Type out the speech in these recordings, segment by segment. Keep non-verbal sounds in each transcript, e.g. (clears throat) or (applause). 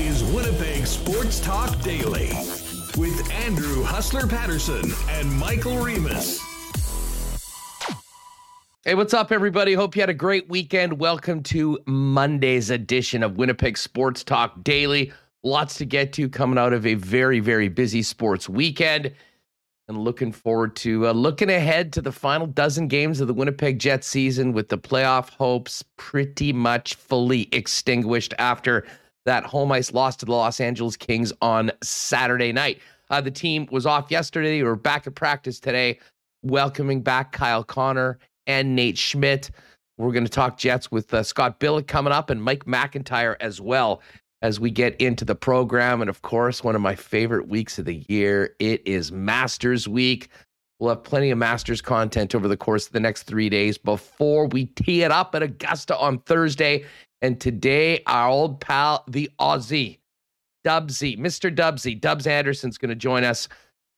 is Winnipeg Sports Talk Daily with Andrew Hustler Paterson and Michael Remis. Hey, what's up, everybody? Hope you had a great weekend. Welcome to Monday's edition of Winnipeg Sports Talk Daily. Lots to get to coming out of a very, very busy sports weekend. And looking forward to uh, looking ahead to the final dozen games of the Winnipeg Jets season with the playoff hopes pretty much fully extinguished after that home ice loss to the Los Angeles Kings on Saturday night. Uh, the team was off yesterday or back at practice today, welcoming back Kyle Connor and Nate Schmidt. We're going to talk Jets with uh, Scott Billeck coming up and Mike McIntyre as well as we get into the program. And of course, one of my favorite weeks of the year, it is Masters Week. We'll have plenty of Masters content over the course of the next three days before we tee it up at Augusta on Thursday. And today, our old pal, the Aussie, Dubsy, Mr. Dubsy, Dubs Anderson's going to join us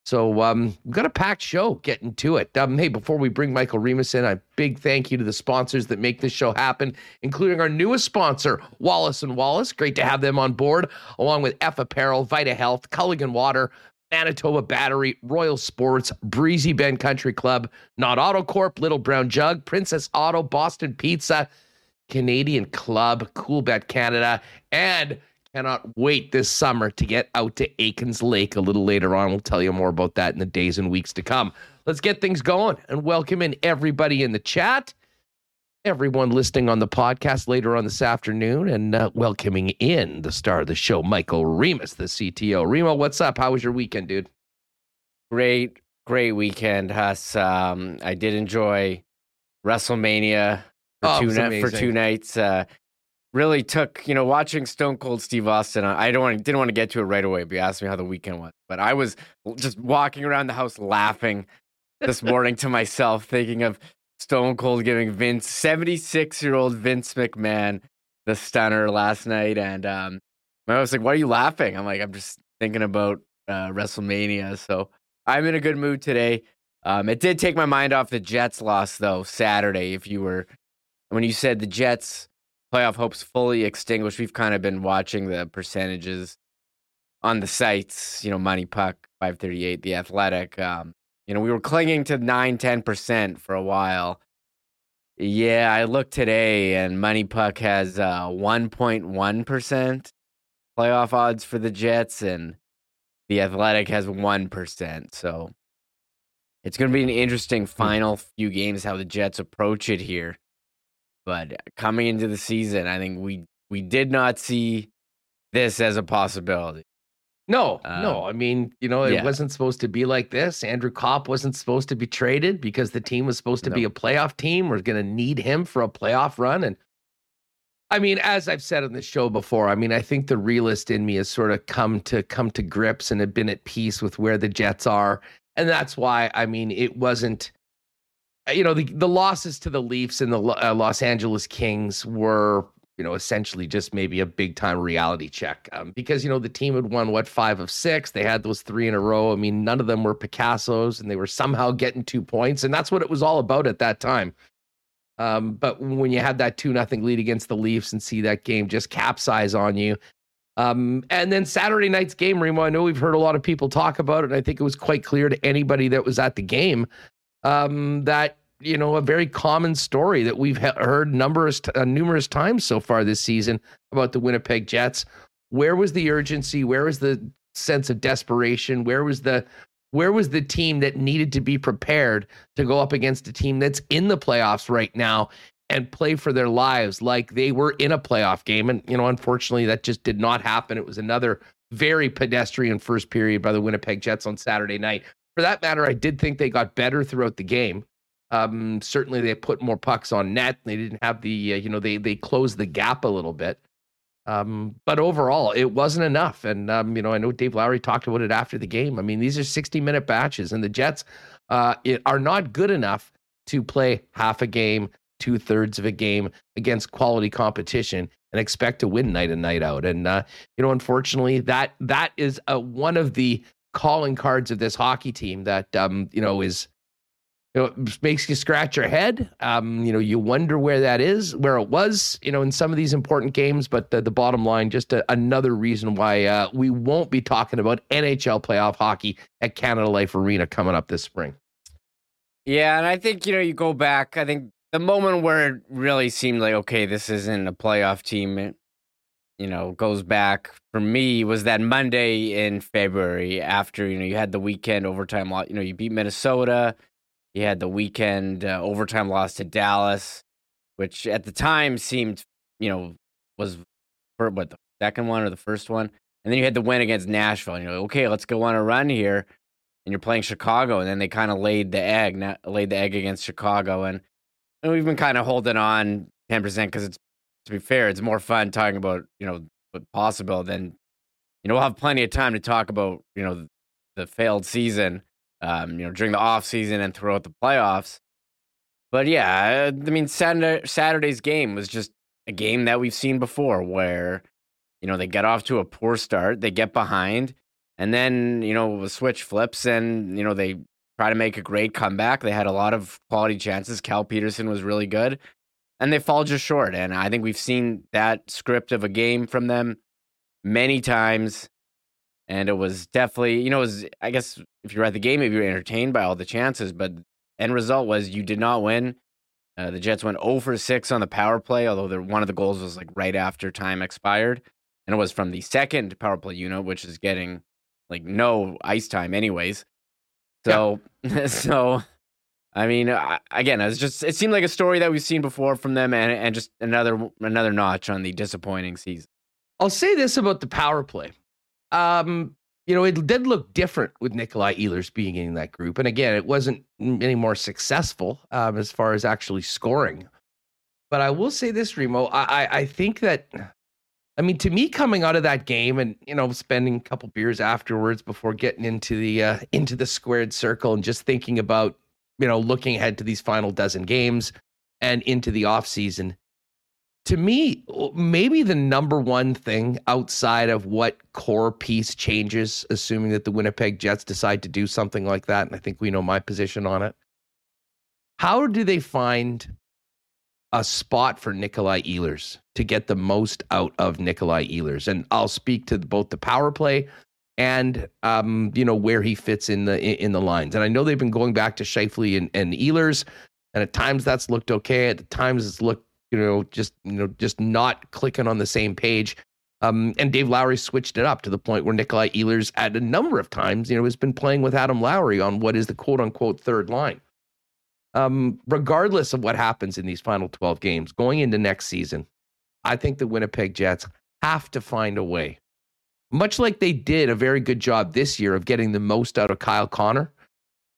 so um, we've got a packed show getting to it. Um, hey, before we bring Michael Remis in, a big thank you to the sponsors that make this show happen, including our newest sponsor, Wallace and Wallace. Great to have them on board, along with F Apparel, Vita Health, Culligan Water, Manitoba Battery, Royal Sports, Breezy Bend Country Club, Nott Autocorp, Little Brown Jug, Princess Auto, Boston Pizza, Canadian Club, Coolbet Canada, and Cannot wait this summer to get out to Aikens Lake a little later on. We'll tell you more about that in the days and weeks to come. Let's get things going and welcome in everybody in the chat, everyone listening on the podcast later on this afternoon, and uh, welcoming in the star of the show, Michael Remis, the CTO. Remo, what's up? How was your weekend, dude? Great, great weekend, Huss. Um, I did enjoy WrestleMania for, Oh, two, for two nights. Uh, really took you know watching Stone Cold Steve Austin. I I don't want didn't want to get to it right away, but you asked me how the weekend was. But I was just walking around the house laughing this morning to myself, thinking of Stone Cold giving Vince seventy six year old Vince McMahon the stunner last night, and um, my was like, "Why are you laughing?" I'm like, "I'm just thinking about uh, WrestleMania." So I'm in a good mood today. Um, it did take my mind off the Jets loss though Saturday. If you were when you said the Jets playoff hopes fully extinguished, we've kind of been watching the percentages on the sites. You know, Money Puck, five thirty eight, The Athletic. Um, you know, we were clinging to nine, ten percent for a while. Yeah, I looked today, and Money Puck has uh, one point one percent playoff odds for the Jets, and the Athletic has one percent. So it's going to be an interesting final few games how the Jets approach it here. But coming into the season, I think we we did not see this as a possibility. No, Um, no. I mean, you know, it yeah. wasn't supposed to be like this. Andrew Copp wasn't supposed to be traded because the team was supposed to be a playoff team. We're going to need him for a playoff run. And I mean, as I've said on the show before, I mean, I think the realist in me has sort of come to come to grips and have been at peace with where the Jets are, and that's why I mean, it wasn't. You know, the the losses to the Leafs and the uh, Los Angeles Kings were you know, essentially just maybe a big time reality check. Um, because, you know, the team had won what five of six. They had those three in a row. I mean, none of them were Picasso's and they were somehow getting two points. And that's what it was all about at that time. Um, but when you had that two nothing lead against the Leafs and see that game just capsize on you. Um, and then Saturday night's game, Remo, I know we've heard a lot of people talk about it. And I think it was quite clear to anybody that was at the game um, that you know a very common story that we've heard numerous uh, numerous times so far this season about the Winnipeg Jets. Where was the urgency? Where was the sense of desperation? Where was the where was the team that needed to be prepared to go up against a team that's in the playoffs right now and play for their lives like they were in a playoff game? And you know, unfortunately, that just did not happen. It was another very pedestrian first period by the Winnipeg Jets on Saturday night. For that matter, I did think they got better throughout the game. Um, certainly, they put more pucks on net. They didn't have the, uh, you know, they they closed the gap a little bit. Um, but overall, it wasn't enough. And um, you know, I know Dave Lowry talked about it after the game. I mean, these are sixty-minute batches, and the Jets uh, it, are not good enough to play half a game, two thirds of a game against quality competition and expect to win night and night out. And uh, you know, unfortunately, that that is uh, one of the calling cards of this hockey team that um, you know is you know, makes you scratch your head. Um, you know, you wonder where that is, where it was, you know, in some of these important games. But the, the bottom line, just a, another reason why uh, we won't be talking about NHL playoff hockey at Canada Life Arena coming up this spring. Yeah, and I think you know you go back. I think the moment where it really seemed like okay, this isn't a playoff team. You know, goes back for me was that Monday in February after you know you had the weekend overtime. Loss. You know, you beat Minnesota you had the weekend uh, overtime loss to Dallas, which at the time seemed, you know, was for what the second one or the first one. And then you had the win against Nashville. And you're like, okay, let's go on a run here. And you're playing Chicago, and then they kind of laid the egg, laid the egg against Chicago, and, and we've been kind of holding on ten percent because it's to be fair, it's more fun talking about you know what possible than you know we'll have plenty of time to talk about you know the failed season um, you know, during the off season and throughout the playoffs. But yeah, I mean, Saturday, Saturday's game was just a game that we've seen before, where you know they get off to a poor start, they get behind, and then you know the switch flips, and you know they try to make a great comeback. They had a lot of quality chances. Cal Petersen was really good, and they fall just short. And I think we've seen that script of a game from them many times and it was definitely you know it was i guess if you're at the game maybe you're entertained by all the chances but end result was you did not win uh, the jets went 0 for 6 on the power play although one of the goals was like right after time expired and it was from the second power play unit which is getting like no ice time anyways so yeah. so (laughs) i mean I, again it's just it seemed like a story that we've seen before from them and, and just another another notch on the disappointing season i'll say this about the power play um, you know, it did look different with Nikolai Ehlers being in that group. And again, it wasn't any more successful um, as far as actually scoring. But I will say this, Remo, I, I think that, I mean, to me, coming out of that game and you know, spending a couple beers afterwards before getting into the uh, into the squared circle and just thinking about, you know, looking ahead to these final dozen games and into the off season, to me, maybe the number one thing outside of what core piece changes, assuming that the Winnipeg Jets decide to do something like that, and I think we know my position on it. How do they find a spot for Nikolai Ehlers to get the most out of Nikolai Ehlers? And I'll speak to both the power play and um, you know where he fits in the in the lines. And I know they've been going back to Scheifele and, and Ehlers, and at times that's looked okay. At times it's looked you know, just you know, just not clicking on the same page. Um, and Dave Lowry switched it up to the point where Nikolai Ehlers, at a number of times, you know, has been playing with Adam Lowry on what is the quote unquote third line. Um, regardless of what happens in these final 12 games going into next season, I think the Winnipeg Jets have to find a way, much like they did a very good job this year of getting the most out of Kyle Connor.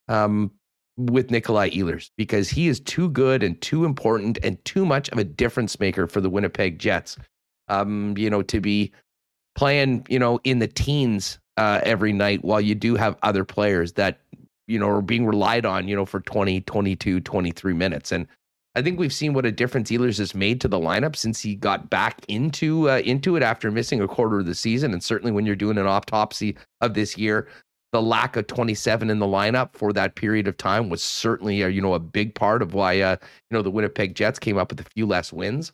Um, with Nikolai Ehlers because he is too good and too important and too much of a difference maker for the Winnipeg Jets. Um, you know, to be playing, you know, in the teens uh, every night while you do have other players that, you know, are being relied on, you know, for 20, 22, 23 minutes. And I think we've seen what a difference Ehlers has made to the lineup since he got back into uh, into it after missing a quarter of the season. And certainly when you're doing an autopsy of this year, the lack of 27 in the lineup for that period of time was certainly a, you know a big part of why uh, you know the Winnipeg Jets came up with a few less wins.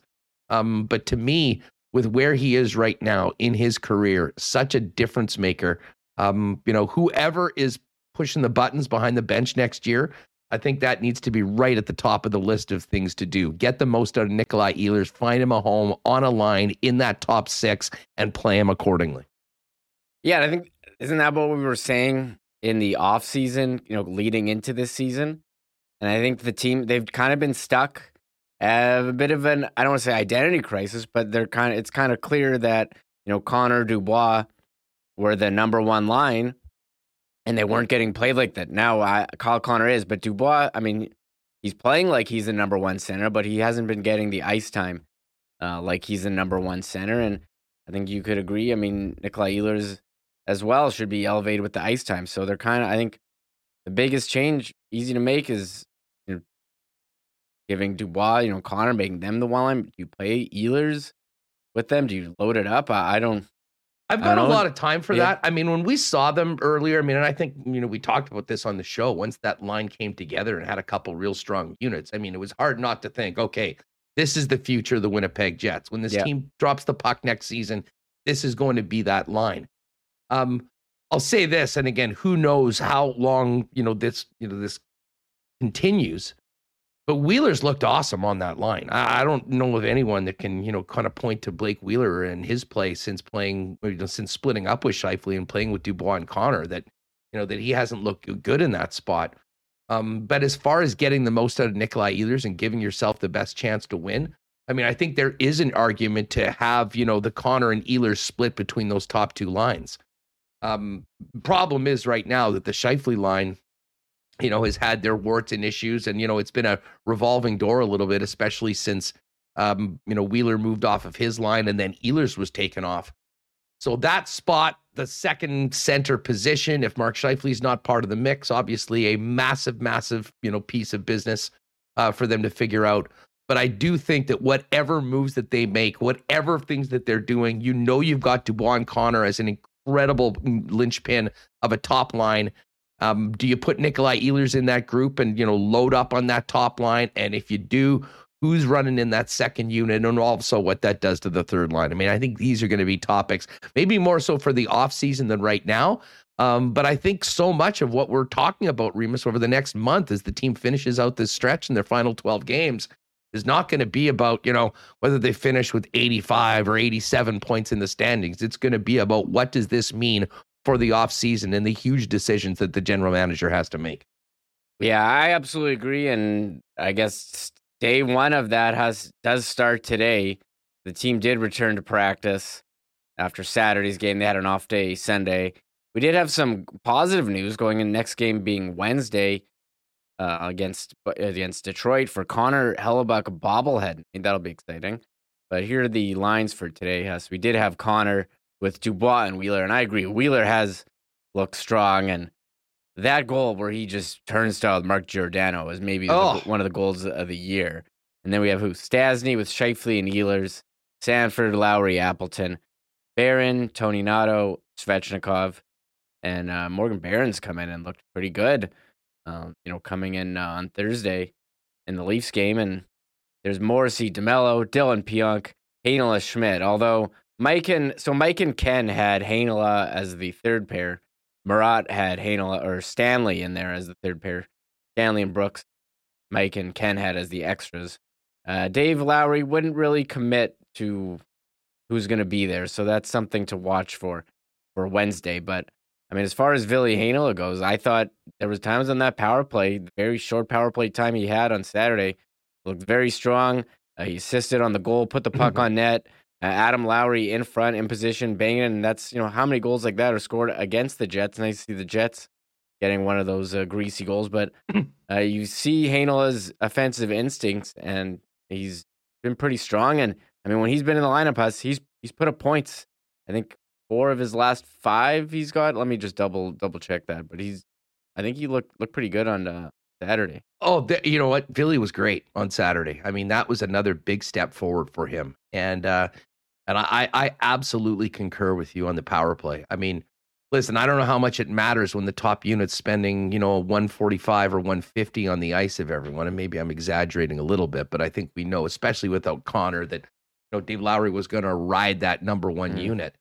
Um, but to me, with where he is right now in his career, such a difference maker. Um, you know, whoever is pushing the buttons behind the bench next year, I think that needs to be right at the top of the list of things to do. Get the most out of Nikolai Ehlers, find him a home on a line in that top six, and play him accordingly. Yeah, I think isn't that what we were saying in the off season, you know, leading into this season? And I think the team they've kind of been stuck a bit of an I don't want to say identity crisis, but they're kind of it's kind of clear that, you know, Connor Dubois were the number one line and they weren't getting played like that. Now I Kyle Connor is, but Dubois, I mean, he's playing like he's the number one center, but he hasn't been getting the ice time uh, like he's the number one center. And I think you could agree. I mean, Nikolai Ehlers as well should be elevated with the ice time. So they're kind of, I think, the biggest change, easy to make, is you know, giving Dubois, you know, Connor, making them the one line. Do you play Ehlers with them? Do you load it up? I, I don't. I've got a lot of time for yeah. that. I mean, when we saw them earlier, I mean, and I think you know we talked about this on the show. Once that line came together and had a couple real strong units, I mean, it was hard not to think, okay, this is the future of the Winnipeg Jets. When this yeah. team drops the puck next season, this is going to be that line. Um, I'll say this, and again, who knows how long you know this you know this continues. But Wheeler's looked awesome on that line. I, I, don't know of anyone that can, you know, kind of point to Blake Wheeler and his play since playing, you know, since splitting up with Scheifele and playing with Dubois and Connor that, you know, that he hasn't looked good in that spot. Um, but as far as getting the most out of Nikolai Ehlers and giving yourself the best chance to win, I mean, I think there is an argument to have, you know, the Connor and Ehlers split between those top two lines. Um, problem is right now that the Scheifele line you know, has had their warts and issues. And, you know, it's been a revolving door a little bit, especially since, um, you know, Wheeler moved off of his line and then Ehlers was taken off. So that spot, the second center position, if Mark Scheifele's not part of the mix, obviously a massive, massive, you know, piece of business uh, for them to figure out. But I do think that whatever moves that they make, whatever things that they're doing, you know, you've got Dubois and Connor as an incredible mm, linchpin of a top line um, do you put Nikolai Ehlers in that group and you know load up on that top line? And if you do, who's running in that second unit, and also what that does to the third line? I mean, I think these are going to be topics, maybe more so for the offseason than right now. Um, but I think so much of what we're talking about, Remis, over the next month as the team finishes out this stretch in their final 12 games is not going to be about, you know, whether they finish with 85 or 87 points in the standings. It's going to be about what does this mean for the offseason and the huge decisions that the general manager has to make. Yeah, I absolutely agree. And I guess day one of that has does start today. The team did return to practice after Saturday's game. They had an off day Sunday. We did have some positive news going in next game being Wednesday uh, against against Detroit for Connor Hellebuyck bobblehead. I think that'll be exciting. But here are the lines for today. Yes, we did have Connor with Dubois and Wheeler. And I agree, Wheeler has looked strong. And that goal where he just turnstile with Mark Giordano is maybe oh. the, one of the goals of the year. And then we have who? Stastny with Scheifele and Ehlers, Sanford, Lowry, Appleton, Barron, Toninato, Svechnikov, and uh, Morgan Barron's come in and looked pretty good. Um, you know, coming in uh, on Thursday in the Leafs game. And there's Morrissey, DeMelo, Dylan Pionk, Heinola Schmidt. Although Mike and so Mike and Ken had Heinola as the third pair. Marat had Heinola or Stanley in there as the third pair. Stanley and Brooks, Mike and Ken had as the extras. Uh, Dave Lowry wouldn't really commit to who's going to be there, so that's something to watch for for Wednesday. But I mean, as far as Ville Heinola goes, I thought there was times on that power play, very short power play time he had on Saturday, looked very strong. Uh, he assisted on the goal, put the puck (laughs) on net. Uh, Adam Lowry in front in position, banging, and that's you know how many goals like that are scored against the Jets. Nice to see the Jets getting one of those uh, greasy goals, but uh, you see Heinola's offensive instincts, and he's been pretty strong. And I mean, when he's been in the lineup, has he's he's put up points. I think four of his last five he's got. Let me just double double check that, but he's I think he looked looked pretty good on uh, Saturday. Oh, the, you know what? Philly was great on Saturday. I mean, that was another big step forward for him. And uh, and I, I absolutely concur with you on the power play. I mean, listen, I don't know how much it matters when the top unit's spending, you know, 145 or 150 on the ice of everyone. And maybe I'm exaggerating a little bit, but I think we know, especially without Connor, that you know Dave Lowry was going to ride that number one mm. unit.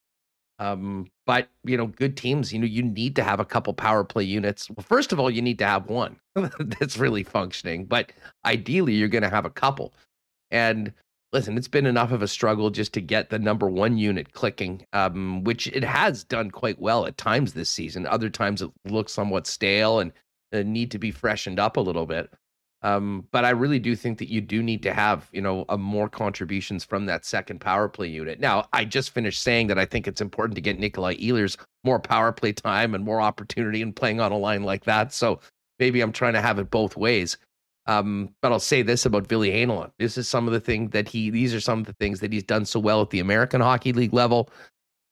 Um, but you know, good teams, you know, you need to have a couple power play units. Well, first of all, you need to have one (laughs) that's really functioning, but ideally, you're going to have a couple. And listen, it's been enough of a struggle just to get the number one unit clicking, um, which it has done quite well at times this season. Other times it looks somewhat stale and uh, need to be freshened up a little bit. Um, but I really do think that you do need to have, you know, a more contributions from that second power play unit. Now, I just finished saying that I think it's important to get Nikolai Ehlers more power play time and more opportunity in playing on a line like that. So maybe I'm trying to have it both ways. Um, but I'll say this about Billy Heinola. This is some of the things that he, these are some of the things that he's done so well at the American Hockey League level.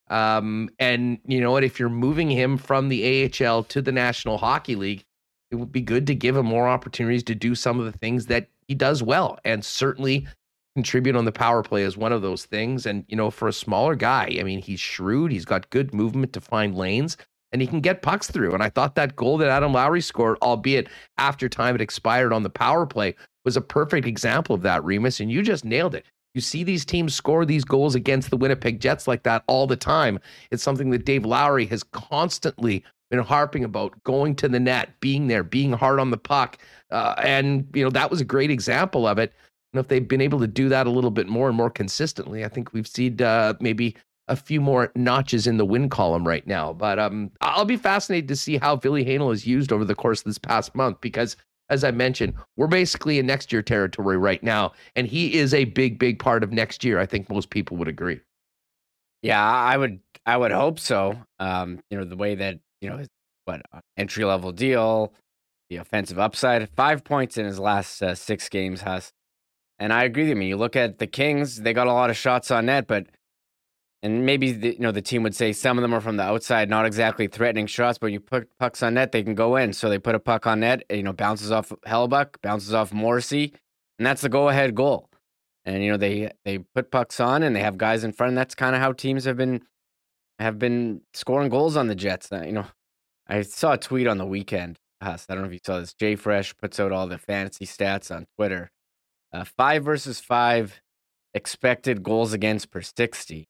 Um, and you know what? If you're moving him from the AHL to the National Hockey League, it would be good to give him more opportunities to do some of the things that he does well. And certainly contribute on the power play is one of those things. And, you know, for a smaller guy, I mean, he's shrewd, he's got good movement to find lanes, and he can get pucks through. And I thought that goal that Adam Lowry scored, albeit after time had expired on the power play, was a perfect example of that, Remis. And you just nailed it. You see these teams score these goals against the Winnipeg Jets like that all the time. It's something that Dave Lowry has constantly been harping about going to the net, being there, being hard on the puck. Uh, and, you know, that was a great example of it. And if they've been able to do that a little bit more and more consistently, I think we've seen uh, maybe a few more notches in the win column right now. But um, I'll be fascinated to see how Ville Heinola is used over the course of this past month because, as I mentioned, we're basically in next year territory right now, and he is a big, big part of next year. I think most people would agree. Yeah, I would, I would hope so. Um, you know, the way that you know, what entry level deal, the offensive upside, five points in his last uh, six games has and I agree with you. You look at the Kings; they got a lot of shots on net, but and maybe the, you know the team would say some of them are from the outside, not exactly threatening shots, but you put pucks on net, they can go in. So they put a puck on net, you know, bounces off Hellebuyck, bounces off Morrissey, and that's the go-ahead goal. And you know they they put pucks on, and they have guys in front. And that's kind of how teams have been have been scoring goals on the Jets. You know, I saw a tweet on the weekend. I don't know if you saw this. Jay Fresh puts out all the fantasy stats on Twitter uh, five versus five expected goals against per 60.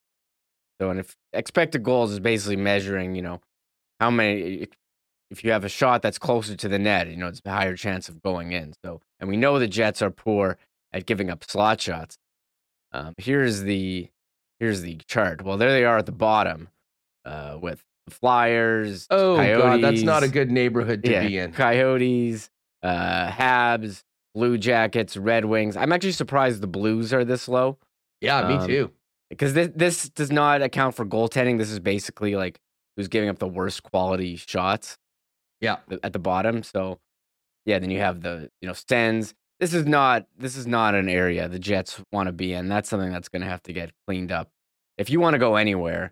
So, and if expected goals is basically measuring, you know, how many, if you have a shot that's closer to the net, you know, it's a higher chance of going in. So, and we know the Jets are poor at giving up slot shots. Um, here's the, here's the chart. Well, there they are at the bottom uh, with the Flyers. Oh, Coyotes, God, that's not a good neighborhood to yeah, be in. Coyotes, uh, Habs, Blue Jackets, Red Wings. I'm actually surprised the Blues are this low. Yeah, me um, too. Because this this does not account for goaltending. This is basically like who's giving up the worst quality shots. Yeah, at the bottom. So yeah, then you have the you know Stens. This is not this is not an area the Jets want to be in. That's something that's going to have to get cleaned up if you want to go anywhere.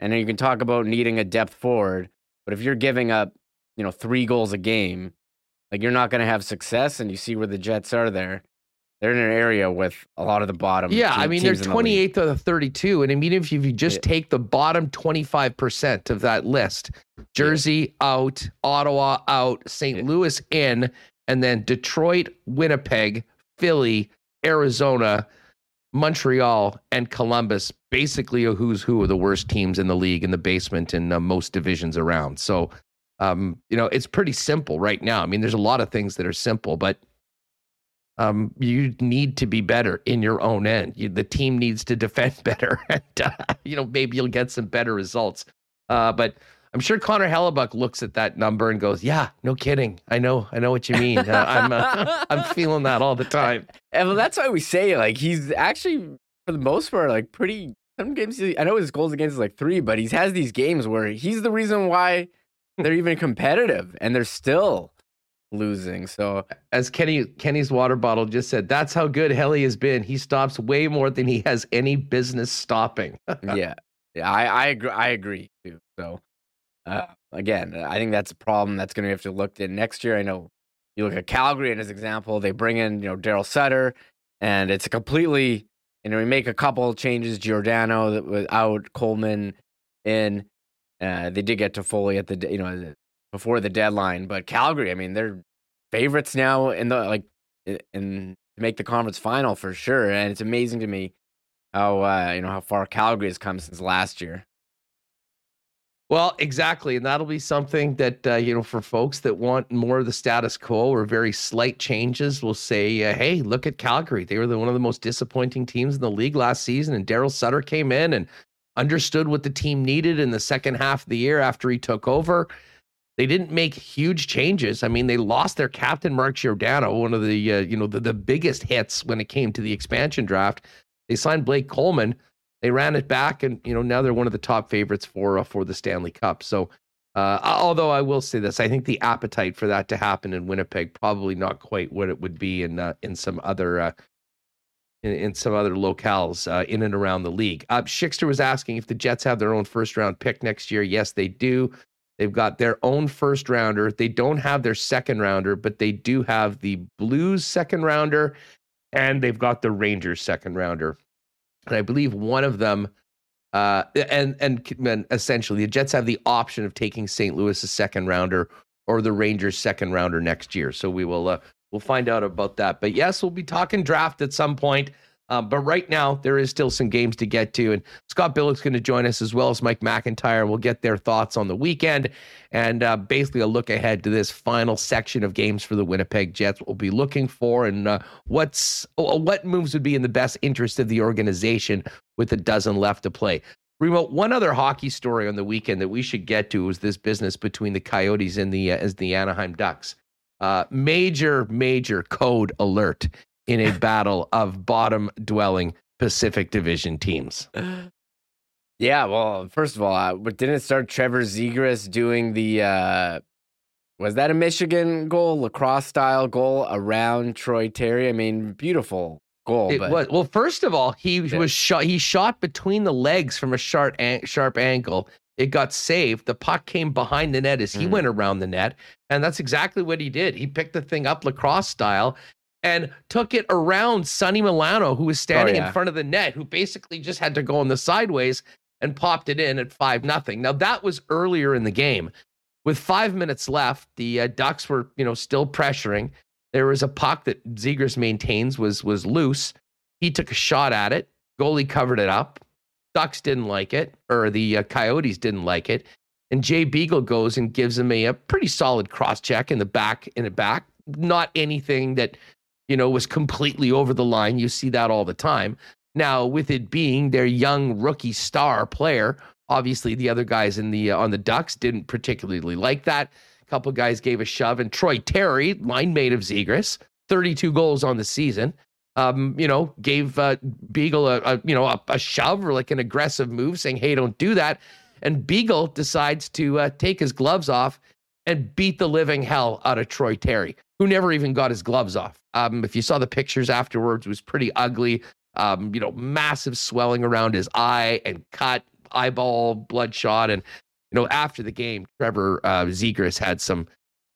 And then you can talk about needing a depth forward, but if you're giving up you know three goals a game like you're not going to have success, and you see where the Jets are there. They're in an area with a lot of the bottom. Yeah, I mean they're 28th the of the 32, and I mean if you, if you just yeah. take the bottom 25 percent of that list, Jersey yeah. out, Ottawa out, St. Yeah. Louis in, and then Detroit, Winnipeg, Philly, Arizona, Montreal, and Columbus, basically a who's who of the worst teams in the league in the basement in uh, most divisions around. So um, you know, it's pretty simple right now. I mean, there's a lot of things that are simple, but um, you need to be better in your own end. You, the team needs to (laughs) defend better, and uh, you know maybe you'll get some better results. Uh, but I'm sure Connor Hellebuyck looks at that number and goes, "Yeah, no kidding. I know, I know what you mean. Uh, I'm, uh, (laughs) I'm feeling that all the time." And well, that's why we say like he's actually for the most part like pretty. Some games, I know his goals against is like three, but he has these games where he's the reason why they're even competitive and they're still losing. So as Kenny Kenny's water bottle just said, that's how good Helly has been. He stops way more than he has any business stopping. (laughs) yeah. Yeah, I, I agree I agree too. So uh, again, I think that's a problem that's gonna have to look at next year. I know you look at Calgary as example, they bring in, you know, Daryl Sutter, and it's a completely you know, we make a couple changes, Giordano that was out, Coleman in, uh, they did get Toffoli at the you know before the deadline, but Calgary, I mean, they're favorites now in the like in to make the conference final for sure, and it's amazing to me how uh, you know how far Calgary has come since last year. Well, exactly, and that'll be something that uh, you know for folks that want more of the status quo or very slight changes, will say, uh, "Hey, look at Calgary. They were the, one of the most disappointing teams in the league last season, and Daryl Sutter came in and understood what the team needed in the second half of the year after he took over. They didn't make huge changes. I mean, they lost their captain Mark Giordano, one of the uh, you know the, the biggest hits when it came to the expansion draft. They signed Blake Coleman. They ran it back, and you know now they're one of the top favorites for uh, for the Stanley Cup. So, uh, although I will say this, I think the appetite for that to happen in Winnipeg probably not quite what it would be in uh, in some other uh, in, in some other locales uh, in and around the league. Uh, Schickster was asking if the Jets have their own first round pick next year. Yes, they do. They've got their own first rounder. They don't have their second rounder, but they do have the Blues second rounder and they've got the Rangers second rounder. And I believe one of them, uh, and, and and essentially the Jets have the option of taking St. Louis second rounder or the Rangers second rounder next year. So we will uh, we'll find out about that. But yes, we'll be talking draft at some point. Um, but right now, there is still some games to get to. And Scott Billeck's going to join us as well as Mike McIntyre. We'll get their thoughts on the weekend and uh, basically a look ahead to this final section of games for the Winnipeg Jets. We'll be looking for and uh, what's uh, what moves would be in the best interest of the organization with a dozen left to play. Remo, one other hockey story on the weekend that we should get to was this business between the Coyotes and the uh, as the Anaheim Ducks. Uh, major, major code alert in a battle of bottom dwelling Pacific Division teams. Yeah, well, first of all, uh, didn't it start Trevor Zegras doing the uh was that a Michigan goal, lacrosse style goal around Troy Terry? I mean, beautiful goal. It but was well. First of all, he yeah. was shot. He shot between the legs from a sharp sharp angle. It got saved. The puck came behind the net as he mm. went around the net, and that's exactly what he did. He picked the thing up lacrosse style and took it around Sonny Milano, who was standing oh, yeah. in front of the net, who basically just had to go on the sideways and popped it in at five nothing. Now that was earlier in the game. With five minutes left, the uh, Ducks were, you know, still pressuring. There was a puck that Zegras maintains was was loose. He took a shot at it. Goalie covered it up. Ducks didn't like it, or the uh, Coyotes didn't like it. And Jay Beagle goes and gives him a, a pretty solid cross check in the back, in the back. Not anything that you know, was completely over the line. You see that all the time. Now, with it being their young rookie star player, obviously the other guys in the uh, on the Ducks didn't particularly like that. A couple guys gave a shove, and Troy Terry, line mate of Zegras, 32 goals on the season. Um, you know, gave uh, Beagle a, a you know a, a, shove or like an aggressive move, saying, "Hey, don't do that." And Beagle decides to uh, take his gloves off and beat the living hell out of Troy Terry, who never even got his gloves off. Um, if you saw the pictures afterwards, it was pretty ugly. Um, you know, massive swelling around his eye and cut, eyeball bloodshot. And, you know, after the game, Trevor uh, Zegras had some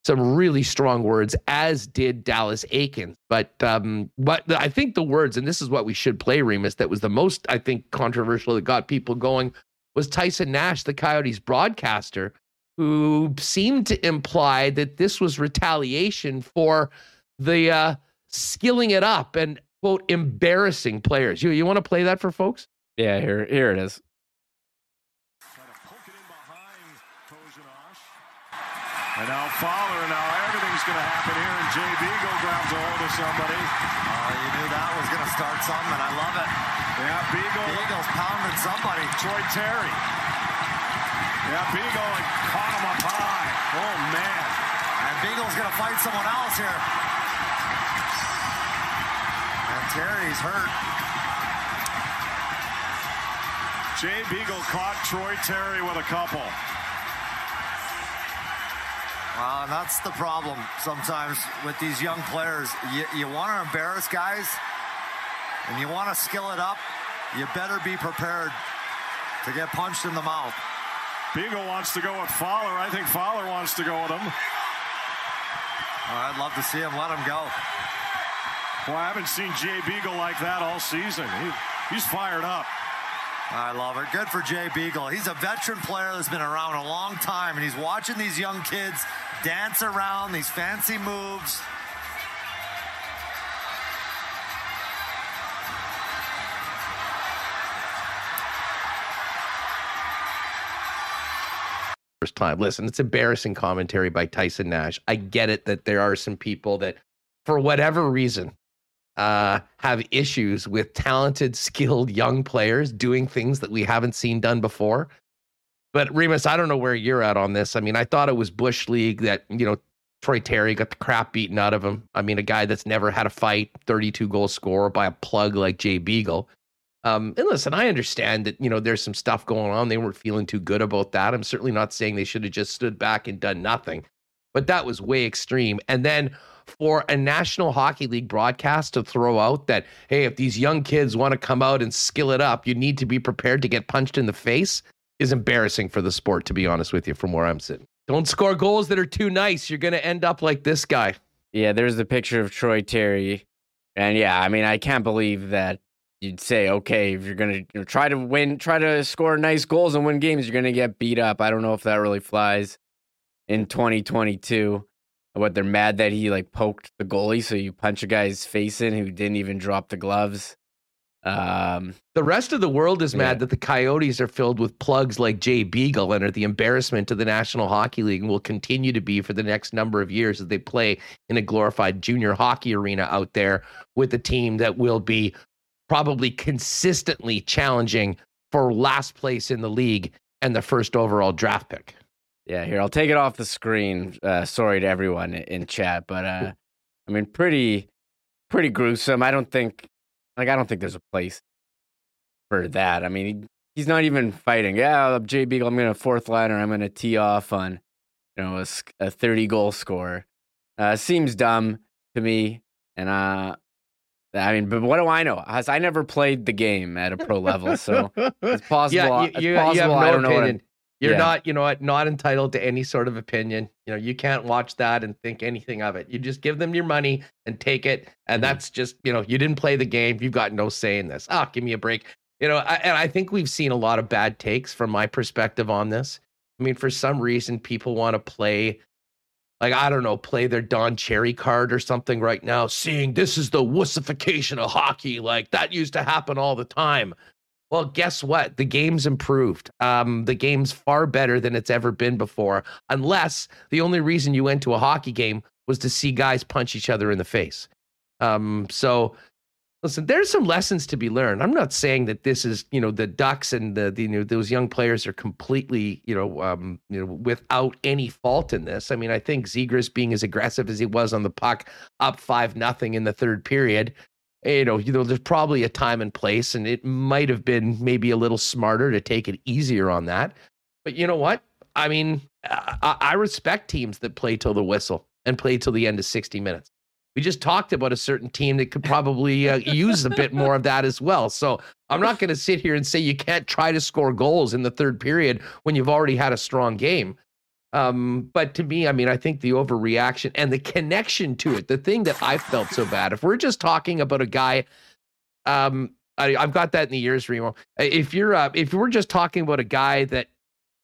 some really strong words, as did Dallas Eakins. But um, but I think the words, and this is what we should play, Remis, that was the most, I think, controversial that got people going was Tyson Nash, the Coyotes broadcaster, who seemed to imply that this was retaliation for the uh, skilling it up and quote embarrassing players. You you want to play that for folks? Yeah, here here it is. And now Fowler, now everything's going to happen here, and Jay Beagle grabs a hold of somebody. Oh, you knew that was going to start something, I love it. Yeah, Beagle. Beagle's pounding somebody. Troy Terry. Yeah, Beagle caught him up high. Oh, man. And Beagle's going to fight someone else here. Terry's hurt. Jay Beagle caught Troy Terry with a couple. Well, and that's the problem sometimes with these young players. You, you want to embarrass guys and you want to skill it up, you better be prepared to get punched in the mouth. Beagle wants to go with Fowler. I think Fowler wants to go with him. Oh, I'd love to see him let him go. Boy, I haven't seen Jay Beagle like that all season. He, he's fired up. I love it. Good for Jay Beagle. He's a veteran player that's been around a long time, and he's watching these young kids dance around these fancy moves. First time. Listen, it's embarrassing commentary by Tyson Nash. I get it that there are some people that, for whatever reason, uh, have issues with talented, (laughs) skilled young players doing things that we haven't seen done before. But Remis, I don't know where you're at on this. I mean, I thought it was Bush League that, you know, Troy Terry got the crap beaten out of him. I mean, a guy that's never had a fight, 32 goal scorer by a plug like Jay Beagle. Um, and listen, I understand that, you know, there's some stuff going on. They weren't feeling too good about that. I'm certainly not saying they should have just stood back and done nothing, but that was way extreme. And then for a National Hockey League broadcast to throw out that, hey, if these young kids want to come out and skill it up, you need to be prepared to get punched in the face is embarrassing for the sport, to be honest with you, from where I'm sitting. Don't score goals that are too nice. You're going to end up like this guy. Yeah, there's the picture of Troy Terry And yeah, I mean, I can't believe that you'd say, okay, if you're gonna you know, try to win, try to score nice goals and win games, you're gonna get beat up. I don't know if that really flies in 2022. What they're mad that he like poked the goalie, so you punch a guy's face in who didn't even drop the gloves. Um, the rest of the world is mad Yeah. that the Coyotes are filled with plugs like Jay Beagle and are the embarrassment to the National Hockey League and will continue to be for the next number of years as they play in a glorified junior hockey arena out there with a team that will be probably consistently challenging for last place in the league and the first overall draft pick. Yeah, here I'll take it off the screen. Uh, sorry to everyone in chat, but uh, I mean, pretty, pretty gruesome. I don't think, like, I don't think there's a place for that. I mean, he, he's not even fighting. Yeah, Jay Beagle. I'm gonna fourth liner. I'm gonna tee off on, you know, a 30 goal score. Uh, seems dumb to me, and uh, I mean, but what do I know? I never played the game at a pro level, so it's (laughs) possible. Yeah, you, it's you, you have no I don't know opinion. You're yeah. not, you know what, not entitled to any sort of opinion. You know, you can't watch that and think anything of it. You just give them your money and take it. And Mhm. that's just, you know, you didn't play the game. You've got no say in this. Ah, give me a break. You know, I, and I think we've seen a lot of bad takes from my perspective on this. I mean, for some reason, people want to play, like, I don't know, play their Don Cherry card or something right now, seeing this is the wussification of hockey. Like, that used to happen all the time. Well, guess what? The game's improved. Um, the game's far better than it's ever been before, unless the only reason you went to a hockey game was to see guys punch each other in the face. Um, so listen, there's some lessons to be learned. I'm not saying that this is, you know, the Ducks and the, the you know those young players are completely, you know, um, you know, without any fault in this. I mean, I think Zegras being as aggressive as he was on the puck, up five nothing in the third period, you know, you know, there's probably a time and place, and it might have been maybe a little smarter to take it easier on that. But you know what? I mean, I, I respect teams that play till the whistle and play till the end of 60 minutes. We just talked about a certain team that could probably uh, use a bit more of that as well. So I'm not going to sit here and say you can't try to score goals in the third period when you've already had a strong game. Um, but to me, I mean, I think the overreaction and the connection to it, the thing that I felt so bad, if we're just talking about a guy, um, I, I've got that in the ears, Remo. If you're, uh, if we're just talking about a guy that,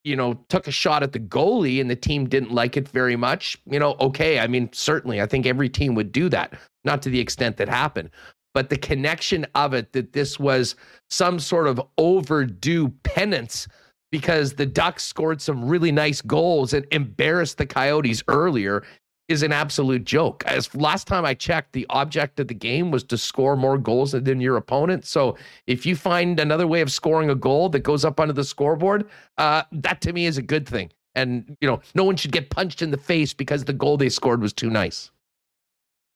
you know, took a shot at the goalie and the team didn't like it very much, you know, okay. I mean, certainly, I think every team would do that, not to the extent that happened, but the connection of it that this was some sort of overdue penance because the Ducks scored some really nice goals and embarrassed the Coyotes earlier is an absolute joke. As last time I checked, the object of the game was to score more goals than your opponent. So if you find another way of scoring a goal that goes up onto the scoreboard, uh, that to me is a good thing. And you know, no one should get punched in the face because the goal they scored was too nice.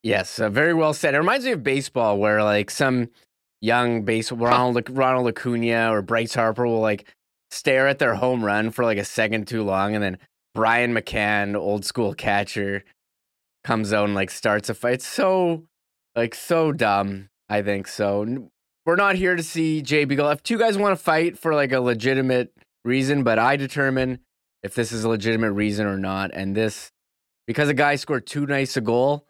Yes, uh, very well said. It reminds me of baseball, where like some young base Ronald Ronald Acuna or Bryce Harper will like stare at their home run for like a second too long, and then Brian McCann, old school catcher, comes out and like starts a fight. It's so like so dumb. I think so. We're not here to see Jay Beagle. If two guys want to fight for like a legitimate reason, but I determine if this is a legitimate reason or not. And this, because a guy scored too nice a goal,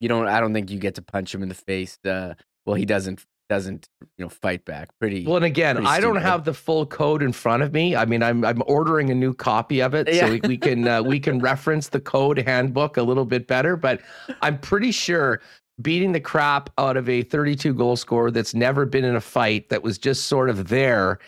you don't. I don't think you get to punch him in the face. Uh, well, he doesn't doesn't you know fight back. Pretty. Well, and again, I don't have the full code in front of me. I mean, I'm I'm ordering a new copy of it Yeah. so we, we can uh, we can (laughs) reference the code handbook a little bit better. But I'm pretty sure beating the crap out of a 32 goal scorer that's never been in a fight that was just sort of there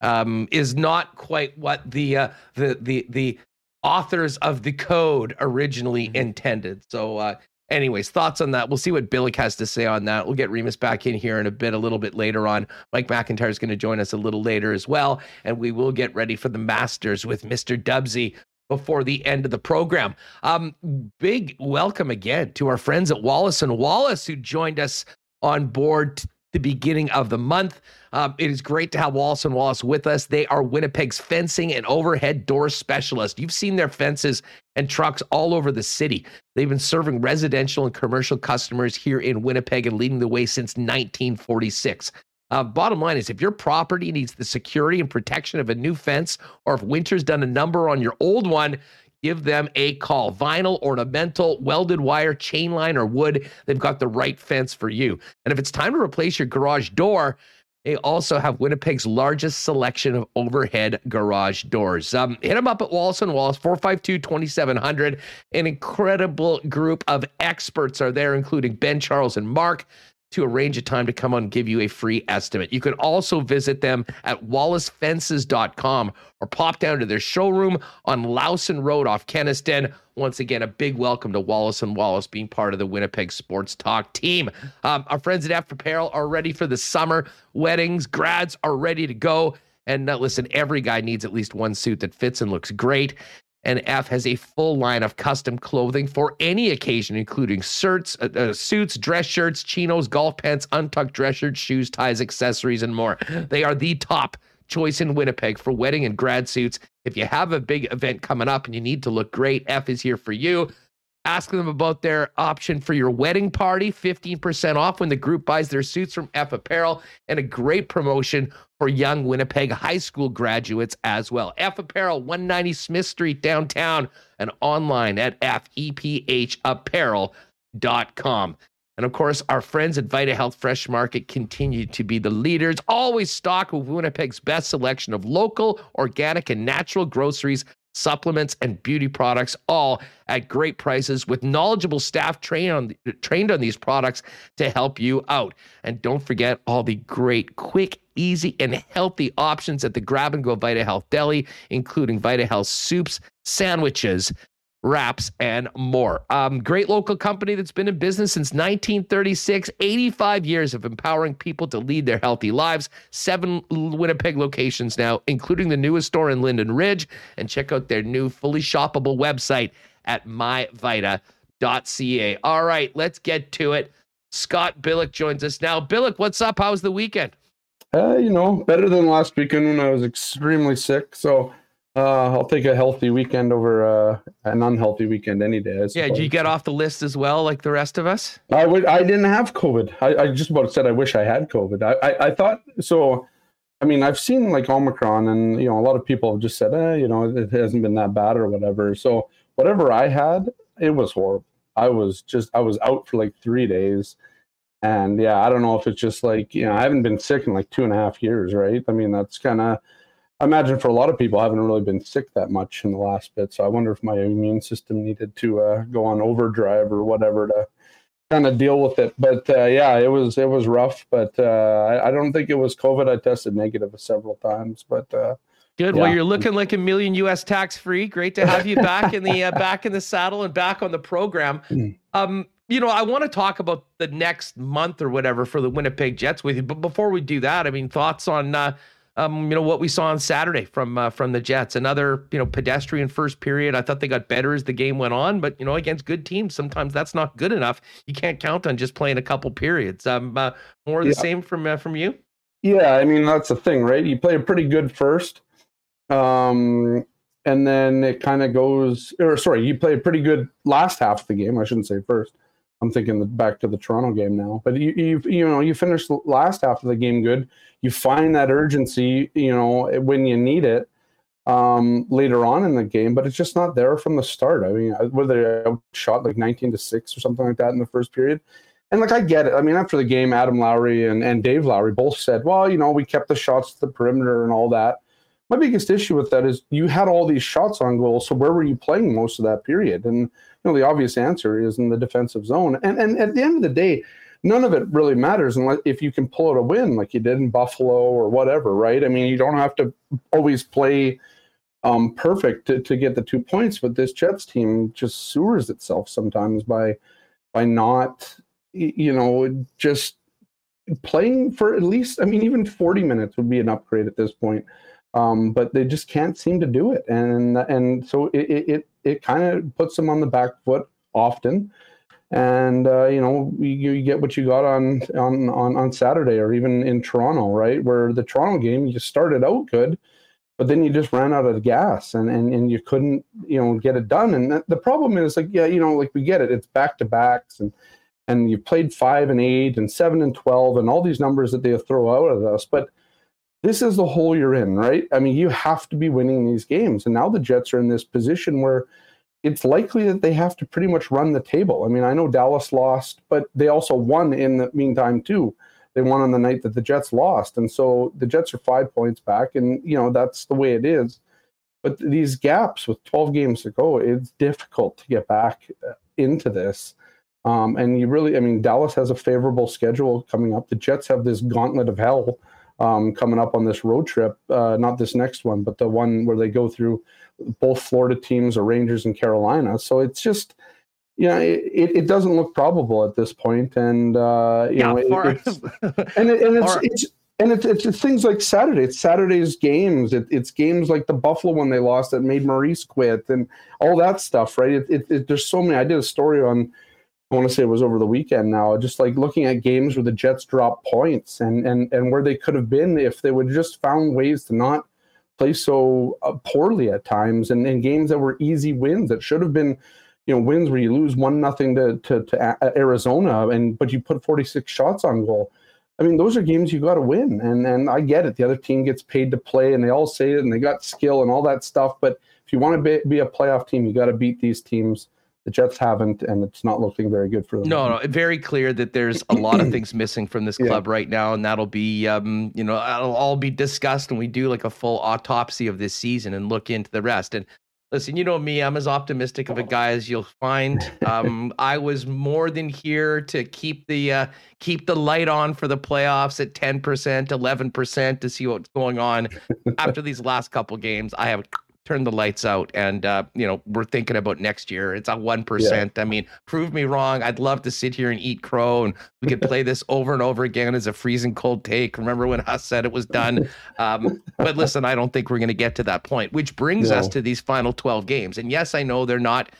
um, is not quite what the uh, the the the authors of the code originally Mhm. intended. So. Uh, Anyways, thoughts on that? We'll see what Billeck has to say on that. We'll get Remis back in here in a bit, a little bit later on. Mike McIntyre is going to join us a little later as well. And we will get ready for the Masters with Mr. Dubsy before the end of the program. Um, big welcome again to our friends at Wallace and Wallace who joined us on board t- the beginning of the month. Um, it is great to have Wallace and Wallace with us. They are Winnipeg's fencing and overhead door specialist. You've seen their fences and trucks all over the city. They've been serving residential and commercial customers here in Winnipeg and leading the way since 1946. Uh, bottom line is if your property needs the security and protection of a new fence, or if winter's done a number on your old one, give them a call. Vinyl, ornamental, welded wire, chain line, or wood, they've got the right fence for you. And if it's time to replace your garage door, they also have Winnipeg's largest selection of overhead garage doors. Um, hit them up at Wallace and Wallace, 452 2700. An incredible group of experts are there, including Ben, Charles, and Mark to arrange a time to come on and give you a free estimate. You can also visit them at wallacefences.com or pop down to their showroom on Lowson Road off Kenaston. Once again, a big welcome to Wallace and Wallace being part of the Winnipeg Sports Talk team. Um, our friends at F Apparel are ready for the summer. Weddings, grads are ready to go. And uh, listen, every guy needs at least one suit that fits and looks great and F has a full line of custom clothing for any occasion, including shirts, uh, uh, suits, dress shirts, chinos, golf pants, untucked dress shirts, shoes, ties, accessories, and more. They are the top choice in Winnipeg for wedding and grad suits. If you have a big event coming up and you need to look great, F is here for you. Ask them about their option for your wedding party, 15% off when the group buys their suits from F Apparel, and a great promotion for young Winnipeg high school graduates as well. F Apparel, 190 Smith Street downtown, and online at fepapparel.com. And of course, our friends at Vita Health Fresh Market continue to be the leaders, always stock with Winnipeg's best selection of local, organic, and natural groceries supplements, and beauty products, all at great prices with knowledgeable staff trained on, trained on these products to help you out. And don't forget all the great, quick, easy, and healthy options at the Grab and Go Vita Health Deli, including Vita Health soups, sandwiches, wraps, and more. Um, great local company that's been in business since 1936, 85 years of empowering people to lead their healthy lives. Seven Winnipeg locations now, including the newest store in Linden Ridge. And check out their new fully shoppable website at myvita.ca. All right, let's get to it. Scott Billeck joins us now. Billeck, what's up? How's the weekend? Uh, you know, better than last weekend when I was extremely sick. So uh, I'll take a healthy weekend over uh, an unhealthy weekend any day. Yeah, did you get off the list as well, like the rest of us? I would. I didn't have COVID. I, I just about said I wish I had COVID. I, I, I, thought so. I mean, I've seen like Omicron, and you know, a lot of people have just said, eh, you know, it hasn't been that bad or whatever. So whatever I had, it was horrible. I was just, I was out for like three days. And yeah, I don't know if it's just like, you know, I haven't been sick in like two and a half years, right? I mean, that's kind of, I imagine for a lot of people, I haven't really been sick that much in the last bit. So I wonder if my immune system needed to uh, go on overdrive or whatever to kind of deal with it. But uh, yeah, it was it was rough. But uh, I, I, don't think it was COVID. I tested negative several times, but. Uh, Good. Yeah. Well, you're looking like a million U.S. tax free. Great to have you (laughs) back in the uh, back in the saddle and back on the program. Hmm. Um, you know, I want to talk about the next month or whatever for the Winnipeg Jets with you. But before we do that, I mean, thoughts on uh, um, you know what we saw on Saturday from uh, from the Jets. Another you know pedestrian first period. I thought they got better as the game went on, but you know against good teams, sometimes that's not good enough. You can't count on just playing a couple periods. Um, uh, more the same from uh, from you. Yeah, I mean that's the thing, right? You play a pretty good first, um, and then it kind of goes. Or sorry, you play a pretty good last half of the game. I shouldn't say first. I'm thinking back to the Toronto game now. But you you you know you finish the last half of the game good you find that urgency, you know, when you need it um, later on in the game, but it's just not there from the start. I mean, whether they shot like 19 to 6 or something like that in the first period. And like I get it. I mean, after the game, Adam Lowry and, and Dave Lowry both said, well, you know, we kept the shots to the perimeter and all that. My biggest issue with that is you had all these shots on goal. So where were you playing most of that period? And you know, the obvious answer is in the defensive zone. And and at the end of the day, none of it really matters unless if you can pull out a win like you did in Buffalo or whatever, right? I mean, you don't have to always play um, perfect to, to get the two points, but this Jets team just sewers itself sometimes by by not, you know, just playing for at least. I mean, even forty minutes would be an upgrade at this point. Um, but they just can't seem to do it, and and so it it, it kind of puts them on the back foot often and uh, you know you, you, get what you got on, on on on Saturday or even in Toronto, right? Where the Toronto game you started out good, but then you just ran out of gas and and, and you couldn't you know get it done. And the problem is like yeah you know like we get it, it's back to backs and and you played five and eight and seven and twelve and all these numbers that they throw out at us, but this is the hole you're in, right? I mean, you have to be winning these games, and now the Jets are in this position where it's likely that they have to pretty much run the table. I mean, I know Dallas lost, but they also won in the meantime too. They won on the night that the Jets lost, and so the Jets are five points back, and you know that's the way it is. But these gaps with 12 games to go, it's difficult to get back uh, into this. Um, and you really, I mean, Dallas has a favorable schedule coming up. The Jets have this gauntlet of hell um, coming up on this road trip. Uh, not this next one, but the one where they go through both Florida teams, or Rangers and Carolina. So it's just, you know, it, it doesn't look probable at this point, and uh, you yeah, know, it, it's, (laughs) and, it, and it's, it's and it's, it's, things like Saturday. It's Saturday's games. It, it's games like the Buffalo one they lost that made Maurice quit, and all that stuff. Right? It, It, there's so many. I did a story on. I want to say it was over the weekend now. Just like looking at games where the Jets dropped points and and and where they could have been if they would just found ways to not play so uh, poorly at times, and, in games that were easy wins that should have been you know wins where you lose one nothing to, to to Arizona and but you put 46 shots on goal I mean, those are games you got to win, and and I get it. The other team gets paid to play, and they all say it, and they got skill and all that stuff. But if you want to be, be a playoff team, you got to beat these teams. The Jets haven't, and it's not looking very good for them. No, no, very clear that there's a lot of (clears throat) things missing from this club yeah. right now, and that'll be, um, you know, it'll all be discussed, and we do like a full autopsy of this season and look into the rest. And listen, you know me, I'm as optimistic of a guy as you'll find. Um, (laughs) I was more than here to keep the uh, keep the light on for the playoffs at 10%, 11% to see what's going on. After these last couple games, I have turn the lights out and uh, you know we're thinking about next year. It's a 1% yeah. i mean prove me wrong. I'd love to sit here and eat crow and we could play this (laughs) over and over again as a freezing cold take. Remember when Huss said it was done? Um, but listen i don't think we're going to get to that point which brings no. us to these final 12 games. And yes i know they're not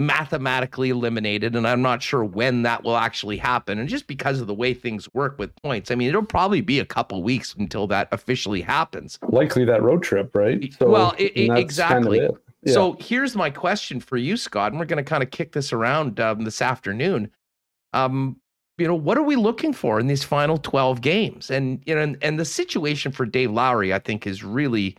mathematically eliminated and i'm not sure when that will actually happen. And just because of the way things work with points i mean it'll probably be a couple weeks until that officially happens. Likely that road trip right? So, well it, it, exactly kind of it. yeah. so here's my question for you scott and we're going to kind of kick this around um, this afternoon. Um, you know what are we looking for in these final 12 games? And you know and, and the situation for dave lowry i think is really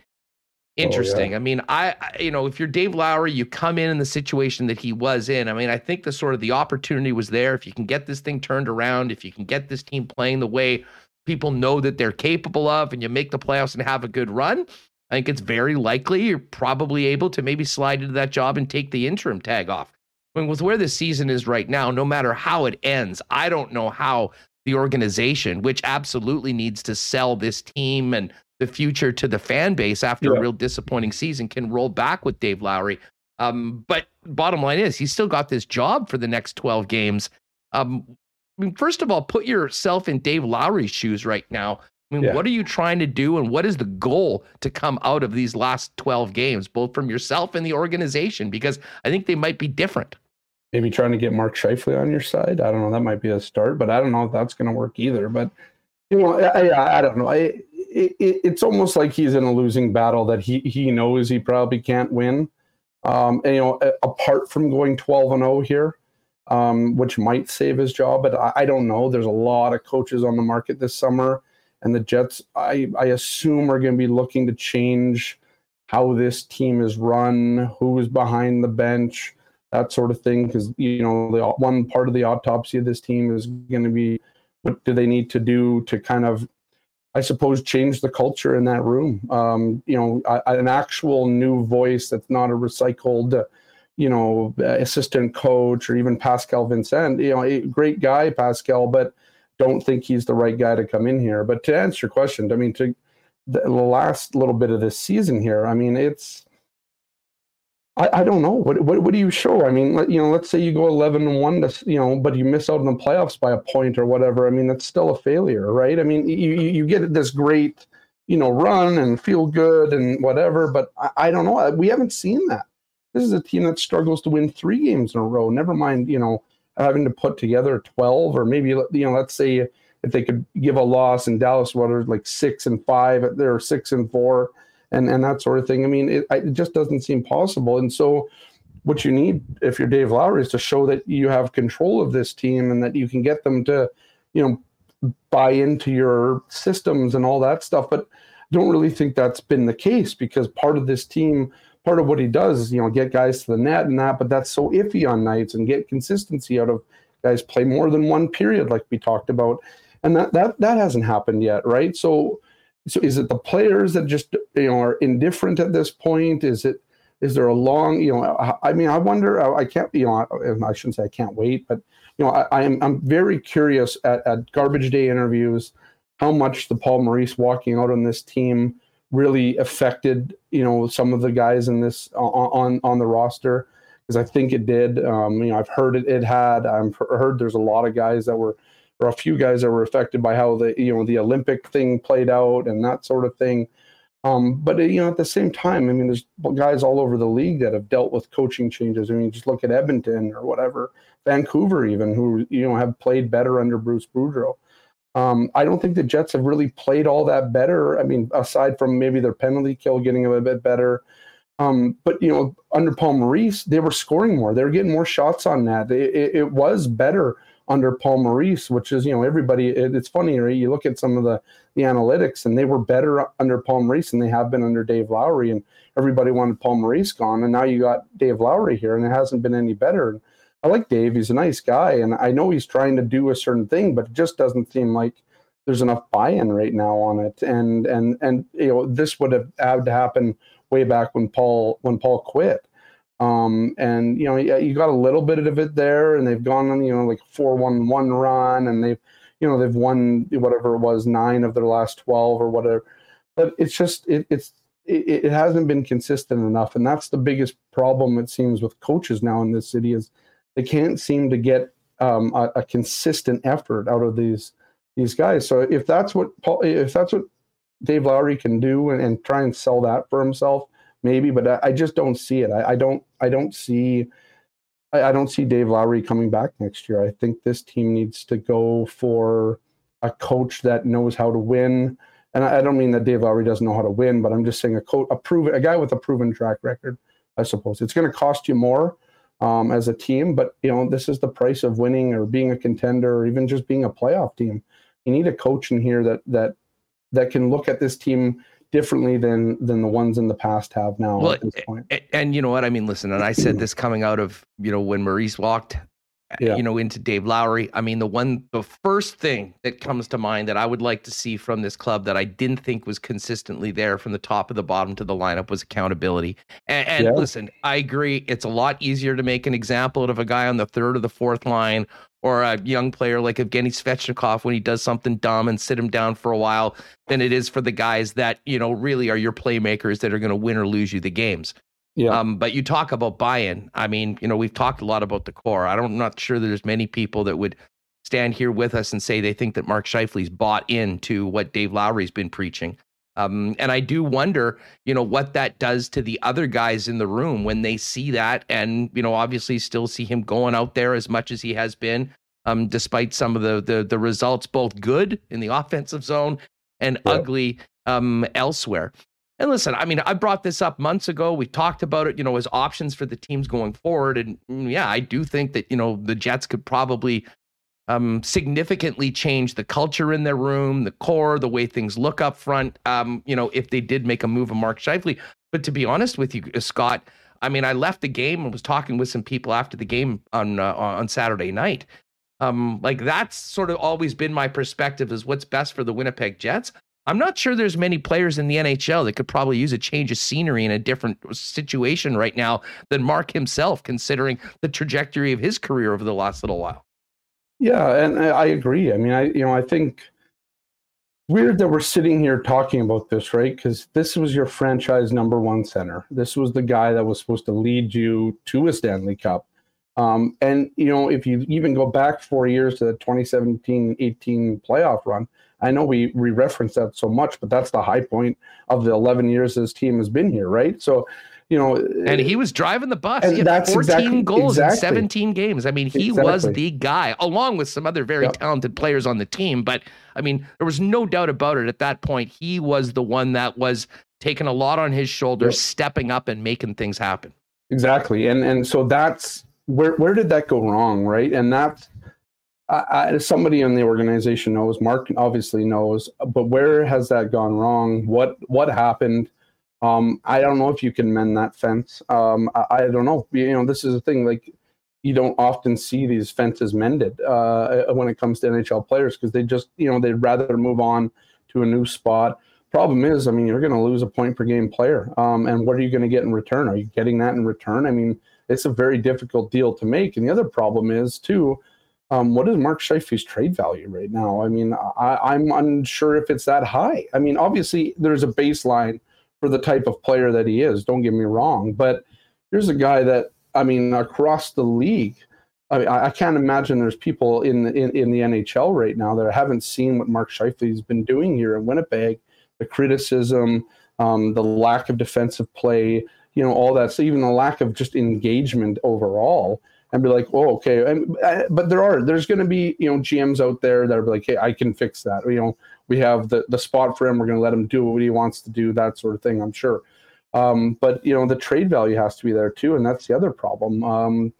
interesting. Oh, yeah. I mean, I, you know, if you're Dave Lowry, you come in in the situation that he was in. I mean, I think the sort of the opportunity was there. If you can get this thing turned around, if you can get this team playing the way people know that they're capable of, and you make the playoffs and have a good run, I think it's very likely you're probably able to maybe slide into that job and take the interim tag off. I mean, with where the season is right now, no matter how it ends, I don't know how the organization, which absolutely needs to sell this team and the future to the fan base after yeah. a real disappointing season can roll back with Dave Lowry. Um, but bottom line is, he's still got this job for the next 12 games. Um, I mean, first of all, put yourself in Dave Lowry's shoes right now. I mean, yeah. what are you trying to do, and what is the goal to come out of these last 12 games, both from yourself and the organization? Because I think they might be different. Maybe trying to get Mark Scheifele on your side. I don't know. That might be a start, but I don't know if that's going to work either. But you know, I, I, I don't know. I, it, it's almost like he's in a losing battle that he he knows he probably can't win. Um, and, you know, apart from going 12 and 0 here, um, which might save his job, but I, I, don't know. There's a lot of coaches on the market this summer, and the Jets, I, I assume, are going to be looking to change how this team is run, who's behind the bench, that sort of thing. Because you know, the one part of the autopsy of this team is going to be what do they need to do to kind of I suppose, change the culture in that room. Um, you know, a, an actual new voice that's not a recycled, you know, assistant coach or even Pascal Vincent. You know, a great guy, Pascal, but don't think he's the right guy to come in here. But to answer your question, I mean, to the last little bit of this season here, I mean, it's I, I don't know. What, what what do you show? I mean, let, you know, let's say you go eleven and one, to, you know, but you miss out in the playoffs by a point or whatever. I mean, that's still a failure, right? I mean, you you get this great, you know, run and feel good and whatever, but I, I don't know. We haven't seen that. This is a team that struggles to win three games in a row. Never mind, you know, having to put together twelve or maybe you know, let's say if they could give a loss in Dallas, what are like six and five, they're six and four and and that sort of thing. I mean, it, it just doesn't seem possible. And so, what you need if you're Dave Lowry is to show that you have control of this team and that you can get them to, you know, buy into your systems and all that stuff. But I don't really think that's been the case because part of this team part of what he does is you know get guys to the net and that, but that's so iffy on nights and get consistency out of guys play more than one period like we talked about, and that that that hasn't happened yet, right? So so is it the players that just you know are indifferent at this point? Is it is there a long you know I mean I wonder I can't you know I shouldn't say I can't wait, but you know I, am I'm, I'm very curious at, at garbage day interviews how much the Paul Maurice walking out on this team really affected you know some of the guys in this on on the roster because I think it did. Um, you know, I've heard it it had. I've heard there's a lot of guys that were or a few guys that were affected by how the you know the Olympic thing played out and that sort of thing. Um, but you know, at the same time, I mean, there's guys all over the league that have dealt with coaching changes. I mean, just look at Edmonton or whatever, Vancouver even, who you know have played better under Bruce Boudreau. Um, I don't think the Jets have really played all that better. I mean, aside from maybe their penalty kill getting a bit better. Um, but you know, under Paul Maurice, they were scoring more. They were getting more shots on that. It, it was better under Paul Maurice, which is you know everybody. It, it's funny, right? You look at some of the the analytics, and they were better under Paul Maurice than they have been under Dave Lowry, and everybody wanted Paul Maurice gone, and now you got Dave Lowry here, and it hasn't been any better. I like Dave; he's a nice guy, and I know he's trying to do a certain thing, but it just doesn't seem like there's enough buy-in right now on it. And and and you know this would have had to happen way back when Paul when Paul quit. Um, and you know you got a little bit of it there, and they've gone on you know like four one one run, and they've you know they've won whatever it was nine of their last twelve or whatever. But it's just it, it's it, it hasn't been consistent enough, and that's the biggest problem it seems with coaches now in this city is they can't seem to get um, a, a, consistent effort out of these these guys. So if that's what Paul, if that's what Dave Lowry can do and, and try and sell that for himself, maybe. But I, I just don't see it. I, I, don't. I don't see. I, I don't see Dave Lowry coming back next year. I think this team needs to go for a coach that knows how to win. And I, don't mean that Dave Lowry doesn't know how to win, but I'm just saying a coach, a proven, a guy with a proven track record. I suppose it's going to cost you more um, as a team. But you know, this is the price of winning or being a contender or even just being a playoff team. You need a coach in here that that that can look at this team differently than than the ones in the past have now well, at this point. And, and you know what I mean. Listen, and I said this coming out of you know when Maurice walked yeah. you know, into Dave Lowry. I mean, the one, the first thing that comes to mind that I would like to see from this club that I didn't think was consistently there from the top of the bottom to the lineup was accountability. And, and yeah. listen, I agree. It's a lot easier to make an example of a guy on the third or the fourth line or a young player like Evgeny Svechnikov when he does something dumb and sit him down for a while than it is for the guys that, you know, really are your playmakers that are going to win or lose you the games. Yeah. Um, but you talk about buy-in. I mean, you know, we've talked a lot about the core. I don't, I'm not sure there's many people that would stand here with us and say they think that Mark Scheifele's bought into what Dave Lowry's been preaching. Um, and I do wonder, you know, what that does to the other guys in the room when they see that, and you know, obviously still see him going out there as much as he has been, um, despite some of the the, the results, both good in the (laughs) offensive zone and yeah. ugly um, elsewhere. And listen, I mean, I brought this up months ago. We talked about it, you know, as options for the teams going forward. And mm, yeah, I do think that, you know, the Jets could probably um, significantly change the culture in their room, the core, the way things look up front, um, you know, if they did make a move of Mark Scheifele. But to be honest with you, uh, Scott, I mean, I left the game and was talking with some people after the game on uh, on Saturday night. Um, like that's sort of always been my perspective is what's best for the Winnipeg Jets. I'm not sure there's many players in the NHL that could probably use a change of scenery in a different situation right now than Mark himself, considering the trajectory of his career over the last little while. Yeah, and I agree. I mean, I you know, I think weird that we're sitting here talking about this, right? Because this was your franchise number one center. This was the guy that was supposed to lead you to a Stanley Cup. Um, and you know, if you even go back four years to the 2017-18 playoff run, I know we we reference that so much, but that's the high point of the 11 years this team has been here, right? So, you know, and uh, he was driving the bus. He had 14 exactly, goals exactly. in 17 games. I mean, he exactly. was the guy, along with some other very yep. talented players on the team. But I mean, there was no doubt about it. At that point, he was the one that was taking a lot on his shoulders, yep. stepping up and making things happen. Exactly, and and so that's where where did that go wrong, right? And that's I, somebody in the organization knows. Mark obviously knows, but where has that gone wrong? What what happened? Um, I don't know if you can mend that fence. Um, I, I don't know. You know, this is a thing like you don't often see these fences mended uh, when it comes to NHL players because they just, you know, they'd rather move on to a new spot. Problem is, I mean, you're going to lose a point per game player. Um, and what are you going to get in return? Are you getting that in return? I mean, it's a very difficult deal to make. And the other problem is, too, um, what is Mark Scheifele's trade value right now? I mean, I, am unsure if it's that high. I mean, obviously, there's a baseline for the type of player that he is. Don't get me wrong, but here's a guy that I mean, across the league, I, mean, I can't imagine there's people in, in in the NHL right now that haven't seen what Mark Scheifele's been doing here in Winnipeg. The criticism, um, the lack of defensive play, you know, all that. So even the lack of just engagement overall and be like, oh, okay. And, uh, but there are, there's going to be, you know, GMs out there that are like, hey, I can fix that. You know, we have the, the spot for him. We're going to let him do what he wants to do, that sort of thing, I'm sure. Um, but, you know, the trade value has to be there too. And that's the other problem. Um,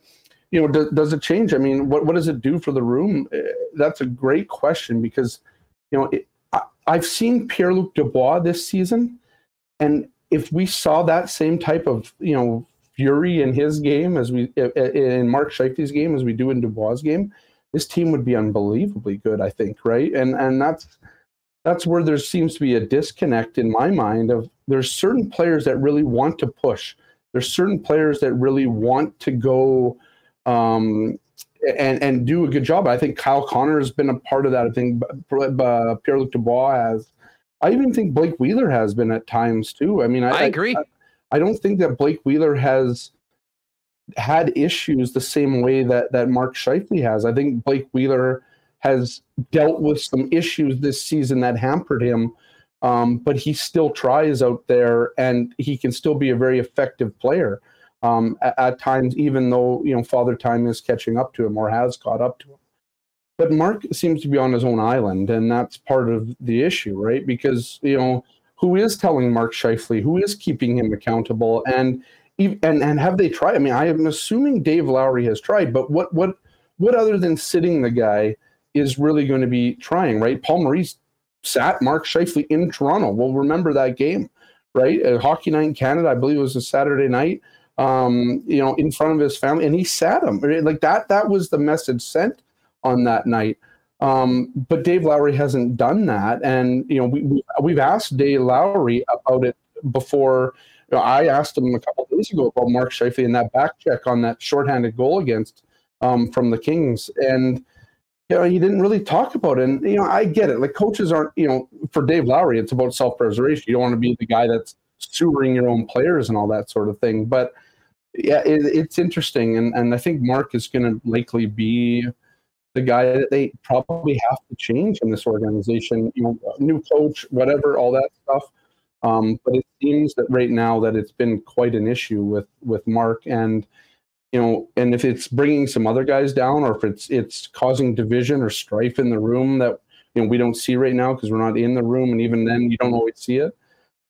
you know, do, does it change? I mean, what, what does it do for the room? Uh, that's a great question because, you know, it, I, I've seen Pierre Luc Dubois this season. And if we saw that same type of, you know, fury in his game as we in Mark Scheifele's game as we do in Dubois' game, this team would be unbelievably good. I think, right? And and that's that's where there seems to be a disconnect in my mind of there's certain players that really want to push. There's certain players that really want to go um, and and do a good job. I think Kyle Connor has been a part of that. I think uh, Pierre Luc Dubois has. I even think Blake Wheeler has been at times too. I mean, I, I agree. I, I don't think that Blake Wheeler has had issues the same way that that Mark Scheifele has. I think Blake Wheeler has dealt with some issues this season that hampered him, um, but he still tries out there, and he can still be a very effective player um, at, at, times, even though you know Father Time is catching up to him or has caught up to him. But Mark seems to be on his own island, and that's part of the issue, right? Because you know who is telling Mark Scheifele, who is keeping him accountable, and and and have they tried? I mean, I am assuming Dave Lowry has tried, but what what what other than sitting the guy is really going to be trying, right? Paul Maurice sat Mark Scheifele in Toronto. We'll remember that game, right? At Hockey Night in Canada, I believe it was a Saturday night. Um, you know, in front of his family, and he sat him like that. That was the message sent on that night. Um, but Dave Lowry hasn't done that, and you know we, we have asked Dave Lowry about it before. You know, I asked him a couple days ago about Mark Scheifele and that back check on that shorthanded goal against um, from the Kings, and you know he didn't really talk about it. And you know I get it. Like coaches aren't you know for Dave Lowry, it's about self preservation. You don't want to be the guy that's sewering your own players and all that sort of thing. But yeah, it, it's interesting, and and I think Mark is going to likely be the guy that they probably have to change in this organization. You know, new coach, whatever, all that stuff. Um, but it seems that right now that it's been quite an issue with with Mark and you know, and if it's bringing some other guys down, or if it's it's causing division or strife in the room that you know we don't see right now because we're not in the room, and even then you don't always see it.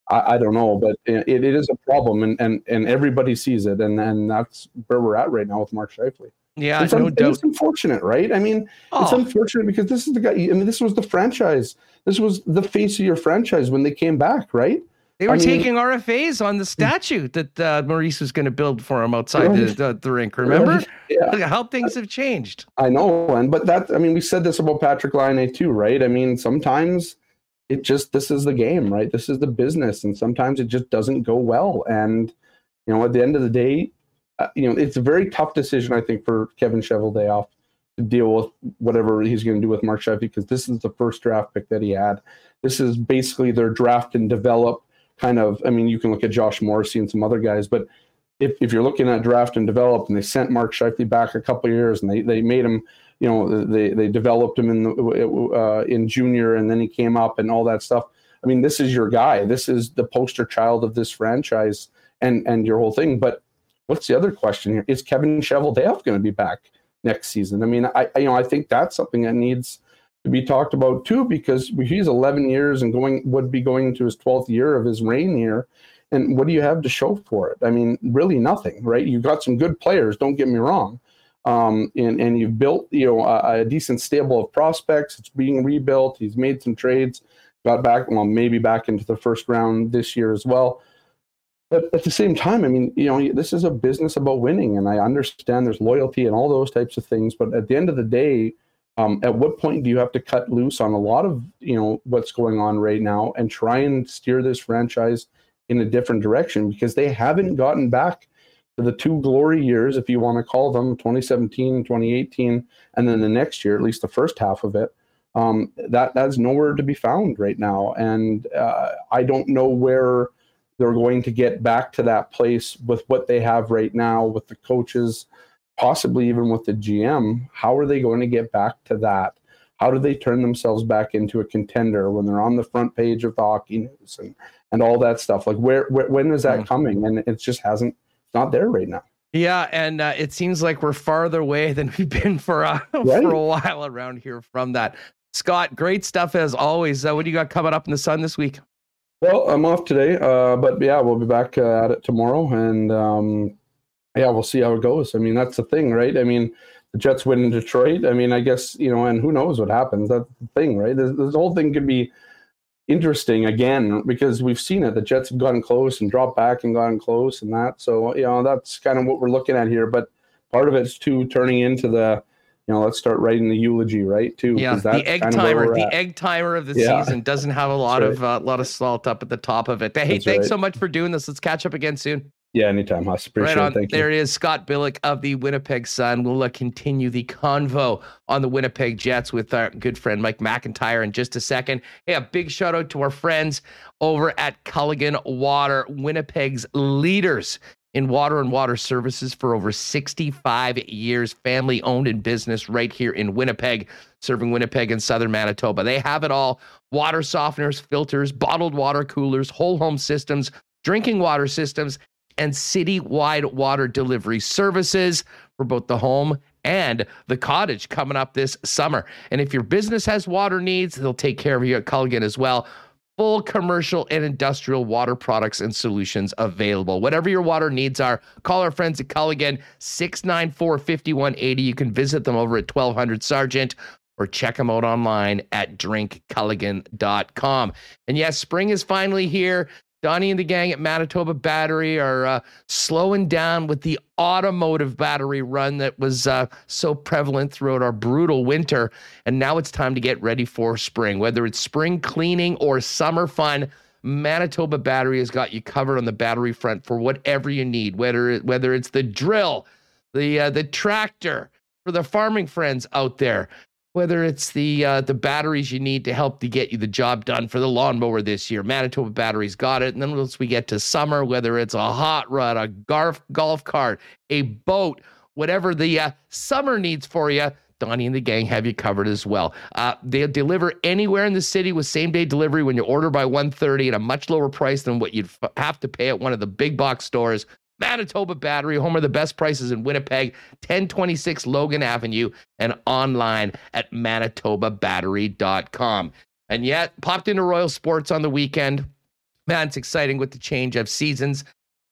I, I don't know, but it, it is a problem, and, and and everybody sees it, and and that's where we're at right now with Mark Scheifele. Yeah, it's, no un- doubt. It's unfortunate, right? I mean, oh. it's unfortunate because this is the guy. I mean, this was the franchise. This was the face of your franchise when they came back, right? They were I taking RFAs on the statue that uh, Maurice was going to build for him outside the, the, the, rink. Remember? (laughs) Yeah. Look at how things have changed. I know, and but that I mean, we said this about Patrick Laine too, right? I mean, sometimes it just this is the game, right? This is the business, and sometimes it just doesn't go well. And you know, at the end of the day, uh, you know, it's a very tough decision, I think, for Kevin Cheveldayoff to deal with whatever he's going to do with Mark Sheffy because this is the first draft pick that he had. This is basically their draft and develop kind of. I mean, you can look at Josh Morrissey and some other guys, but if, if you're looking at draft and develop, and they sent Mark Scheifele back a couple years, and they, they made him, you know, they they developed him in the, uh, in junior, and then he came up and all that stuff. I mean, this is your guy. This is the poster child of this franchise and and your whole thing. But what's the other question here? Is Kevin Cheveldayoff going to be back next season? I mean, I you know I think that's something that needs to be talked about too because he's 11 years and going would be going into his 12th year of his reign here. And what do you have to show for it? I mean, really nothing, right? You've got some good players. Don't get me wrong. Um, and and you've built you know a, a decent stable of prospects. It's being rebuilt. He's made some trades, got back well maybe back into the first round this year as well. But at the same time, I mean, you know, this is a business about winning, and I understand there's loyalty and all those types of things. But at the end of the day, um, at what point do you have to cut loose on a lot of you know what's going on right now and try and steer this franchise in a different direction because they haven't gotten back to the two glory years, if you want to call them, 2017, 2018, and then the next year, at least the first half of it. Um, that that's nowhere to be found right now, and uh, I don't know where they're going to get back to that place with what they have right now with the coaches possibly even with the GM, how are they going to get back to that? How do they turn themselves back into a contender when they're on the front page of the hockey news and, and all that stuff? Like, where, where when is that mm-hmm. coming? And it just hasn't, it's not there right now. Yeah, and uh, it seems like we're farther away than we've been for uh, right. (laughs) for a while around here from that. Scott, great stuff as always. Uh, what do you got coming up in the sun this week? Well, I'm off today, uh, but yeah, we'll be back uh, at it tomorrow, and um, yeah, we'll see how it goes. I mean, that's the thing, right? I mean, the Jets win in Detroit. I mean, I guess you know, and who knows what happens? That's the thing, right? This, this whole thing could be interesting again because we've seen it. The Jets have gotten close and dropped back and gotten close and that. So you know, that's kind of what we're looking at here. But part of it's too turning into the you know, let's start writing the eulogy, right? Too. Yeah, the egg timer, the egg timer of the yeah. season doesn't have a lot right. of a uh, lot of salt up at the top of it. Hey, That's thanks right. so much for doing this. Let's catch up again soon. Yeah, anytime. I appreciate right on. it. Thank there you. it is. Scott Billeck of the Winnipeg Sun. We'll uh, continue the convo on the Winnipeg Jets with our good friend Mike McIntyre in just a second. Hey, a big shout out to our friends over at Culligan Water, Winnipeg's leaders in water and water services for over 65 years, family owned in business right here in Winnipeg, serving Winnipeg and southern Manitoba. They have it all water softeners, filters, bottled water coolers, whole home systems, drinking water systems, and city-wide water delivery services for both the home and the cottage coming up this summer. And if your business has water needs, they'll take care of you at Culligan as well. Full commercial and industrial water products and solutions available. Whatever your water needs are, call our friends at Culligan 694 5180. You can visit them over at 1200 Sargent or check them out online at drinkculligan.com. And yes, spring is finally here. Donnie and the gang at Manitoba Battery are uh, slowing down with the automotive battery run that was uh, so prevalent throughout our brutal winter. And now it's time to get ready for spring. Whether it's spring cleaning or summer fun, Manitoba Battery has got you covered on the battery front for whatever you need. Whether whether it's the drill, the uh, the tractor for the farming friends out there, whether it's the uh, the batteries you need to help to get you the job done for the lawnmower this year. Manitoba Batteries got it. And then once we get to summer, whether it's a hot rod, a golf golf cart, a boat, whatever the uh, summer needs for you, Donnie and the gang have you covered as well. Uh, they'll deliver anywhere in the city with same day delivery when you order by 1.30 at a much lower price than what you'd f- have to pay at one of the big box stores. Manitoba Battery, home of the best prices in Winnipeg, 1026 Logan Avenue, and online at manitobabattery.com. And yet, popped into Royal Sports on the weekend. Man, it's exciting with the change of seasons.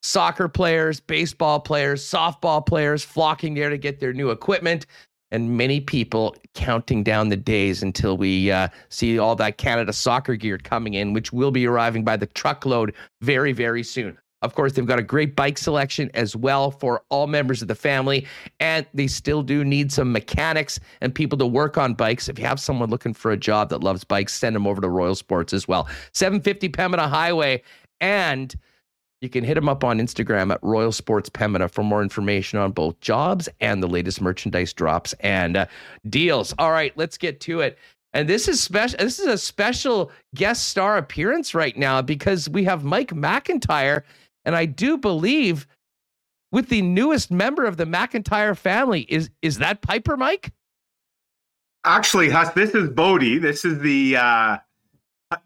Soccer players, baseball players, softball players flocking there to get their new equipment, and many people counting down the days until we uh, see all that Canada soccer gear coming in, which will be arriving by the truckload very, very soon. Of course, they've got a great bike selection as well for all members of the family. And they still do need some mechanics and people to work on bikes. If you have someone looking for a job that loves bikes, send them over to Royal Sports as well. 750 Pembina Highway. And you can hit them up on Instagram at Royal Sports Pembina for more information on both jobs and the latest merchandise drops and uh, deals. All right, let's get to it. And this is special. This is a special guest star appearance right now because we have Mike McIntyre and I do believe with the newest member of the McIntyre family is is that Piper Mike? Actually, this is Bodie. This is the uh,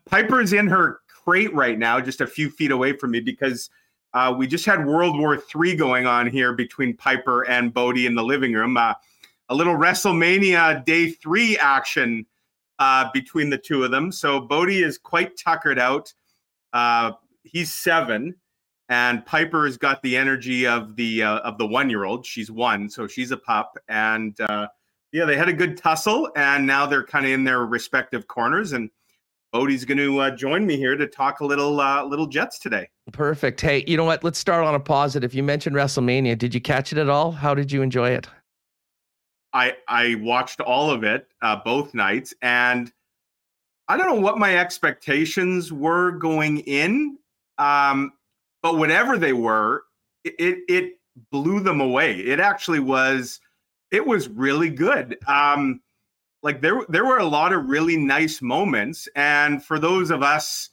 Piper's in her crate right now, just a few feet away from me because uh, we just had World War III going on here between Piper and Bodie in the living room. Uh, a little WrestleMania Day Three action uh, between the two of them. So Bodie is quite tuckered out. Uh, he's seven and Piper's got the energy of the uh, of the one year old. She's one, so she's a pup, and uh, yeah, they had a good tussle, and now they're kind of in their respective corners. And Bodie's going to uh, join me here to talk a little uh, little Jets today. Perfect. Hey, you know what? Let's start on a positive. You mentioned WrestleMania. Did you catch it at all? How did you enjoy it? I I watched all of it uh, both nights, and I don't know what my expectations were going in, um, but whatever they were, it it blew them away. It actually was it was really good. Um, like there there were a lot of really nice moments, and for those of us,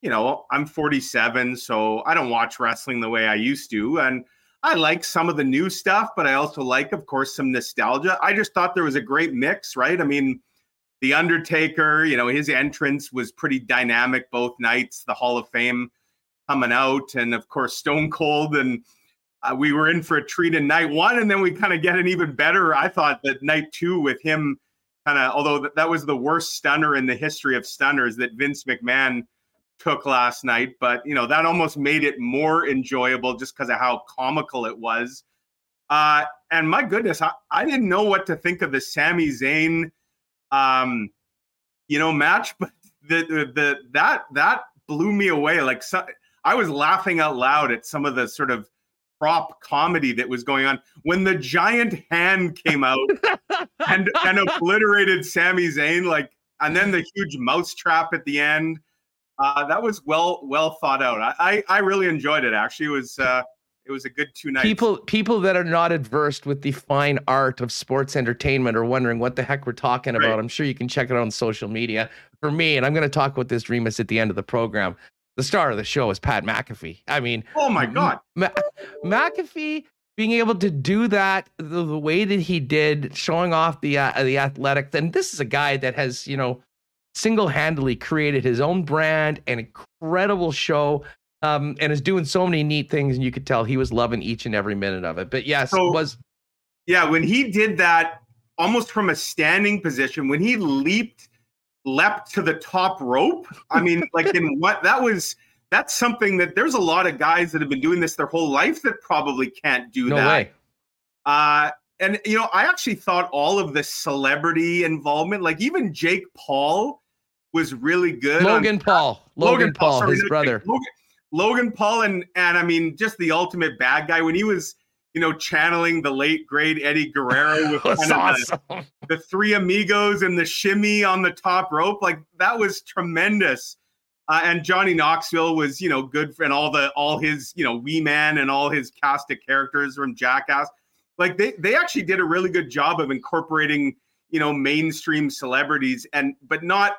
you know, I'm 47, so I don't watch wrestling the way I used to, and I like some of the new stuff, but I also like, of course, some nostalgia. I just thought there was a great mix, right? I mean, The Undertaker, you know, his entrance was pretty dynamic both nights, the Hall of Fame coming out, and of course, Stone Cold. And uh, we were in for a treat in night one, and then we kind of get an even better, I thought, that night two with him kind of, although that was the worst stunner in the history of stunners that Vince McMahon took last night, but you know that almost made it more enjoyable just because of how comical it was. Uh, and my goodness, I, I didn't know what to think of the Sami Zayn, um, you know, match, (laughs) but the, the the that that blew me away. Like so, I was laughing out loud at some of the sort of prop comedy that was going on when the giant hand came out (laughs) and and obliterated Sami Zayn, like, and then the huge mouse trap at the end uh, that was well well thought out. I, I, I really enjoyed it. Actually, it was uh, it was a good two nights. People people that are not adversed with the fine art of sports entertainment are wondering what the heck we're talking about. Right. I'm sure you can check it out on social media. For me, and I'm going to talk about this Remis at the end of the program. The star of the show is Pat McAfee. I mean, oh my god, Ma- McAfee being able to do that the, the, way that he did, showing off the uh, the athletics, and this is a guy that has you know single handedly created his own brand, an incredible show, um, and is doing so many neat things. And you could tell he was loving each and every minute of it. But yes, so, was. Yeah, when he did that almost from a standing position, when he leaped, leapt to the top rope, I mean, (laughs) like in what that was. That's something that there's a lot of guys that have been doing this their whole life that probably can't do no that. Way. Uh, and you know, I actually thought all of the celebrity involvement, like even Jake Paul, was really good. Logan on, Paul, Logan, Logan Paul, sorry, his brother. Logan, Logan Paul, and and I mean, just the ultimate bad guy when he was, you know, channeling the late great Eddie Guerrero (laughs) with kind awesome. the, the three amigos and the shimmy on the top rope. Like that was tremendous. Uh, and Johnny Knoxville was, you know, good for and all the all his, you know, wee man and all his cast of characters from Jackass. Like they they actually did a really good job of incorporating, you know, mainstream celebrities and but not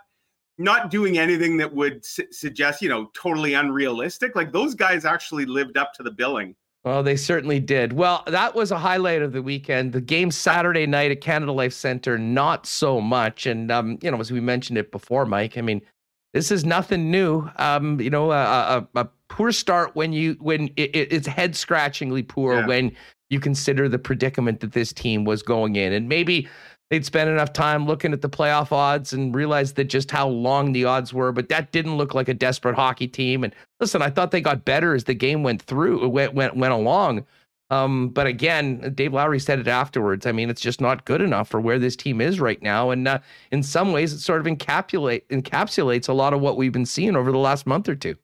not doing anything that would su- suggest, you know, totally unrealistic. Like those guys actually lived up to the billing. Well, they certainly did. Well, that was a highlight of the weekend. The game Saturday night at Canada Life Center, not so much. And um, you know, as we mentioned it before, Mike. I mean, this is nothing new. Um, you know, a, a, a poor start when you when it, it's head scratchingly poor yeah. when you consider the predicament that this team was going in, and maybe they'd spend enough time looking at the playoff odds and realized that just how long the odds were. But that didn't look like a desperate hockey team. And listen, I thought they got better as the game went through, went went went along. Um, but again, Dave Lowry said it afterwards. I mean, it's just not good enough for where this team is right now. And uh, in some ways, it sort of encapsulate encapsulates a lot of what we've been seeing over the last month or two.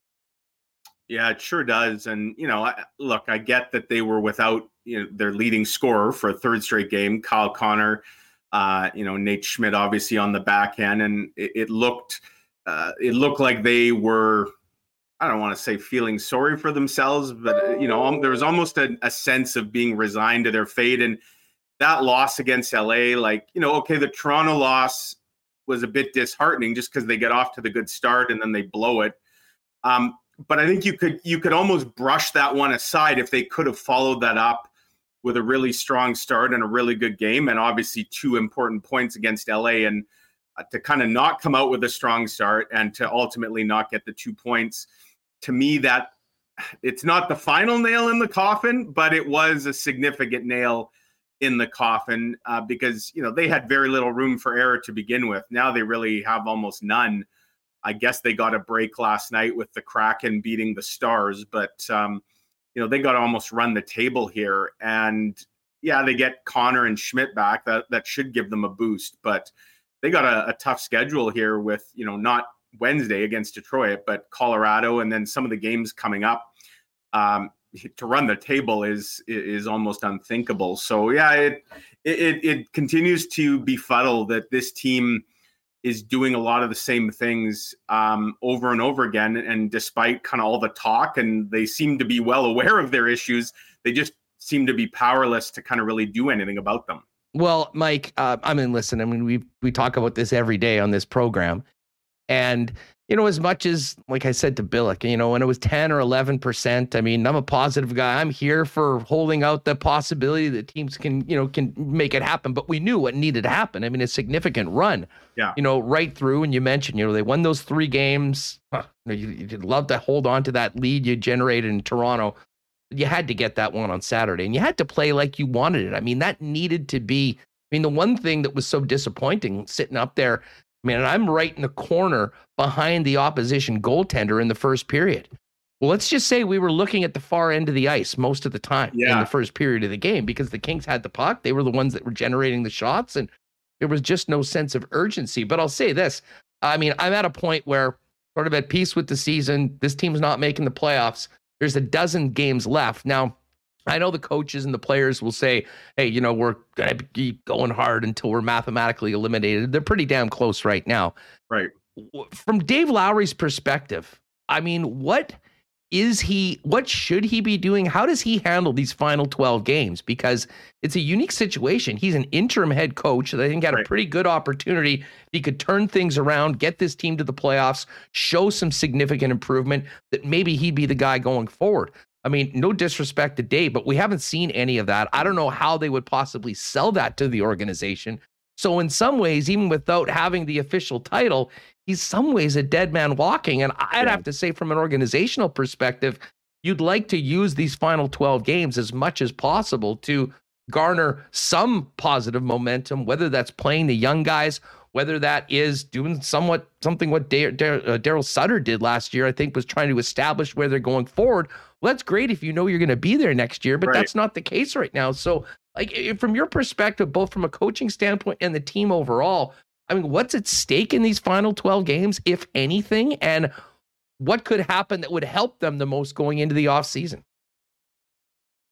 Yeah, it sure does. And you know, I, look, I get that they were without you know their leading scorer for a third straight game, Kyle Connor uh, you know, Nate Schmidt obviously on the back end, and it, it looked uh, it looked like they were. I don't want to say feeling sorry for themselves, but you know, there was almost a, a sense of being resigned to their fate. And that loss against LA, like you know, okay, the Toronto loss was a bit disheartening just because they get off to the good start and then they blow it. Um, but I think you could you could almost brush that one aside if they could have followed that up with a really strong start and a really good game, and obviously two important points against LA. And uh, to kind of not come out with a strong start and to ultimately not get the two points, to me, that it's not the final nail in the coffin, but it was a significant nail in the coffin uh, because you know they had very little room for error to begin with. Now they really have almost none. I guess they got a break last night with the Kraken beating the Stars, but um, you know, they got to almost run the table here. And yeah, they get Connor and Schmidt back. That that should give them a boost. But they got a, a tough schedule here with, you know, not Wednesday against Detroit, but Colorado and then some of the games coming up. Um, to run the table is is almost unthinkable. So yeah, it it it continues to befuddle that this team is doing a lot of the same things um, over and over again. And despite kind of all the talk, and they seem to be well aware of their issues, they just seem to be powerless to kind of really do anything about them. Well, Mike, uh, I mean, listen, I mean, we we talk about this every day on this program, and you know, as much as, like I said to Billeck, you know, when it was 10 or 11%, I mean, I'm a positive guy. I'm here for holding out the possibility that teams can, you know, can make it happen. But we knew what needed to happen. I mean, a significant run, yeah, you know, right through. And you mentioned, you know, they won those three games. Huh, you know, you'd love to hold on to that lead you generated in Toronto. You had to get that one on Saturday and you had to play like you wanted it. I mean, that needed to be I mean, the one thing that was so disappointing sitting up there I mean, I'm right in the corner behind the opposition goaltender in the first period. Well, let's just say we were looking at the far end of the ice most of the time yeah. in the first period of the game because the Kings had the puck. They were the ones that were generating the shots, and there was just no sense of urgency. But I'll say this I mean, I'm at a point where sort of at peace with the season. This team's not making the playoffs. There's a dozen games left. Now, I know the coaches and the players will say, hey, you know, we're going to keep going hard until we're mathematically eliminated. They're pretty damn close right now. Right. From Dave Lowry's perspective, I mean, what is he, what should he be doing? How does he handle these final 12 games? Because it's a unique situation. He's an interim head coach that I think had right. a pretty good opportunity. He could turn things around, get this team to the playoffs, show some significant improvement that maybe he'd be the guy going forward. I mean, no disrespect to Dave, but we haven't seen any of that. I don't know how they would possibly sell that to the organization. So, in some ways, even without having the official title, he's some ways a dead man walking. And I'd yeah. have to say, from an organizational perspective, you'd like to use these final 12 games as much as possible to garner some positive momentum, whether that's playing the young guys, whether that is doing somewhat something what uh, Daryl Sutter did last year, I think was trying to establish where they're going forward well, that's great if you know you're going to be there next year, but right. that's not the case right now. So, like from your perspective, both from a coaching standpoint and the team overall, I mean, what's at stake in these final 12 games, if anything, and what could happen that would help them the most going into the off season?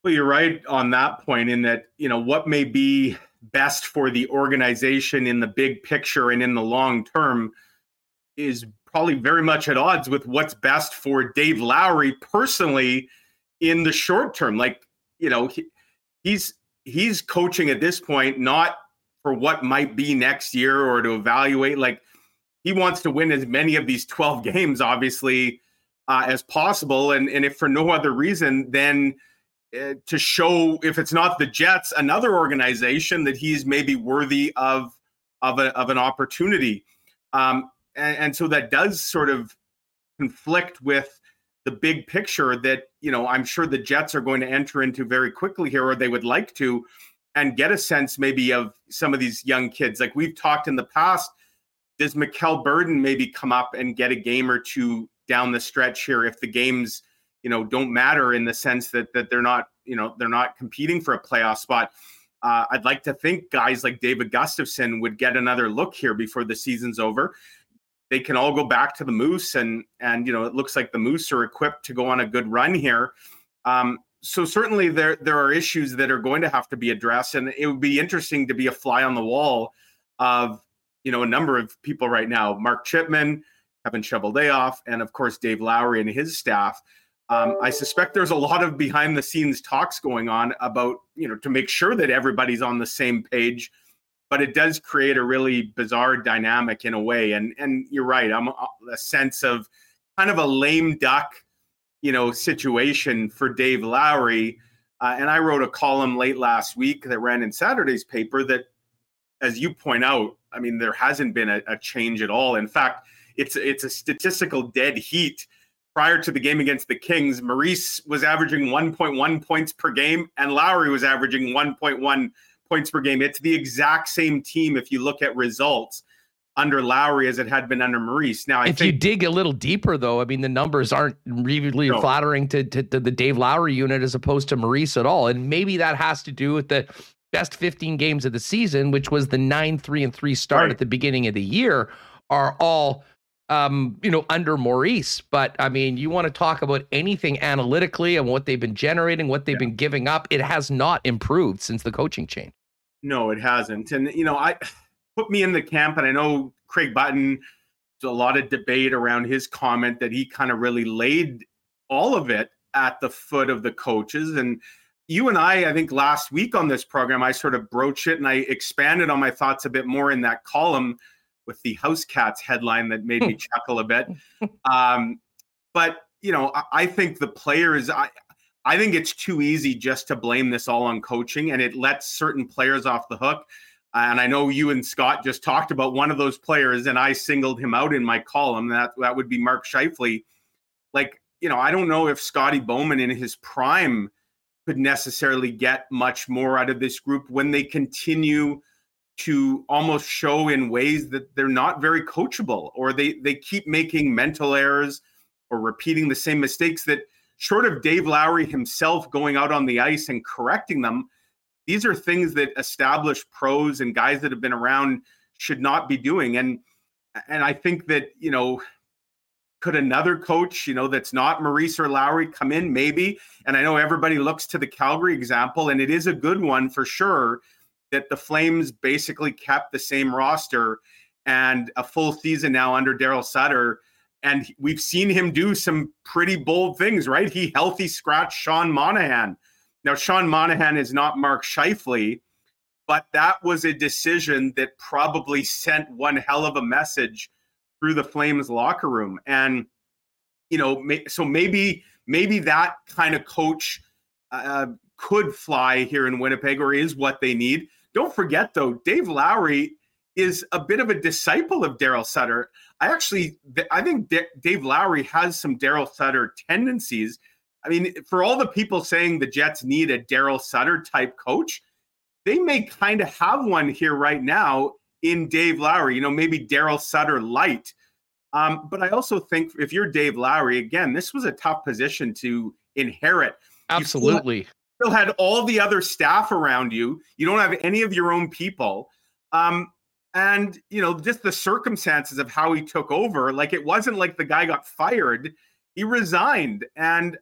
Well, you're right on that point in that, you know, what may be best for the organization in the big picture and in the long term is probably very much at odds with what's best for Dave Lowry personally in the short term. Like, you know, he, he's he's coaching at this point not for what might be next year or to evaluate. Like he wants to win as many of these 12 (laughs) games obviously uh, as possible. And and if for no other reason then uh, to show if it's not the Jets another organization that he's maybe worthy of of, a, of an opportunity. Um, and, and so that does sort of conflict with the big picture that you know I'm sure the Jets are going to enter into very quickly here, or they would like to, and get a sense maybe of some of these young kids. Like we've talked in the past, does Mikkel Burden maybe come up and get a game or two down the stretch here if the games you know don't matter in the sense that that they're not you know they're not competing for a playoff spot. Uh, I'd like to think guys like David Gustafsson would get another look here before the season's over they can all go back to the Moose, and and you know it looks like the Moose are equipped to go on a good run here. Um, so certainly there there are issues that are going to have to be addressed, and it would be interesting to be a fly on the wall of you know a number of people right now: Mark Chipman, Kevin Cheveldayoff, and of course Dave Lowry and his staff. Um, I suspect there's a lot of behind the scenes talks going on about you know to make sure that everybody's on the same page but it does create a really bizarre dynamic in a way. And and you're right, I'm a, sense of kind of a lame duck, you know, situation for Dave Lowry. Uh, and I wrote a column late last week that ran in Saturday's paper that, as you point out, I mean, there hasn't been a, a change at all. In fact, it's it's a statistical dead heat. Prior to the game against the Kings, Maurice was averaging 1.1 points per game, and Lowry was averaging 1.1 points per game. It's the exact same team if you look at results under Lowry as it had been under Maurice. Now, I if think, you dig a little deeper, though, I mean, the numbers aren't really no. flattering to, to, to, the Dave Lowry unit as opposed to Maurice at all. And maybe that has to do with the best 15 games of the season, which was the 9 3 and 3 start right. at the beginning of the year, are all um, you know, under Maurice. But I mean, you want to talk about anything analytically and what they've been generating, what they've yeah. been giving up. It has not improved since the coaching change. No, it hasn't. And you know, I (sighs) put me in the camp, and I know Craig Button. A lot of debate around his comment that he kind of really laid all of it at the foot of the coaches and you and I, I think last week on this program, I sort of broached it and I expanded on my thoughts a bit more in that column with the House Cats headline that made me (laughs) chuckle a bit. Um, but you know, I, I think the players, I, I think it's too easy just to blame this all on coaching, and it lets certain players off the hook. And I know you and Scott just talked about one of those players, and I singled him out in my column. That that would be Mark Scheifele. Like, you know, I don't know if Scotty Bowman in his prime could necessarily get much more out of this group when they continue to almost show in ways that they're not very coachable or they they keep making mental errors or repeating the same mistakes that short of Dave Lowry himself going out on the ice and correcting them these are things that established pros and guys that have been around should not be doing and and I think that you know could another coach, you know, that's not Maurice or Lowry come in? Maybe. And I know everybody looks to the Calgary example, and it is a good one for sure that the Flames basically kept the same roster and a full season now under Daryl Sutter. And we've seen him do some pretty bold things, right? He healthy scratched Sean Monahan. Now, Sean Monahan is not Mark Scheifele, but that was a decision that probably sent one hell of a message through the Flames locker room. And, you know, so maybe, maybe that kind of coach uh, could fly here in Winnipeg or is what they need. Don't forget, though, Dave Lowry is a bit of a disciple of Daryl Sutter. I actually, I think D- Dave Lowry has some Daryl Sutter tendencies. I mean, for all the people saying the Jets need a Daryl Sutter type coach, they may kind of have one here right now in Dave Lowry, you know, maybe Daryl Sutter light. Um, but I also think if you're Dave Lowry, again, this was a tough position to inherit. Absolutely. You still, had, all the other staff around you. You don't have any of your own people. Um, and, you know, just the circumstances of how he took over, like it wasn't like the guy got fired, he resigned. And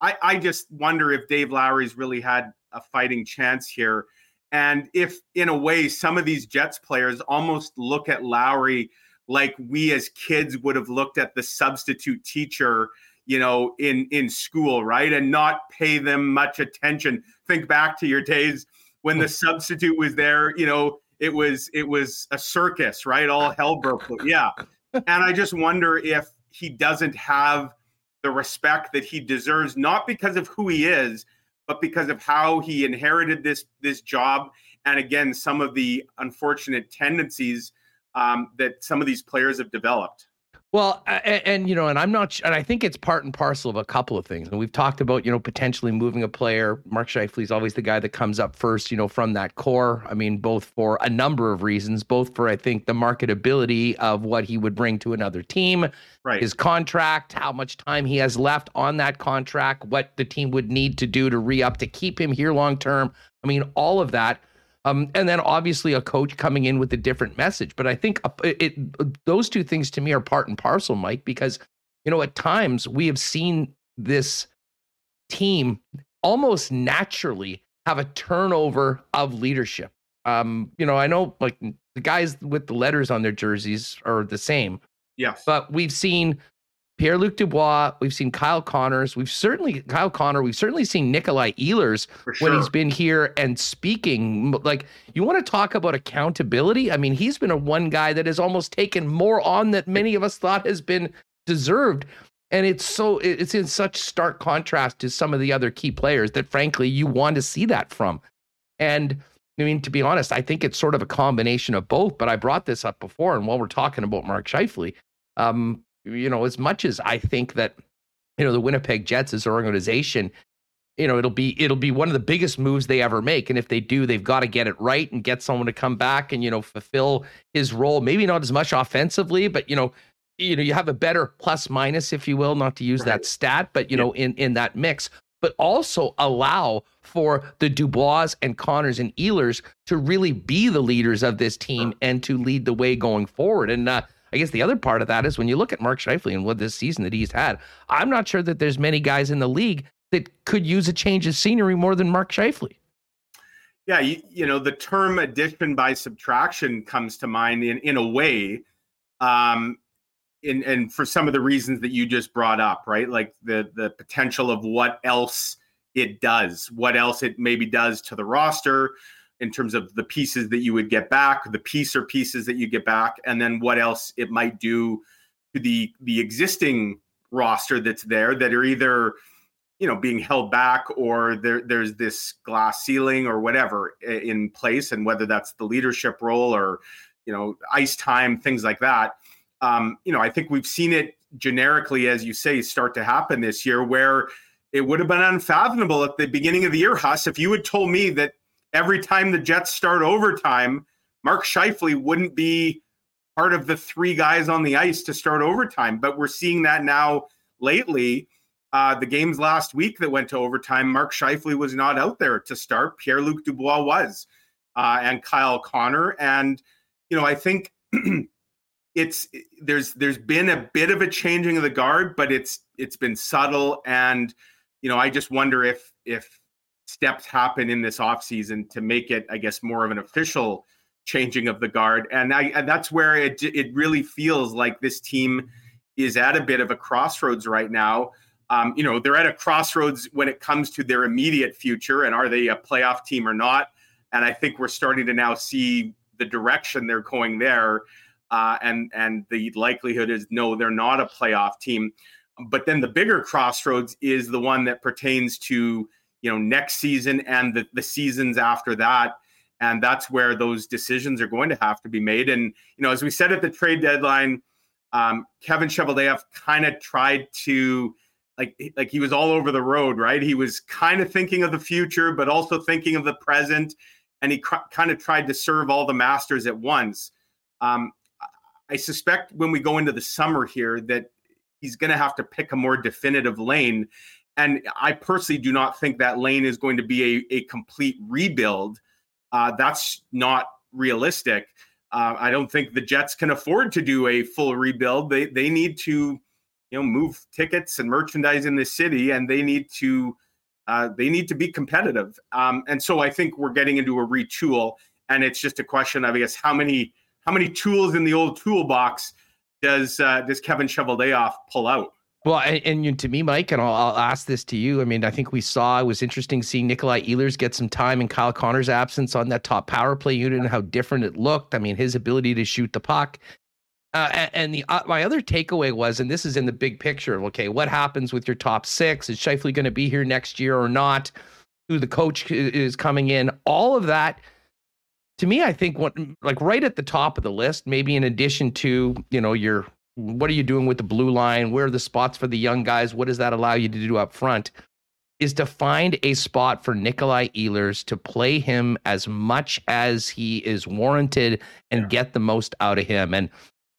I, I just wonder if Dave Lowry's really had a fighting chance here. And if, in a way, some of these Jets players almost look at Lowry like we as kids would have looked at the substitute teacher, you know, in in school, right? And not pay them much attention. Think back to your days when the hmm. substitute was there, you know, it was it was a circus, right? All hell broke loose. Yeah. And I just wonder if he doesn't have the respect that he deserves, not because of who he is, but because of how he inherited this this job and again some of the unfortunate tendencies um, that some of these players have developed. Well, and, and, you know, and I'm not, and I think it's part and parcel of a couple of things. And we've talked about, you know, potentially moving a player. Mark Scheifele is always the guy that comes up first, you know, from that core. I mean, both for a number of reasons, both for I think the marketability of what he would bring to another team, right? His contract, how much time he has left on that contract, what the team would need to do to re up to keep him here long term. I mean, all of that. Um, and then obviously a coach coming in with a different message. But I think it, it, those two things to me are part and parcel, Mike, because you know at times we have seen this team almost naturally have a turnover of leadership. Um, you know, I know like the guys with the letters on their jerseys are the same. Yes. But we've seen Pierre Luc Dubois. We've seen Kyle Connors. We've certainly Kyle Connor. We've certainly seen Nikolai Ehlers sure. when he's been here and speaking. Like you want to talk about accountability? I mean, he's been a one guy that has almost taken more on that many of us thought has been deserved. And it's so it's in such stark contrast to some of the other key players that frankly you want to see that from. And I mean, to be honest, I think it's sort of a combination of both. But I brought this up before, and while we're talking about Mark Scheifele, um, you know, as much as I think that, you know, the Winnipeg Jets as an organization, you know, it'll be it'll be one of the biggest moves they ever make. And if they do, they've got to get it right and get someone to come back and, you know, fulfill his role. Maybe not as much offensively, but you know, you know, you have a better plus minus, if you will, not to use right. that stat, but you yeah. know, in in that mix, but also allow for the Dubois and Connors and Ehlers to really be the leaders of this team and to lead the way going forward. And uh, I guess the other part of that is when you look at Mark Scheifele and what this season that he's had, I'm not sure that there's many guys in the league that could use a change of scenery more than Mark Scheifele. Yeah, you, you know, the term addition by subtraction comes to mind in, in a way. Um, in, and for some of the reasons that you just brought up, right? Like the the potential of what else it does, what else it maybe does to the roster in terms of the pieces that you would get back, the piece or pieces that you get back, and then what else it might do to the the existing roster that's there that are either you know being held back or there there's this glass ceiling or whatever in place and whether that's the leadership role or you know ice time things like that. Um, you know, I think we've seen it generically, as you say, start to happen this year where it would have been unfathomable at the beginning of the year, Huss, if you had told me that every time the Jets start overtime, Mark Scheifele wouldn't be part of the three guys on the ice to start overtime. But we're seeing that now lately. Uh, the games last week that went to overtime, Mark Scheifele was not out there to start. Pierre Luc Dubois was, uh, and Kyle Connor. And, you know, I think (clears throat) it's there's there's been a bit of a changing of the guard, but it's it's been subtle, and you know I just wonder if if steps happen in this offseason to make it, I guess, more of an official changing of the guard, and I and that's where it it really feels like this team is at a bit of a crossroads right now. Um, you know, they're at a crossroads when it comes to their immediate future and are they a playoff team or not? And I think we're starting to now see the direction they're going there uh, and and the likelihood is no, they're not a playoff team. But then the bigger crossroads is the one that pertains to you know next season and the, the seasons after that, and that's where those decisions are going to have to be made. And you know, as we said at the trade deadline, um, Kevin Cheveldayoff kind of tried to like like he was all over the road, right? He was kind of thinking of the future, but also thinking of the present, and he cr- kind of tried to serve all the masters at once. Um, I suspect when we go into the summer here that he's going to have to pick a more definitive lane. And I personally do not think that lane is going to be a, a complete rebuild. Uh, that's not realistic. Uh, I don't think the Jets can afford to do a full rebuild. They they need to, you know, move tickets and merchandise in the city, and they need to uh, they need to be competitive. Um, and so I think we're getting into a retool, and it's just a question of I guess how many how many tools in the old toolbox does uh, does Kevin Cheveldayoff pull out? Well, and, and, to me, Mike, and I'll, I'll, ask this to you. I mean, I think we saw it was interesting seeing Nikolai Ehlers get some time in Kyle Connor's absence on that top power play unit and how different it looked. I mean, his ability to shoot the puck. Uh, and, and the uh, my other takeaway was, and this is in the big picture of okay, what happens with your top six? Is Scheifele going to be here next year or not? Who the coach is coming in? All of that to me, I think what like right at the top of the list, maybe in addition to, you know, your what are you doing with the blue line? Where are the spots for the young guys? What does that allow you to do up front? Is to find a spot for Nikolai Ehlers to play him as much as he is warranted and yeah. get the most out of him. And,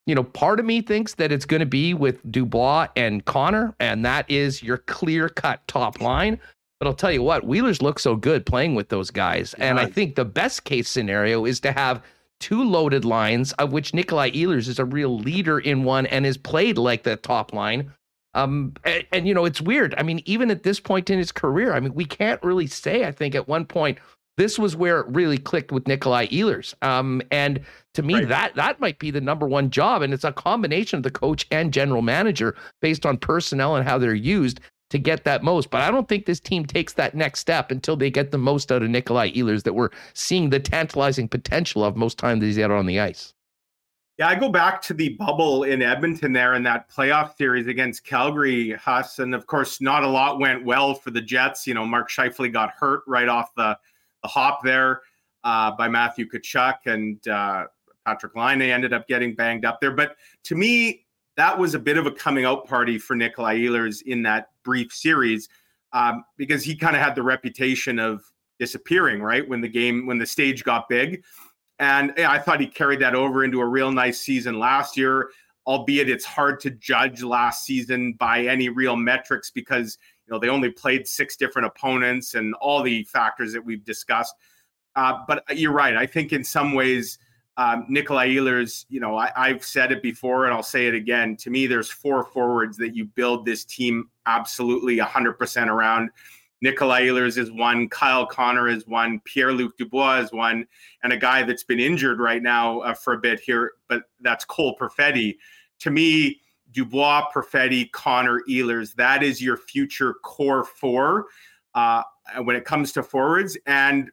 you know, part of me thinks that it's going to be with Dubois and Connor, and that is your clear cut top line. But I'll tell you what, Wheeler's look so good playing with those guys. And I think the best case scenario is to have two loaded lines, of which Nikolai Ehlers is a real leader in one and is played like the top line. Um, and, and, you know, it's weird. I mean, even at this point in his career, I mean, we can't really say, I think, at one point, this was where it really clicked with Nikolai Ehlers. Um, and to me, right. that that might be the number one job. And it's a combination of the coach and general manager based on personnel and how they're used to get that most. But I don't think this team takes that next step until they get the most out of Nikolai Ehlers that we're seeing the tantalizing potential of most times he's out on the ice. Yeah, I go back to the bubble in Edmonton there in that playoff series against Calgary, Huss. And of course, not a lot went well for the Jets. You know, Mark Scheifele got hurt right off the, the hop there uh, by Matthew Tkachuk, and uh, Patrik Laine ended up getting banged up there. But to me, that was a bit of a coming out party for Nikolai Ehlers in that brief series um, because he kind of had the reputation of disappearing right when the game when the stage got big. And yeah, i thought he carried that over into a real nice season last year albeit it's hard to judge last season by any real metrics because you know they only played six different opponents and all the factors that we've discussed. Uh, but you're right i think in some ways um, Nikolai Ehlers, you know, I, I've said it before and I'll say it again. To me, there's four forwards that you build this team absolutely 100% around. Nikolai Ehlers is one, Kyle Connor is one, Pierre Luc Dubois is one, and a guy that's been injured right now uh, for a bit here, but that's Cole Perfetti. To me, Dubois, Perfetti, Connor, Ehlers, that is your future core four uh, when it comes to forwards. And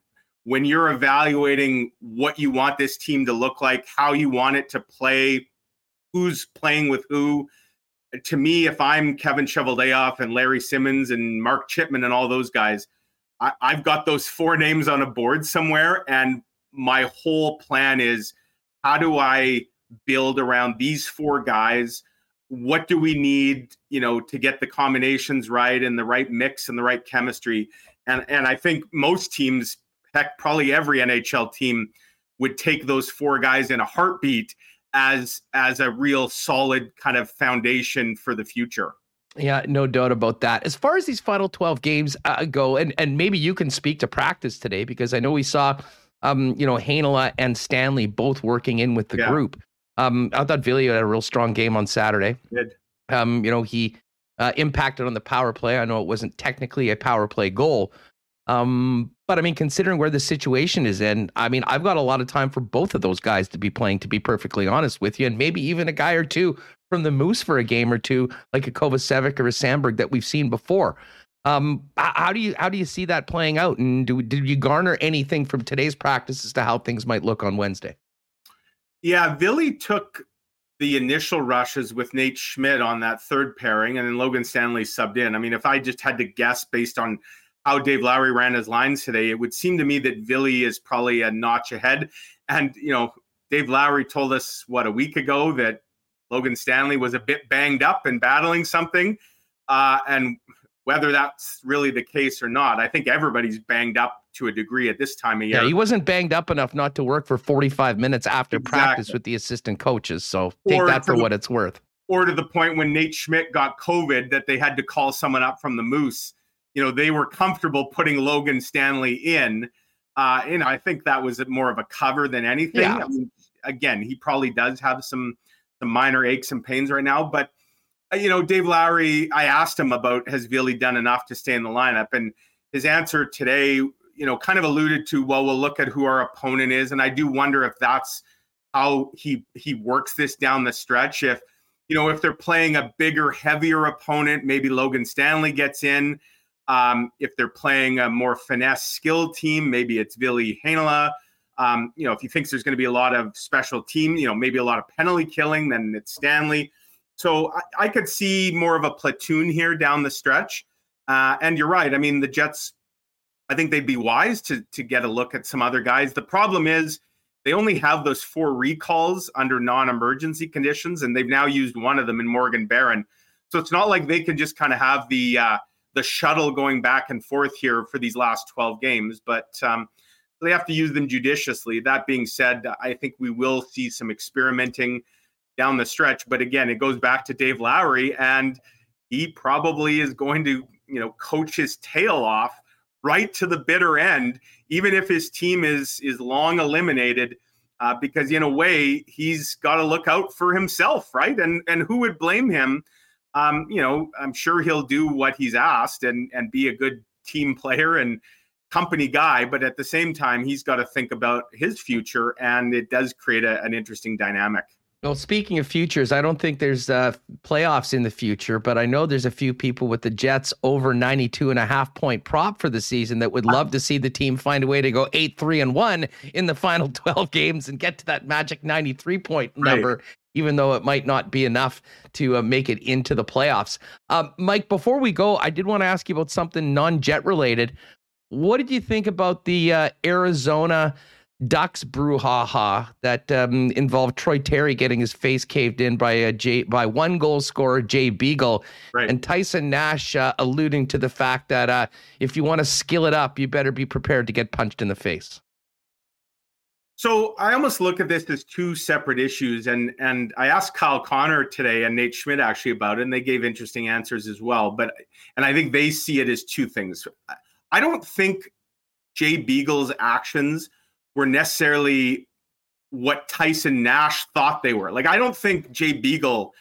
when you're evaluating what you want this team to look like, how you want it to play, who's playing with who, to me, if I'm Kevin Cheveldayoff and Larry Simmons and Mark Chipman and all those guys, I, I've got those four names on a board somewhere. And my whole plan is how do I build around these four guys? What do we need, you know, to get the combinations right and the right mix and the right chemistry? And and I think most teams, heck, probably every NHL team would take those four guys in a heartbeat as as a real solid kind of foundation for the future. Yeah, no doubt about that. As far as these final 12 games uh, go, and and maybe you can speak to practice today because I know we saw, um, you know, Heinola and Stanley both working in with the yeah. group. Um, I thought Ville had a real strong game on Saturday. Good. Um, you know, he uh, impacted on the power play. I know it wasn't technically a power play goal, um, but I mean, considering where the situation is in, I mean, I've got a lot of time for both of those guys to be playing, to be perfectly honest with you, and maybe even a guy or two from the Moose for a game or two, like a Kovacevic or a Samberg that we've seen before. Um, how do you how do you see that playing out? And do did you garner anything from today's practice as to how things might look on Wednesday? Yeah, Ville took the initial rushes with Nate Schmidt on that third pairing, and then Logan Stanley subbed in. I mean, if I just had to guess based on how Dave Lowry ran his lines today, it would seem to me that Ville is probably a notch ahead. And, you know, Dave Lowry told us, what, a week ago that Logan Stanley was a bit banged up and battling something. Uh, and whether that's really the case or not, I think everybody's banged up to a degree at this time of year. Yeah, he wasn't banged up enough not to work for 45 minutes after exactly. practice with the assistant coaches. So take or that for the, what it's worth. Or to the point when Nate Schmidt got COVID that they had to call someone up from the Moose you know, they were comfortable putting Logan Stanley in. Uh, and I think that was more of a cover than anything. Yeah. I mean, again, he probably does have some some minor aches and pains right now, but uh, you know, Dave Lowry, I asked him about has Ville done enough to stay in the lineup, and his answer today, you know, kind of alluded to, well, we'll look at who our opponent is, and I do wonder if that's how he he works this down the stretch. If you know, if they're playing a bigger, heavier opponent, maybe Logan Stanley gets in. Um, if they're playing a more finesse skill team, maybe it's Ville Heinola. Um, you know, if he thinks there's going to be a lot of special team, you know, maybe a lot of penalty killing, then it's Stanley. So I, I could see more of a platoon here down the stretch. Uh, and you're right. I mean, the Jets, I think they'd be wise to to get a look at some other guys. The problem is they only have those four recalls under non-emergency conditions, and they've now used one of them in Morgan Barron. So it's not like they can just kind of have the uh, the shuttle going back and forth here for these last 12 games, but um, they have to use them judiciously. That being said, I think we will see some experimenting down the stretch. But again, it goes back to Dave Lowry, and he probably is going to, you know, coach his tail off right to the bitter end, even if his team is is long eliminated. Uh, because in a way, he's got to look out for himself, right? And and who would blame him? Um, you know, I'm sure he'll do what he's asked and and be a good team player and company guy. But at the same time, he's got to think about his future, and it does create a, an interesting dynamic. Well, speaking of futures, I don't think there's uh, playoffs in the future, but I know there's a few people with the Jets over 92 and a half point prop for the season that would love to see the team find a way to go 8 3 and 1 in the final (laughs) 12 games and get to that magic 93 point number. Right even though it might not be enough to uh, make it into the playoffs. Um, Mike, before we go, I did want to ask you about something non jet related. What did you think about the uh, Arizona Ducks brouhaha that um, involved Troy Terry getting his face caved in by a by one goal scorer Jay Beagle, right. and Tyson Nash uh, alluding to the fact that uh, if you want to skill it up, you better be prepared to get punched in the face. So I almost look at this as two separate issues, and and I asked Kyle Connor today and Nate Schmidt actually about it, and they gave interesting answers as well. But and I think they see it as two things. I don't think Jay Beagle's actions were necessarily what Tyson Nash thought they were. Like, I don't think Jay Beagle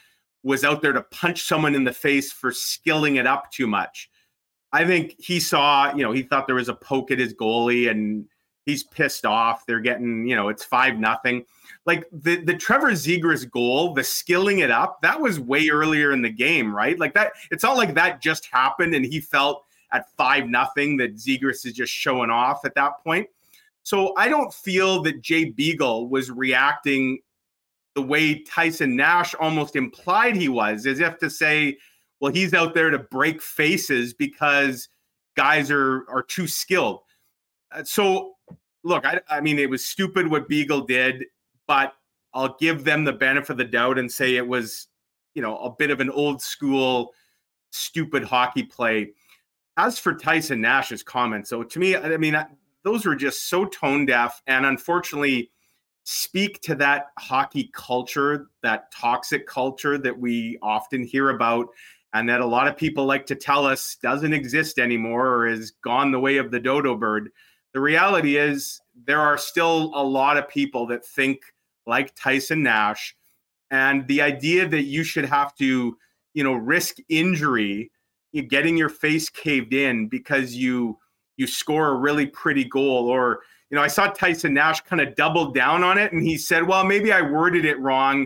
was out there to punch someone in the face for skilling it up too much. I think he saw, you know, he thought there was a poke at his goalie and he's pissed off. They're getting, you know, it's five nothing. Like the the Trevor Zegras goal, the skilling it up, that was way earlier in the game, right? Like that, it's not like that just happened and he felt at five nothing that Zegras is just showing off at that point. So I don't feel that Jay Beagle was reacting the way Tyson Nash almost implied he was, as if to say, well, he's out there to break faces because guys are are too skilled. Uh, so look, I, I mean, it was stupid what Beagle did, but I'll give them the benefit of the doubt and say it was, you know, a bit of an old school, stupid hockey play. As for Tyson Nash's comments, so to me, I mean, those were just so tone deaf and unfortunately speak to that hockey culture, that toxic culture that we often hear about and that a lot of people like to tell us doesn't exist anymore or is gone the way of the dodo bird. The reality is there are still a lot of people that think like Tyson Nash. And the idea that you should have to, you know, risk injury, getting your face caved in because you you score a really pretty goal or you know i saw tyson nash kind of double down on it and he said well maybe i worded it wrong.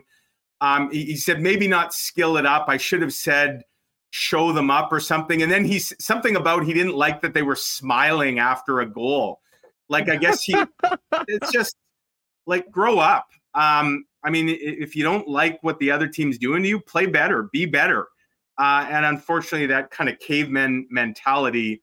Um, he, he, said maybe not skill it up. I should have said show them up or something. And then he something about he didn't like that they were smiling after a goal like i guess he it's (laughs) just like grow up um, i mean if you don't like what the other team's doing to you play better be better uh, and unfortunately that kind of caveman mentality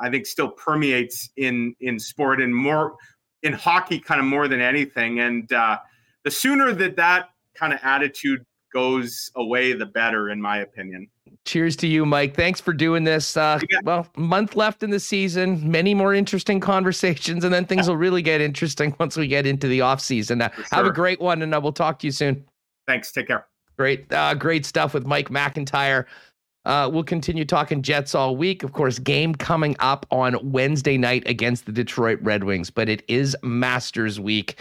I think still permeates in in sport and more in hockey, kind of more than anything. And uh, the sooner that that kind of attitude goes away, the better, in my opinion. Cheers to you, Mike. Thanks for doing this. Uh, well, month left in the season, many more interesting conversations, and then things will really get interesting (laughs) once we get into the off season. Uh, sure. Have a great one, and uh, we'll talk to you soon. Thanks. Take care. Great, uh, great stuff with Mike McIntyre. Uh, we'll continue talking Jets all week. Of course, game coming up on Wednesday night against the Detroit Red Wings, but it is Masters week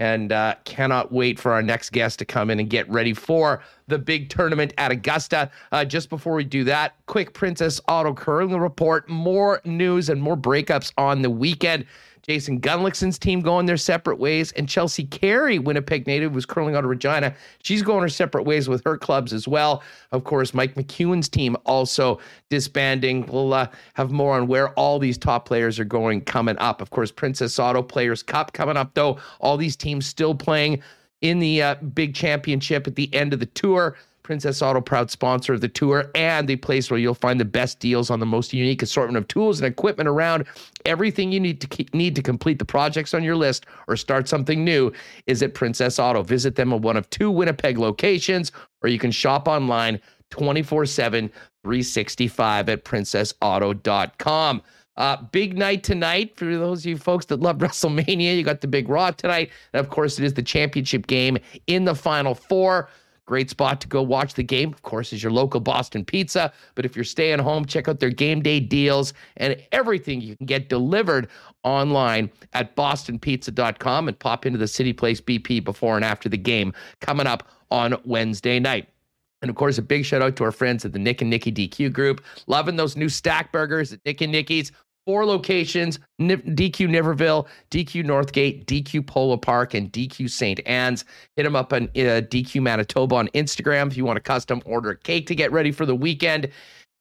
and uh, cannot wait for our next guest to come in and get ready for the big tournament at Augusta. Uh, just before we do that, quick Princess Auto curling report. More news and more breakups on the weekend. Jason Gunnlaugson's team going their separate ways, and Chelsea Carey, Winnipeg native, was curling out of Regina. She's going her separate ways with her clubs as well. Of course, Mike McEwen's team also disbanding. We'll uh, have more on where all these top players are going coming up. Of course, Princess Auto Players Cup coming up, though. All these teams still playing in the uh, big championship at the end of the tour. Princess Auto, proud sponsor of the tour, and the place where you'll find the best deals on the most unique assortment of tools and equipment around. Everything you need to keep, need to complete the projects on your list or start something new is at Princess Auto. Visit them at one of two Winnipeg locations, or you can shop online 24 7, 365 at princessauto.com. Uh, big night tonight for those of you folks that love (laughs) WrestleMania. You got the big Raw tonight. And of course, it is the championship game in the Final Four. Great spot to go watch the game, of course, is your local Boston Pizza. But if you're staying home, check out their game day deals and everything you can get delivered online at bostonpizza.com and pop into the City Place BP before and after the game coming up on Wednesday night. And of course, a big shout out to our friends at the Nick and Nicky DQ group. Loving those new stack burgers at Nick and Nicky's four locations DQ Niverville, DQ Northgate, DQ Polo Park, and DQ St. Anne's. Hit them up on uh, DQ Manitoba on Instagram if you want a custom order a cake to get ready for the weekend.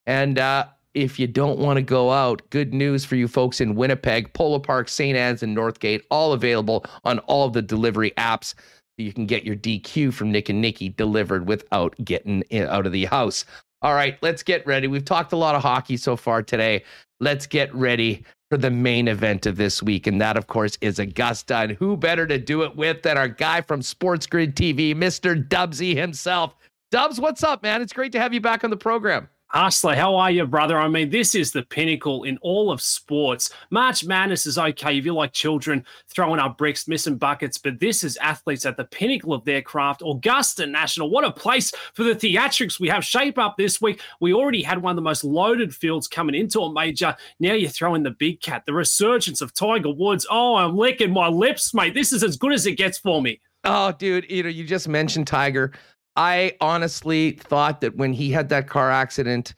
And uh, if you don't want to go out, good news for you folks in Winnipeg, Polo Park, St. Anne's, and Northgate, all available on all of the delivery apps. You can get your DQ from Nick and Nikki delivered without getting out of the house. All right, let's get ready. We've talked a lot of hockey so far today let's get ready for the main event of this week. And that, of course, is Augusta. And who better to do it with than our guy from SportsGrid TV, Mr. Dubsy himself. Dubbs, what's up, man? It's great to have you back on the program. Hustler, how are you, brother? I mean, this is the pinnacle in all of sports. March Madness is okay if you like children throwing up bricks, missing buckets, but this is athletes at the pinnacle of their craft. Augusta National, what a place for the theatrics we have shape up this week. We already had one of the most loaded fields coming into a major. Now you throw in the big cat, the resurgence of Tiger Woods. Oh, I'm licking my lips, mate. This is as good as it gets for me. Oh, dude, you know, you just mentioned Tiger. I honestly thought that when he had that car accident,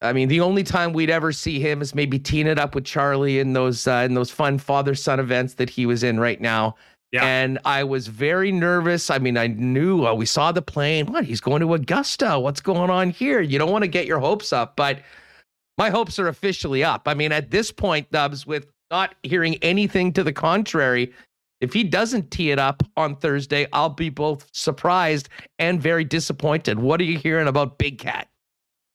I mean, the only time we'd ever see him is maybe teeing it up with Charlie in those uh, in those fun father son events that he was in right now. Yeah. And I was very nervous. I mean, I knew uh, we saw the plane. What? He's going to Augusta. What's going on here? You don't want to get your hopes up, but my hopes are officially up. I mean, at this point, Dubbs, with not hearing anything to the contrary, if he doesn't tee it up on Thursday, I'll be both surprised and very disappointed. What are you hearing about Big Cat?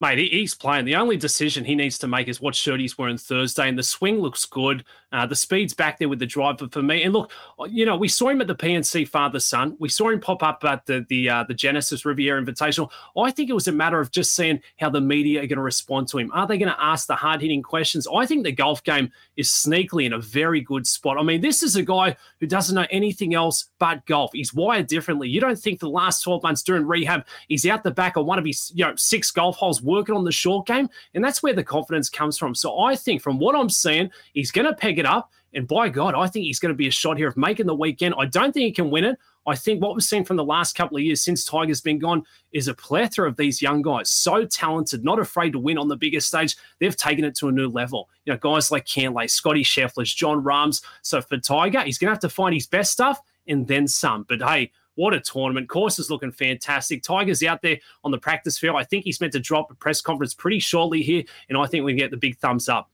Mate, he's playing. The only decision he needs to make is what shirt he's wearing Thursday, and the swing looks good. Uh, the speed's back there with the driver for me. And look, you know, we saw him at the PNC Father Son. We saw him pop up at the the uh, the Genesis Riviera Invitational. I think it was a matter of just seeing how the media are going to respond to him. Are they going to ask the hard hitting questions? I think the golf game is sneakily in a very good spot. I mean, this is a guy who doesn't know anything else but golf. He's wired differently. You don't think the last 12 months during rehab, he's out the back of one of his, you know, six golf holes working on the short game. And that's where the confidence comes from. So I think from what I'm seeing, he's going to peg it up. And by God, I think he's going to be a shot here of making the weekend. I don't think he can win it. I think what we've seen from the last couple of years since Tiger's been gone is a plethora of these young guys, so talented, not afraid to win on the biggest stage. They've taken it to a new level. You know, guys like Cantlay, Scotty Scheffler, Jon Rahms. So for Tiger, he's going to have to find his best stuff and then some. But hey, what a tournament. Course is looking fantastic. Tiger's out there on the practice field. I think he's meant to drop a press conference pretty shortly here, and I think we get the big thumbs up.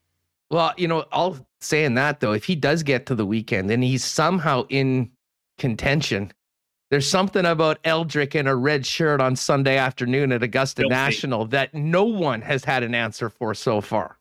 Well, you know, all saying that though, if he does get to the weekend and he's somehow in contention, there's something about Eldrick in a red shirt on Sunday afternoon at Augusta. National that no one has had an answer for so far.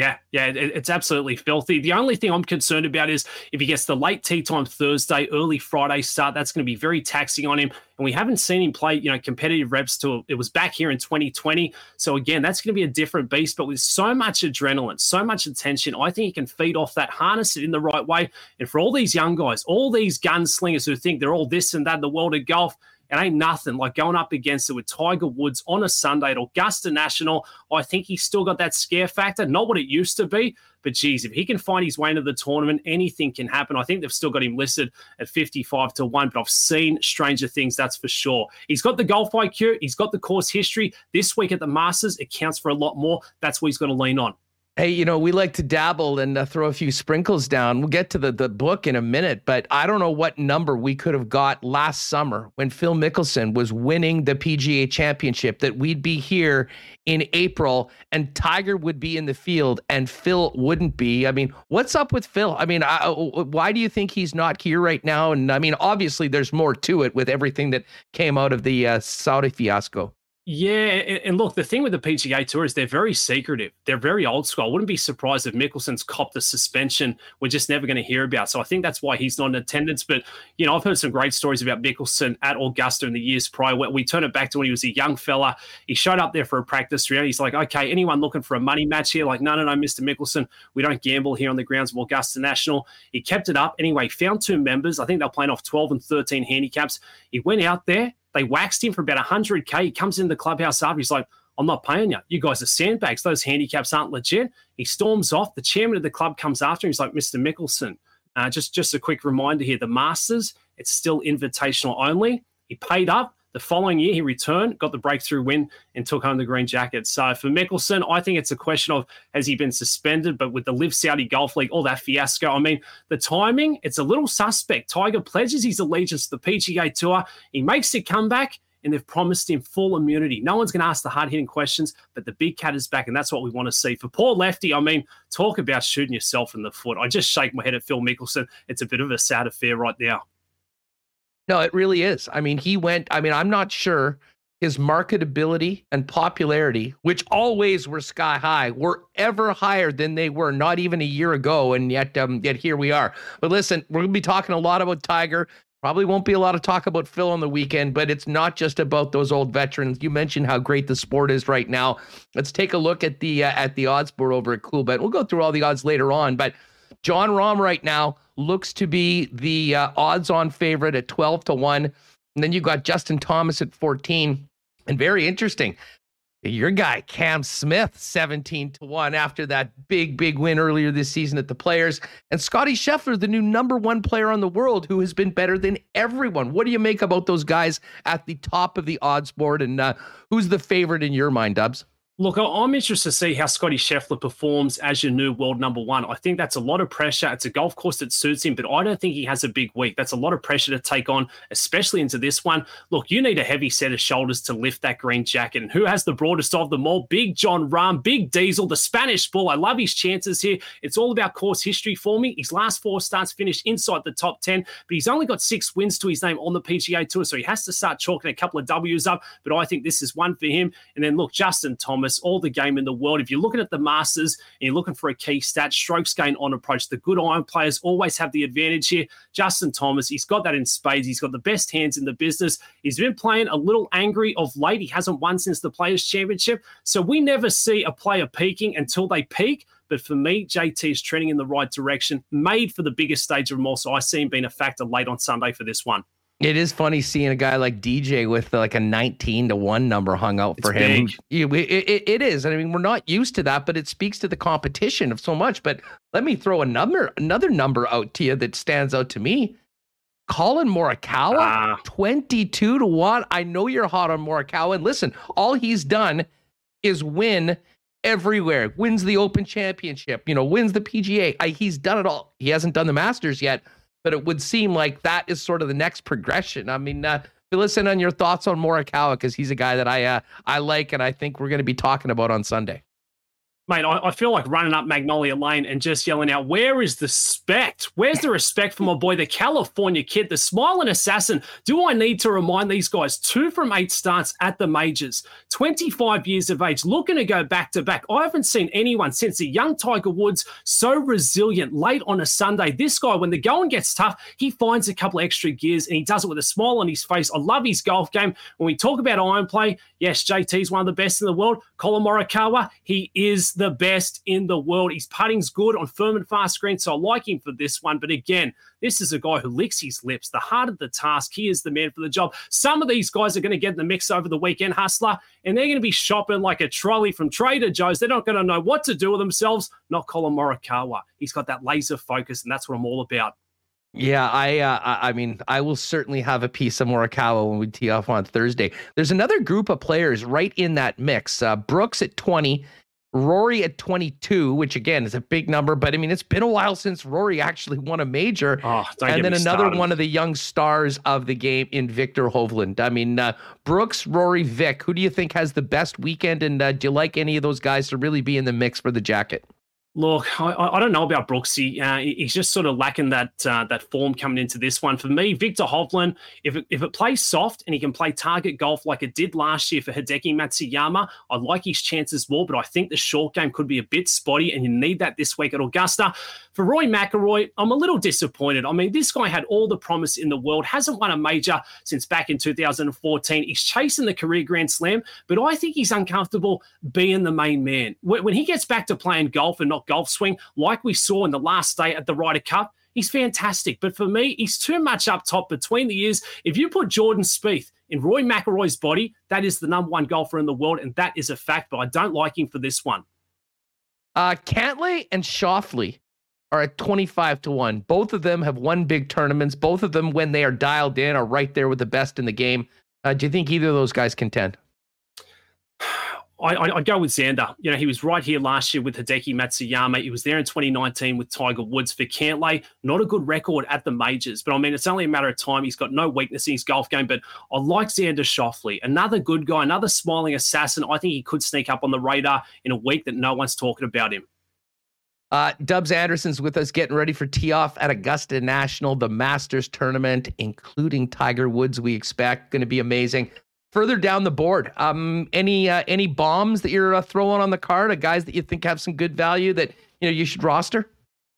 Yeah, yeah, it, it's absolutely filthy. The only thing I'm concerned about is if he gets the late tee time Thursday, early Friday start, that's going to be very taxing on him. And we haven't seen him play, you know, competitive reps to it was back here in 2020. So again, that's going to be a different beast. But with so much adrenaline, so much attention, I think he can feed off that, harness it in the right way. And for all these young guys, all these gunslingers who think they're all this and that the world of golf, it ain't nothing like going up against it with Tiger Woods on a Sunday at Augusta National. I think he's still got that scare factor, not what it used to be. But geez, if he can find his way into the tournament, anything can happen. I think they've still got him listed at 55 to 1, but I've seen stranger things, that's for sure. He's got the golf IQ, he's got the course history. This week at the Masters, it counts for a lot more. That's what he's going to lean on. Hey, you know, we like to dabble and uh, throw a few sprinkles down. We'll get to the, the book in a minute, but I don't know what number we could have got last summer when Phil Mickelson was winning the PGA championship, that we'd be here in April and Tiger would be in the field and Phil wouldn't be. I mean, what's up with Phil? I mean, I, why do you think he's not here right now? And I mean, obviously, there's more to it with everything that came out of the uh, Saudi fiasco. Yeah, and look, the thing with the PGA Tour is they're very secretive. They're very old school. I wouldn't be surprised if Mickelson's copped a suspension we're just never going to hear about. So I think that's why he's not in attendance. But, you know, I've heard some great stories about Mickelson at Augusta in the years prior. We turn it back to when he was a young fella. He showed up there for a practice round. He's like, okay, anyone looking for a money match here? Like, no, no, no, Mr. Mickelson, we don't gamble here on the grounds of Augusta National. He kept it up. Anyway, found two members. I think they're playing off 12 and 13 handicaps. He went out there they waxed him for about 100K. He comes in the clubhouse after. He's like, I'm not paying you. You guys are sandbags. Those handicaps aren't legit. He storms off. The chairman of the club comes after him. He's like, Mr. Mickelson, uh, just, just a quick reminder here the Masters, it's still invitational only. He paid up. The following year, he returned, got the breakthrough win, and took home the green jacket. So for Mickelson, I think it's a question of has he been suspended? But with the LIV Saudi Golf League, all that fiasco, I mean, the timing, it's a little suspect. Tiger pledges his allegiance to the PGA Tour. He makes a comeback and they've promised him full immunity. No one's going to ask the hard hitting questions, but the big cat is back, and that's what we want to see. For poor Lefty, I mean, talk about shooting yourself in the foot. I just shake my head at Phil Mickelson. It's a bit of a sad affair right now. No, it really is. I mean, he went, I mean, I'm not sure his marketability and popularity, which always were sky high, were ever higher than they were not even a year ago. And yet, um, yet here we are. But listen, we're gonna be talking a lot about Tiger. Probably won't be a lot of talk about Phil on the weekend, but it's not just about those old veterans. You mentioned how great the sport is right now. Let's take a look at the uh, at the odds board over at Coolbet. We'll go through all the odds later on, but Jon Rahm right now looks to be the uh, odds-on favorite at 12 to 1. And then you got Justin Thomas at 14. And very interesting, your guy, Cam Smith, 17 to 1 after that big, big win earlier this season at the Players. And Scotty Scheffler, the new number one player on the world who has been better than everyone. What do you make about those guys at the top of the odds board? And uh, who's the favorite in your mind, Dubbs? Look, I'm interested to see how Scotty Scheffler performs as your new world number one. I think that's a lot of pressure. It's a golf course that suits him, but I don't think he has a big week. That's a lot of pressure to take on, especially into this one. Look, you need a heavy set of shoulders to lift that green jacket. And who has the broadest of them all? Big Jon Rahm, Big Diesel, the Spanish bull. I love his chances here. It's all about course history for me. His last four starts finished inside the top 10, but he's only got six wins to his name on the PGA Tour, so he has to start chalking a couple of W's up. But I think this is one for him. And then look, Justin Thomas, all the game in the world. If you're looking at the Masters and you're looking for a key stat, strokes gain on approach, the good iron players always have the advantage here. Justin Thomas, he's got that in spades. He's got the best hands in the business. He's been playing a little angry of late. He hasn't won since the Players' Championship. So we never see a player peaking until they peak. But for me, JT is trending in the right direction, made for the biggest stage of. So I see him being a factor late on Sunday for this one. It is funny seeing a guy like DJ with like a 19 to 1 number hung out for him. It, it, it is. I mean, we're not used to that, but it speaks to the competition of so much. But let me throw another another number out to you that stands out to me. Collin Morikawa, ah. 22 to 1. I know you're hot on Morikawa. And listen, all he's done is win everywhere. Wins the Open Championship, you know, wins the PGA. I, he's done it all. He hasn't done the Masters yet but it would seem like that is sort of the next progression. I mean, uh, listen on your thoughts on Morikawa because he's a guy that I uh, I like and I think we're going to be talking about on Sunday mate, I, I, feel like running up Magnolia Lane and just yelling out, Where is the respect? Where's the respect for my boy, the California kid, the smiling assassin? Do I need to remind these guys? Two from eight starts at the majors, 25 years of age, looking to go back to back. I haven't seen anyone since the young Tiger Woods so resilient late on a Sunday. This guy, when the going gets tough, he finds a couple extra gears and he does it with a smile on his face. I love his golf game. When we talk about iron play, yes, JT's one of the best in the world. Collin Morikawa, he is the best in the world. His putting's good on firm and fast screen, so I like him for this one. But again, this is a guy who licks his lips. The harder the task, he is the man for the job. Some of these guys are going to get in the mix over the weekend, Hustler, and they're going to be shopping like a trolley from Trader Joe's. They're not going to know what to do with themselves. Not Collin Morikawa. He's got that laser focus, and that's what I'm all about. Yeah, I, uh, I mean, I will certainly have a piece of Morikawa when we tee off on Thursday. There's another group of players right in that mix. Uh, Brooks at 20, Rory at 22, which again is a big number, but I mean, it's been a while since Rory actually won a major. Oh, and then another started. one of the young stars of the game in Viktor Hovland. I mean, uh, Brooks, Rory, Vic, who do you think has the best weekend? And uh, do you like any of those guys to really be in the mix for the jacket? Look, I, I, don't know about Brooksy. Uh, he's just sort of lacking that uh, that form coming into this one. For me, Viktor Hovland, if it, if it plays soft and he can play target golf like it did last year for Hideki Matsuyama, I like his chances more. But I think the short game could be a bit spotty, and you need that this week at Augusta. For Roy McIlroy, I'm a little disappointed. I mean, this guy had all the promise in the world, hasn't won a major since back in 2014. He's chasing the career Grand Slam, but I think he's uncomfortable being the main man. When he gets back to playing golf and not golf swing, like we saw in the last day at the Ryder Cup. He's fantastic, but for me, he's too much up top between the ears. If you put Jordan Spieth in Roy McIlroy's body, that is the number one golfer in the world, and that is a fact. But I don't like him for this one. Uh, Cantlay and Schauffele are at 25 to 1. Both of them have won big tournaments. Both of them, when they are dialed in, are right there with the best in the game. Uh, do you think either of those guys contend? I, I, go with Xander. You know, he was right here last year with Hideki Matsuyama. He was there in 2019 with Tiger Woods for Cantlay. Not a good record at the majors, but I mean, it's only a matter of time. He's got no weakness in his golf game, but I like Xander Schauffele. Another good guy, another smiling assassin. I think he could sneak up on the radar in a week that no one's talking about him. Uh, Dubs Anderson's with us getting ready for tee off at Augusta National, the Masters tournament, including Tiger Woods. We expect going to be amazing further down the board um any uh, any bombs that you're uh, throwing on the card of guys that you think have some good value that you know you should roster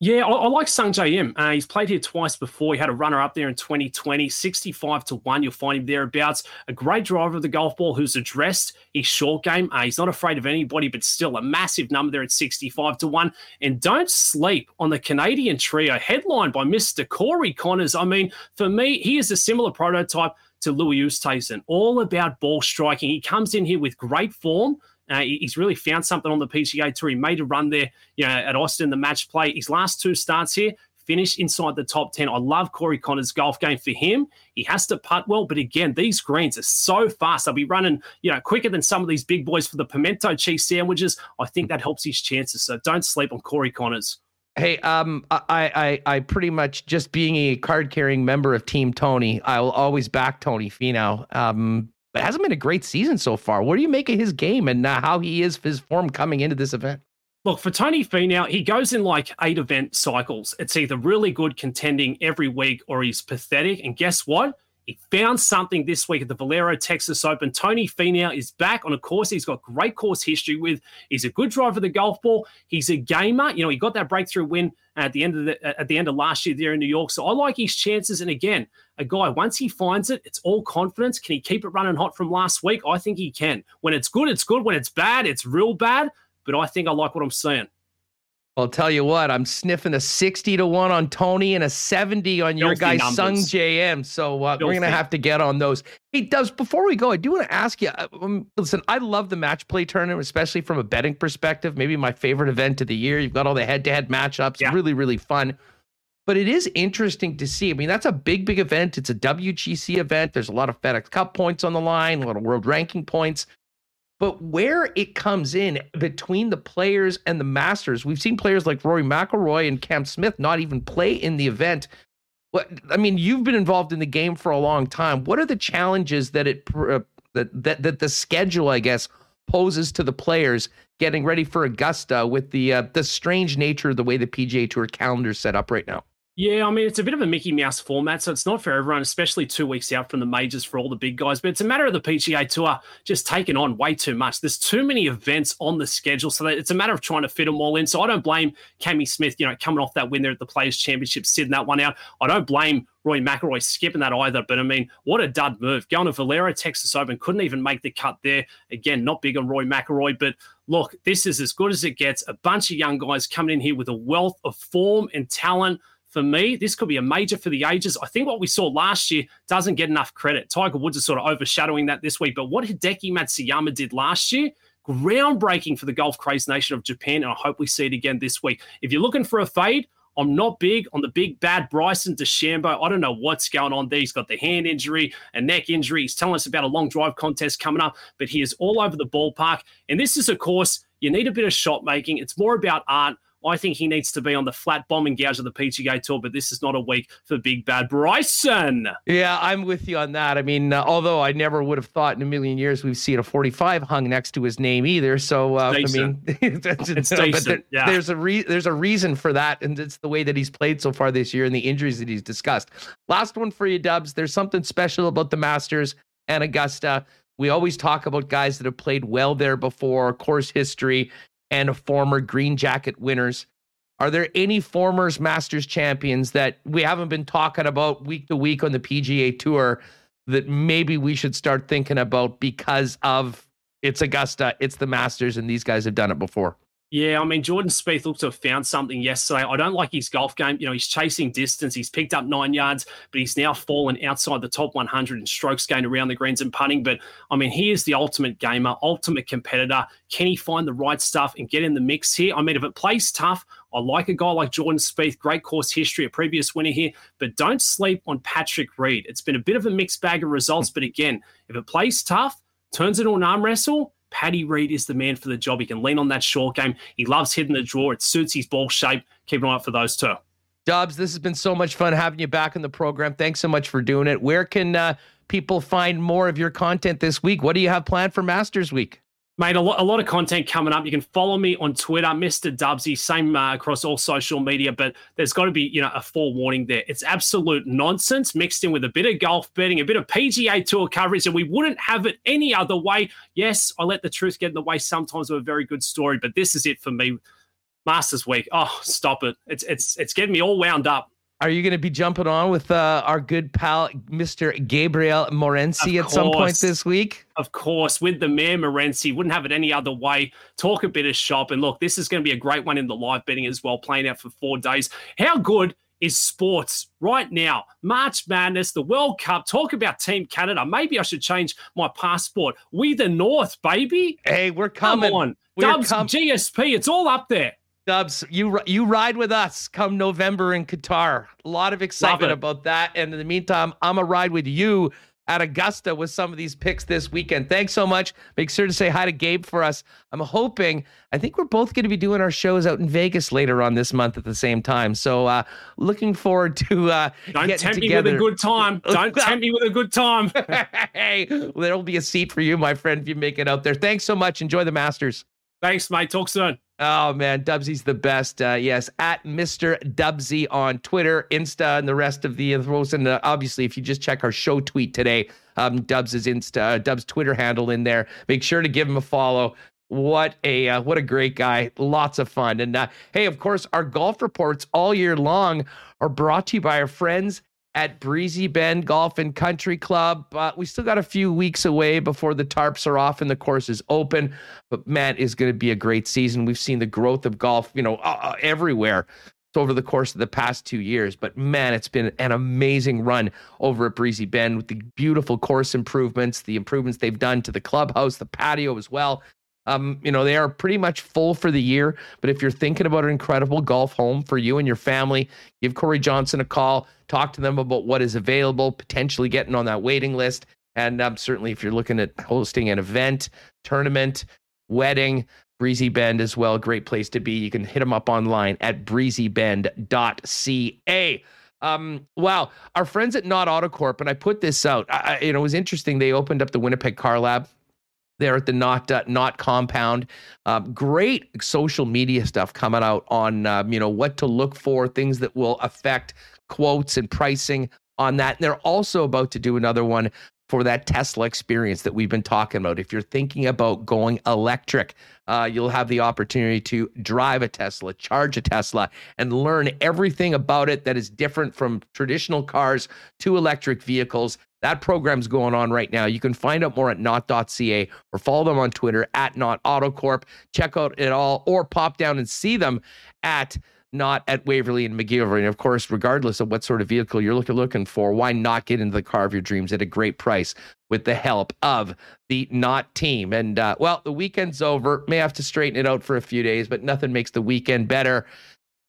Yeah, I, I like Sungjae Im. Uh, he's played here twice before. He had a runner up there in 2020, 65 to 1. You'll find him thereabouts. A great driver of the golf ball who's addressed his short game. Uh, he's not afraid of anybody, but still a massive number there at 65 to 1. And don't sleep on the Canadian trio, headlined by Mr. Corey Conners. I mean, for me, he is a similar prototype to Louis Oosthuizen, all about ball striking. He comes in here with great form. Uh, he's really found something on the PGA Tour. He made a run there, you know, at Austin, the match play. His last two starts here finished inside the top 10. I love Corey Conners' golf game for him. He has to putt well, but again, these greens are so fast. They'll be running, you know, quicker than some of these big boys for the pimento cheese sandwiches. I think that helps his chances. So don't sleep on Corey Conners. Hey, um, I, I, I pretty much just being a card carrying member of Team Tony, I will always back Tony Finau. Um, but hasn't been a great season so far. What do you make of his game and uh, how he is his form coming into this event? Look, for Tony Finau, he goes in like eight event cycles. It's either really good contending every week or he's pathetic. And guess what? He found something this week at the Valero Texas Open. Tony Finau is back on a course he's got great course history with. He's a good driver of the golf ball. He's a gamer. You know, he got that breakthrough win at the end of the at the end of last year there in New York. So I like his chances. And again, a guy once he finds it, it's all confidence. Can he keep it running hot from last week? I think he can. When it's good, it's good. When it's bad, it's real bad. But I think I like what I'm seeing. I'll tell you what, I'm sniffing a 60 to 1 on Tony and a 70 on your guy Sung Im. So uh, we're going to have to get on those. Hey, Dubs before we go, I do want to ask you uh, um, listen, I love the match play tournament, especially from a betting perspective. Maybe my favorite event of the year. You've got all the head to head matchups, yeah. really, really fun. But it is interesting to see. I mean, that's a big, big event. It's a WGC event. There's a lot of FedEx Cup points on the line, a lot of world ranking points. But where it comes in between the players and the masters, we've seen players like Rory McIlroy and Cam Smith not even play in the event. What I mean, you've been involved in the game for a long time. What are the challenges that it uh, that, that that the schedule, I guess, poses to the players getting ready for Augusta with the uh, the strange nature of the way the PGA Tour calendar is set up right now? Yeah, I mean, it's a bit of a Mickey Mouse format, so it's not for everyone, especially two weeks out from the majors for all the big guys. But it's a matter of the PGA Tour just taking on way too much. There's too many events on the schedule, so it's a matter of trying to fit them all in. So I don't blame Cammy Smith, you know, coming off that win there at the Players' Championship, sitting that one out. I don't blame Roy McIlroy skipping that either. But I mean, what a dud move. Going to Valero, Texas Open, couldn't even make the cut there. Again, not big on Roy McIlroy, but look, this is as good as it gets. A bunch of young guys coming in here with a wealth of form and talent for me, this could be a major for the ages. I think what we saw last year doesn't get enough credit. Tiger Woods is sort of overshadowing that this week. But what Hideki Matsuyama did last year, groundbreaking for the golf craze nation of Japan. And I hope we see it again this week. If you're looking for a fade, I'm not big on the big bad Bryson DeChambeau. I don't know what's going on there. He's got the hand injury, a neck injury. He's telling us about a long drive contest coming up, but he is all over the ballpark. And this is, of course, you need a bit of shot making. It's more about art. I think he needs to be on the flat bombing gouge of the PGA Tour, but this is not a week for Big Bad Bryson. Yeah, I'm with you on that. I mean, uh, although I never would have thought in a million years we've seen a 45 hung next to his name either. So uh, I mean, (laughs) it's decent. There, yeah. there's a re- there's a reason for that, and it's the way that he's played so far this year and the injuries that he's discussed. Last one for you, Dubs. There's something special about the Masters and Augusta. We always talk about guys that have played well there before, course history and former Green Jacket winners. Are there any former Masters champions that we haven't been talking about week to week on the PGA Tour that maybe we should start thinking about because of it's Augusta, it's the Masters, and these guys have done it before? Yeah, I mean, Jordan Spieth looks to have found something yesterday. I don't like his golf game. You know, he's chasing distance. He's picked up nine yards, but he's now fallen outside the top 100 in strokes gained around the greens and putting. But I mean, he is the ultimate gamer, ultimate competitor. Can he find the right stuff and get in the mix here? I mean, if it plays tough, I like a guy like Jordan Spieth, great course history, a previous winner here, but don't sleep on Patrick Reed. It's been a bit of a mixed bag of results, hmm. but again, if it plays tough, turns into an arm wrestle, Paddy Reed is the man for the job. He can lean on that short game. He loves hitting the draw. It suits his ball shape. Keep an eye out for those two. Dubs, this has been so much fun having you back in the program. Thanks so much for doing it. Where can uh, people find more of your content this week? What do you have planned for Masters Week? Mate, a lot, a lot of content coming up. You can follow me on Twitter, Mr. Dubsy, same uh, across all social media, but there's got to be, you know, a forewarning there. It's absolute nonsense mixed in with a bit of golf betting, a bit of PGA Tour coverage, and we wouldn't have it any other way. Yes, I let the truth get in the way sometimes of a very good story, but this is it for me. Masters week. Oh, stop it! It's it's it's getting me all wound up. Are you going to be jumping on with uh, our good pal, Mr. Gabriel Morency, at some point this week? Of course, with the mayor Morency. Wouldn't have it any other way. Talk a bit of shop. And look, this is going to be a great one in the live betting as well, playing out for four days. How good is sports right now? March Madness, the World Cup. Talk about Team Canada. Maybe I should change my passport. We the North, baby. Hey, we're coming. Come on. Dubs, com- GSP, it's all up there. Dubs, you you ride with us come November in Qatar. A lot of excitement about that. And in the meantime, I'm a ride with you at Augusta with some of these picks this weekend. Thanks so much. Make sure to say hi to Gabe for us. I'm hoping, I think we're both going to be doing our shows out in Vegas later on this month at the same time. So uh looking forward to uh Don't getting tempt together. me with a good time. (laughs) Don't tempt me with a good time. (laughs) hey, there'll be a seat for you, my friend, if you make it out there. Thanks so much. Enjoy the Masters. Thanks, mate. Talk soon. Oh man, Dubsy's the best. Uh, yes, at Mr. Dubsy on Twitter, Insta, and the rest of the infos. And uh, obviously, if you just check our show tweet today, um, Dubs' Insta, uh, Dubs' Twitter handle in there. Make sure to give him a follow. What a uh, what a great guy! Lots of fun. And uh, hey, of course, our golf reports all year long are brought to you by our friends at Breezy Bend Golf and Country Club. Uh, we still got a few weeks away before the tarps are off and the course is open. But man, is going to be a great season. We've seen the growth of golf, you know, uh, everywhere over the course of the past two years. But man, it's been an amazing run over at Breezy Bend with the beautiful course improvements, the improvements they've done to the clubhouse, the patio as well. Um, you know, they are pretty much full for the year. But if you're thinking about an incredible golf home for you and your family, give Corey Johnson a call, talk to them about what is available, potentially getting on that waiting list. And um, certainly, if you're looking at hosting an event, tournament, wedding, Breezy Bend as well, great place to be. You can hit them up online at breezybend.ca. Um, wow, our friends at Nott Autocorp, and I put this out. I, you know, it was interesting. They opened up the Winnipeg Car Lab there at the Nott uh, Nott compound. Uh, great social media stuff coming out on um, you know what to look for, things that will affect quotes and pricing on that. And they're also about to do another one for that Tesla experience that we've been talking about. If you're thinking about going electric, uh, you'll have the opportunity to drive a Tesla, charge a Tesla, and learn everything about it that is different from traditional cars to electric vehicles. That program's going on right now. You can find out more at nott.ca or follow them on Twitter at Nott Autocorp. Check out it all or pop down and see them at Nott at Waverley and McGillivray. And of course, regardless of what sort of vehicle you're looking for, why not get into the car of your dreams at a great price with the help of the Nott team? And uh, well, the weekend's over. May have to straighten it out for a few days, but nothing makes the weekend better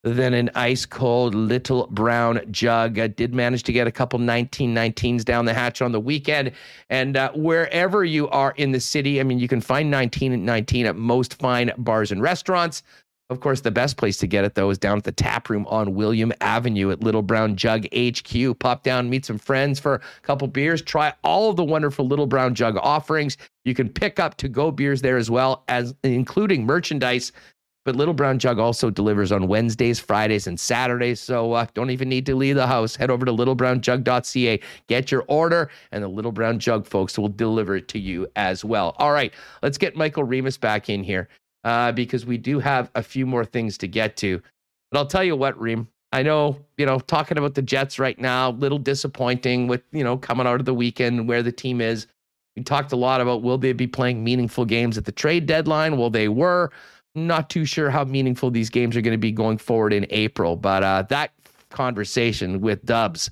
than an ice cold little brown jug. I did manage to get a couple 1919s down the hatch on the weekend. And uh, wherever you are in the city, I mean, you can find 19 and 19 at most fine bars and restaurants. Of course, the best place to get it though is down at the tap room on William Avenue at Little Brown Jug HQ. Pop down, meet some friends for a couple beers, try all of the wonderful Little Brown Jug offerings. You can pick up to go beers there as well as including merchandise. But Little Brown Jug also delivers on Wednesdays, Fridays, and Saturdays. So uh, don't even need to leave the house. Head over to littlebrownjug.ca, get your order, and the Little Brown Jug folks will deliver it to you as well. All right, let's get Michael Remis back in here uh, because we do have a few more things to get to. But I'll tell you what, Reem, I know, you know, talking about the Jets right now, little disappointing with, you know, coming out of the weekend where the team is. We talked a lot about will they be playing meaningful games at the trade deadline? Well, they were. Not too sure how meaningful these games are going to be going forward in April, but uh, that conversation with Dubs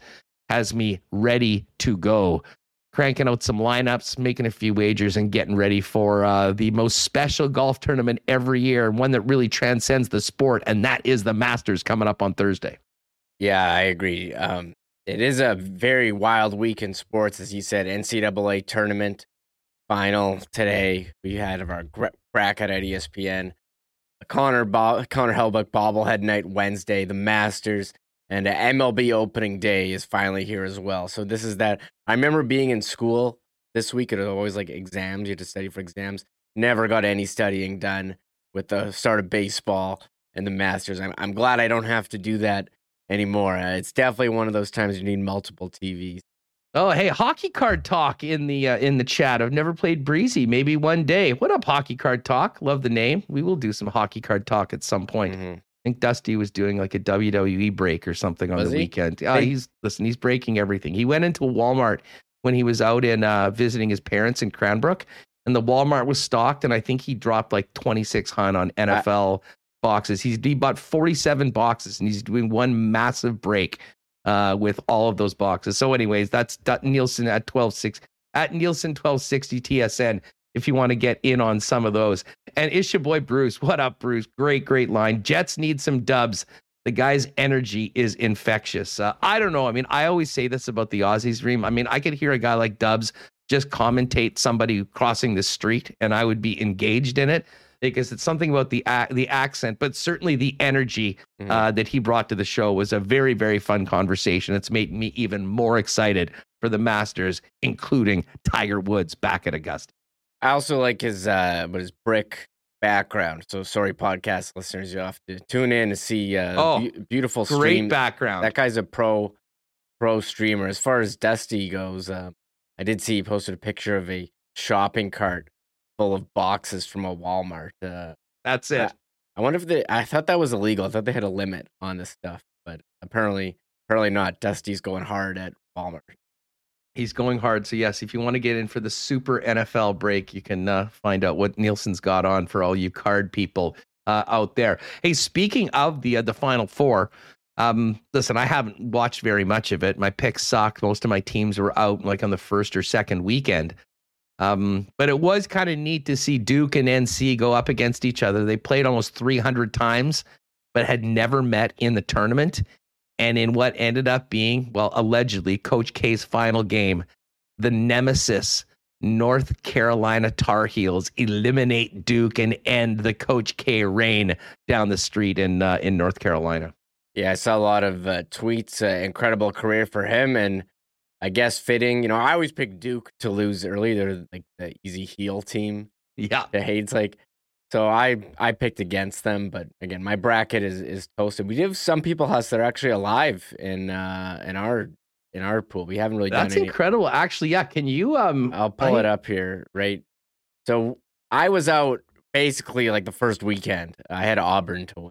has me ready to go cranking out some lineups, making a few wagers, and getting ready for uh, the most special golf tournament every year, and one that really transcends the sport, and that is the Masters coming up on Thursday. Yeah, I agree. Um, it is a very wild week in sports, as you said. NCAA tournament final today. We had of our bracket at ESPN. Connor Bo- Connor Hellebuyck bobblehead night Wednesday. The Masters and MLB opening day is finally here as well. So this is that. I remember being in school this week. It was always like exams. You had to study for exams. Never got any studying done with the start of baseball and the Masters. I'm I'm glad I don't have to do that anymore. Uh, it's definitely one of those times you need multiple TVs Oh, hey, hockey card talk in the uh, in the chat. I've never played Breezy. Maybe one day. What up, hockey card talk? Love the name. We will do some hockey card talk at some point. Mhm. I think Dusty was doing like a WWE break or something on Was the he? weekend. Hey. he's listen. He's breaking everything. He went into Walmart when he was out in uh, visiting his parents in Cranbrook, and the Walmart was stocked. And I think he dropped like twenty six hun on NFL boxes. He's he bought forty seven boxes, and he's doing one massive break uh, with all of those boxes. So, anyways, that's Nielsen at twelve six at Nielsen twelve sixty TSN if you want to get in on some of those. And it's your boy Bruce. What up, Bruce? Great, great line. Jets need some dubs. The guy's energy is infectious. Uh, I don't know. I mean, I always say this about the Aussies, Dream. I mean, I could hear a guy like Dubs just commentate somebody crossing the street, and I would be engaged in it because it's something about the ac- the accent, but certainly the energy Mhm. uh, that he brought to the show was a very, very fun conversation. It's made me even more excited for the Masters, including Tiger Woods back at Augusta. I also like his uh what his brick background. So sorry, podcast listeners, you have to tune in to see uh Oh, beau- beautiful Great stream. background. That guy's a pro pro streamer. As far as Dusty goes, uh, I did see he posted a picture of a shopping cart full of boxes from a Walmart. Uh, That's it. I wonder if they. I thought that was illegal. I thought they had a limit on this stuff, but apparently, apparently not. Dusty's going hard at Walmart. He's going hard. So, yes, if you want to get in for the super NFL break, you can uh, find out what Nielsen's got on for all you card people uh, out there. Hey, speaking of the uh, the Final Four, um, listen, I haven't watched very much of it. My picks sucked. Most of my teams were out like on the first or second weekend. Um, but it was kind of neat to see Duke and NC go up against each other. They played almost 300 times, but had never met in the tournament. And in what ended up being, well, allegedly, Coach K's final game, the nemesis North Carolina Tar Heels eliminate Duke and end the Coach K reign down the street in uh, in North Carolina. Yeah, I saw a lot of uh, tweets. Uh, incredible career for him, and I guess fitting. You know, I always pick Duke to lose early. They're like the easy heel team. Yeah, The hates like. So I I picked against them, but again, my bracket is is toasted. We do have some people us that are actually alive in uh in our in our pool. We haven't really that's done any. That's incredible. Actually, yeah. Can you um? I'll pull I- it up here, right? So I was out basically like the first weekend. I had Auburn to win.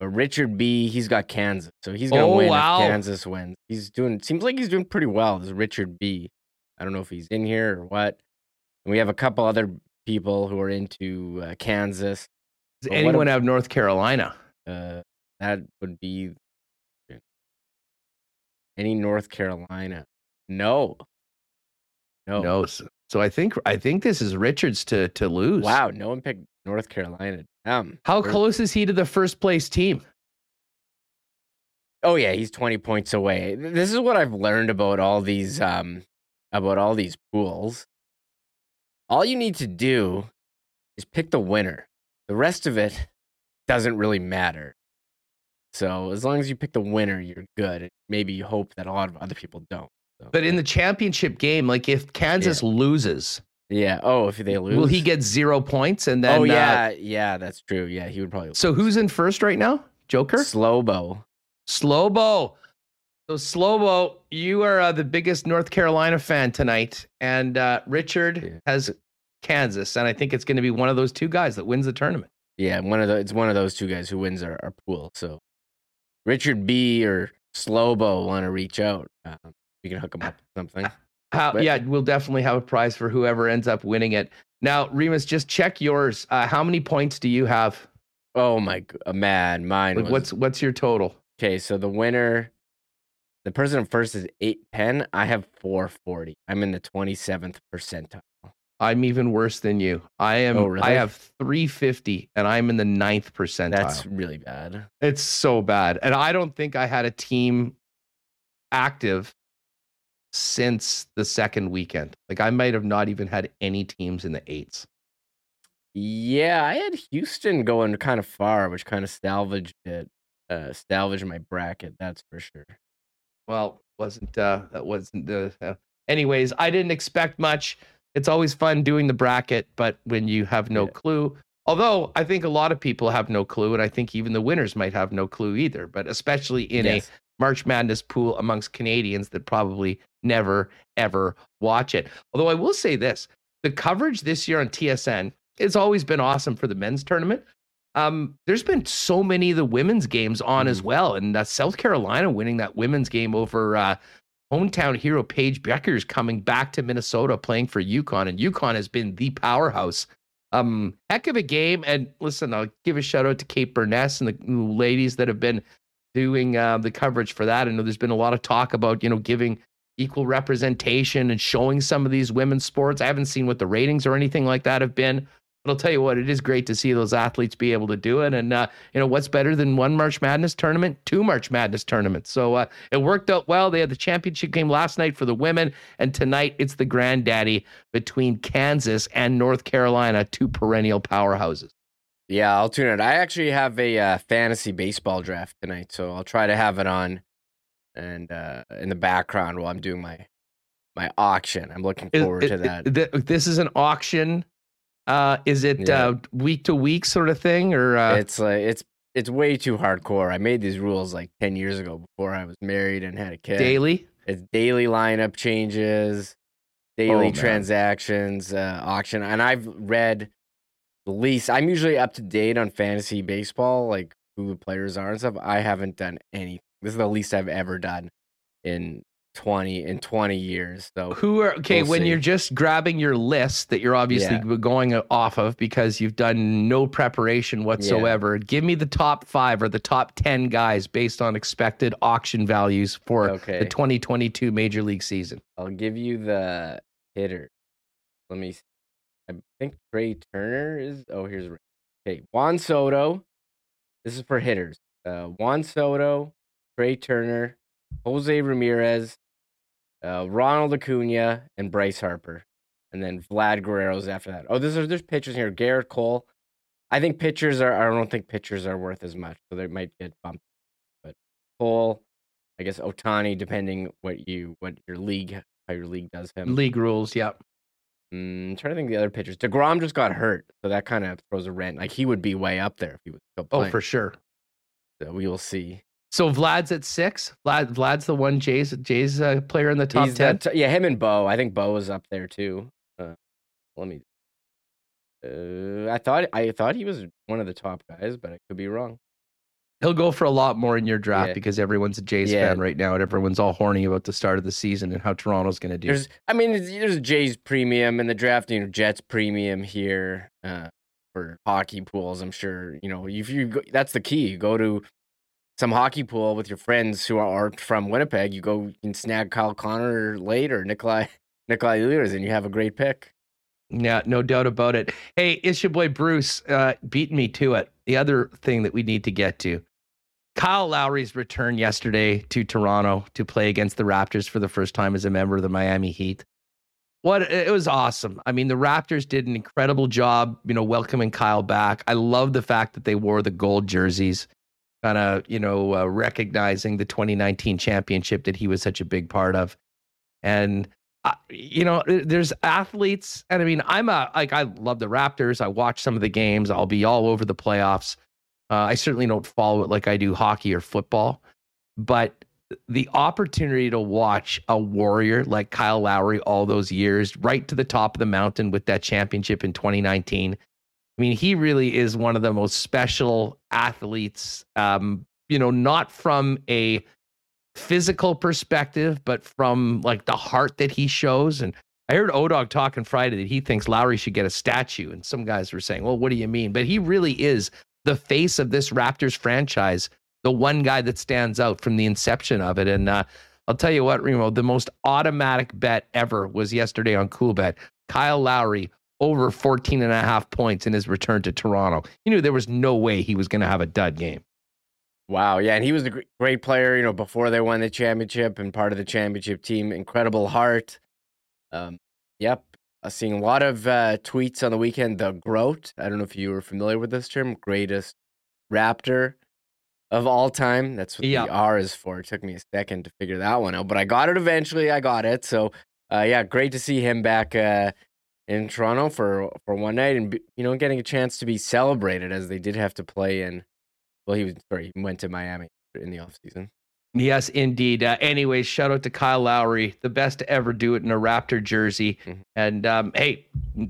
But Richard B, he's got Kansas. So he's gonna Oh, win wow. if Kansas wins. He's doing seems like he's doing pretty well. This Richard B. I don't know if he's in here or what. And we have a couple other people who are into uh, Kansas. Does But anyone have North Carolina? Uh, that would be any North Carolina. No. No. No. So, so I think I think this is Richards to to lose. Wow, no one picked North Carolina. Damn. How close is he to the first place team? Oh yeah, he's 20 points away. This is what I've learned about all these um about all these pools. All you need to do is pick the winner. The rest of it (laughs) doesn't really matter. So as long as you pick the winner, you're good. Maybe you hope that a lot of other people don't. So, But in the championship game, like if Kansas loses, yeah. Oh, if they lose, will he get zero points? And then oh uh, yeah, yeah, that's true. Yeah, he would probably. so who's in first right now? Joker. Slowbo? Slowbo. So Slobo, you are uh, the biggest North Carolina fan tonight, and uh, Richard Yeah. has Kansas, and I think it's going to be one of those two guys that wins the tournament. Yeah, one of the it's one of those two guys who wins our, our pool. So Richard B or Slobo want to reach out. Um, we can hook them up with something. (laughs) How, But- yeah, we'll definitely have a prize for whoever ends up winning it. Now, Remis, just check yours. Uh, how many points do you have? Oh my uh, man, mine Like, was what's what's your total? okay. So the winner, the person first is eight ten. I have four forty. I'm in the twenty seventh percentile. I'm even worse than you. I am. Oh, really? I have 350, and I'm in the ninth percentile. That's really bad. It's so bad. And I don't think I had a team active since the second weekend. Like I might have not even had any teams in the eights. Yeah, I had Houston going kind of far, which kind of salvaged it. Uh, salvaged my bracket. That's for sure. Well, wasn't uh that wasn't the uh, anyways, I didn't expect much. It's always fun doing the bracket, but when you have no Yeah. clue, although I think a lot of people have no clue, and I think even the winners might have no clue either, but especially in Yes. a March Madness pool amongst Canadians that probably never, ever watch it. Although I will say this the coverage this year on TSN has always been awesome for the men's tournament. Um, there's been so many of the women's games on as well, and uh, South Carolina winning that women's game over uh, hometown hero Paige Bueckers coming back to Minnesota playing for UConn, and UConn has been the powerhouse. Um, heck of a game, and listen, I'll give a shout out to Kate Beirness and the ladies that have been doing uh, the coverage for that. I know there's been a lot of talk about you know giving equal representation and showing some of these women's sports. I haven't seen what the ratings or anything like that have been. But I'll tell you what, it is great to see those athletes be able to do it. And, uh, you know, what's better than one March Madness tournament? Two March Madness tournaments. So uh, it worked out well. They had the championship game last night for the women. And tonight it's the granddaddy between Kansas and North Carolina, two perennial powerhouses. Yeah, I'll tune in. I actually have a uh, fantasy baseball draft tonight. So I'll try to have it on and uh, in the background while I'm doing my my auction. I'm looking forward it, to that. It, it, this is an auction uh, is it Yeah. uh, week to week sort of thing, or uh, it's like it's it's way too hardcore. I made these rules like ten years ago before I was married and had a kid. daily? It's daily lineup changes, daily Oh, transactions, uh, auction, and I've read the least. I'm usually up to date on fantasy baseball, like who the players are and stuff. I haven't done any. This is the least I've ever done in twenty in twenty years. So Who are okay We'll when see. you're just grabbing your list that you're obviously Yeah. going off of because you've done no preparation whatsoever. Give me the top five or the top ten guys based on expected auction values for Okay. the 2022 Major League season. I'll give you the hitter. Let me. see. I think Trea Turner is. Oh, here's. Okay, Juan Soto. This is for hitters. Uh, Juan Soto, Trea Turner, Jose Ramirez, uh, Ronald Acuna, and Bryce Harper, and then Vlad Guerrero's after that. Oh, there's there's pitchers here. Gerrit Cole. I think pitchers are. I don't think pitchers are worth as much, so they might get bumped. But Cole, I guess Ohtani, depending what you what your league how your league does him. League rules, yeah. Mm, I'm trying to think of the other pitchers. Degrom just got hurt, so that kind of throws a rent. Like he would be way up there if he was still Oh, for sure. So we will see. So Vlad's at six. Vlad, Vlad's the one Jay's Jay's uh, player in the top He's ten. that- yeah, him and Bo. I think Bo is up there too. Uh, let me. Uh, I thought I thought he was one of the top guys, but I could be wrong. He'll go for a lot more in your draft Yeah. because everyone's a Jays Yeah. fan right now, and everyone's all horny about the start of the season and how Toronto's going to do. There's, I mean, there's a Jays premium and the drafting know, Jets premium here uh, for hockey pools. I'm sure you know if you. Go, that's the key. You go to some hockey pool with your friends who aren't from Winnipeg. You go and snag Kyle Connor late or Nikolai (laughs) Nikolai Ehlers, and you have a great pick. Yeah, no doubt about it. Hey, it's your boy Bruce uh, beating me to it. The other thing that we need to get to Kyle Lowry's return yesterday to Toronto to play against the Raptors for the first time as a member of the Miami Heat. What it was awesome. I mean, the Raptors did an incredible job, you know, welcoming Kyle back. I love the fact that they wore the gold jerseys, kind of, you know, uh, recognizing the 2019 championship that he was such a big part of. And uh, you know, there's athletes, and I mean, I'm a like I love the Raptors. I watch some of the games. I'll be all over the playoffs. Uh, I certainly don't follow it like I do hockey or football, but the opportunity to watch a warrior like Kyle Lowry all those years, right to the top of the mountain with that championship in 2019. I mean, he really is one of the most special athletes. Um, you know, not from a physical perspective, but from like the heart that he shows. And I heard Odog talking Friday that he thinks Lowry should get a statue. And some guys were saying, well, what do you mean? But he really is the face of this Raptors franchise, the one guy that stands out from the inception of it. And uh, I'll tell you what, Remo, the most automatic bet ever was yesterday on CoolBet. Kyle Lowry over 14 and a half points in his return to Toronto. He knew there was no way he was going to have a dud game. Wow, yeah, and he was a great player. You know, before they won the championship and part of the championship team. Incredible heart. Um, yep, uh, seeing a lot of uh, tweets on the weekend. The Groat. I don't know if you were familiar with this term. Greatest Raptor of all time. That's what Yeah. the R is for. It took me a second to figure that one out, but I got it eventually. I got it. So, uh, yeah, great to see him back uh, in Toronto for for one night, and you know, getting a chance to be celebrated as they did have to play in. Well, he was sorry, he went to Miami in the offseason. Yes, indeed. Uh, anyways, shout out to Kyle Lowry, the best to ever do it in a Raptor jersey. Mhm. And um, hey,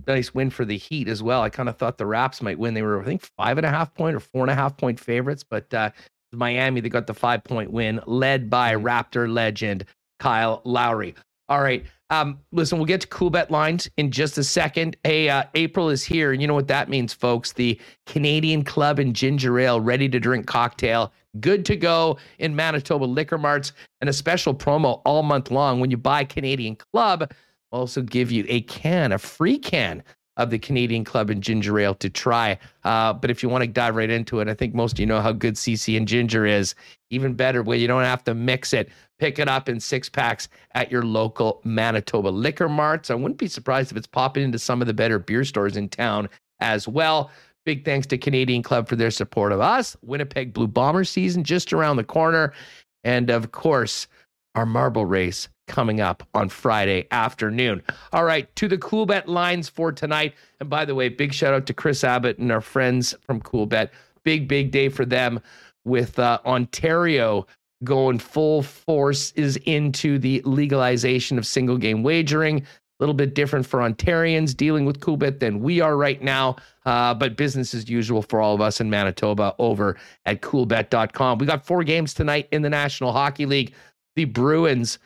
nice win for the Heat as well. I kind of thought the Raps might win. They were, I think, five and a half point or four and a half point favorites, but uh, Miami, they got the five point win, led by Raptor legend Kyle Lowry. All right. Um, listen, we'll get to cool bet lines in just a second. Hey, uh, April is here, and you know what that means, folks. The Canadian Club and Ginger Ale ready to drink cocktail, good to go in Manitoba liquor marts, and a special promo all month long. When you buy Canadian Club, we'll also give you a can, a free can of the Canadian Club and Ginger Ale to try. Uh, but if you want to dive right into it, I think most of you know how good CC and Ginger is. Even better, where you don't have to mix it. Pick it up in six packs at your local Manitoba liquor marts. I wouldn't be surprised if it's popping into some of the better beer stores in town as well. Big thanks to Canadian Club for their support of us. Winnipeg Blue Bomber season just around the corner. And of course, our marble race coming up on Friday afternoon. All right, to the Cool Bet lines for tonight. And by the way, big shout out to Chris Abbott and our friends from Cool Bet. Big, big day for them with uh, Ontario going full force is into the legalization of single game wagering. A little bit different for Ontarians dealing with Coolbet than we are right now, uh, but business as usual for all of us in Manitoba over at coolbet.com. We got four games tonight in the National Hockey League. The Bruins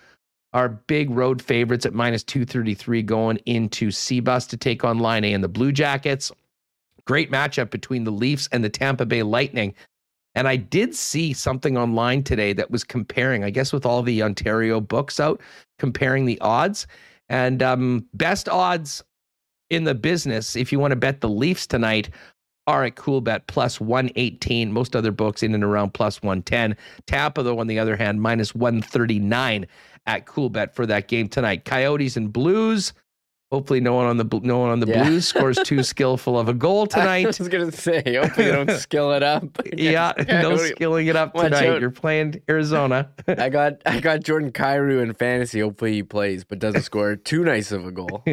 are big road favorites at minus 233 going into Seabus to take on Laine and the Blue Jackets. Great matchup between the Leafs and the Tampa Bay Lightning. And I did see something online today that was comparing, I guess, with all the Ontario books out, comparing the odds. And um, best odds in the business, if you want to bet the Leafs tonight, are cool bet plus 118. Most other books in and around plus 110. Tampa, though, on the other hand, minus 139 at cool bet for that game tonight. Coyotes and Blues. Hopefully, no one on the no one on the Yeah. Blues scores too (laughs) skillful of a goal tonight. I was gonna say, hopefully you don't skill it up. (laughs) (laughs) yeah, no skilling it up tonight. You're playing Arizona. I got I got Jordan Kyrou in fantasy. Hopefully he plays, but doesn't score too nice of a goal.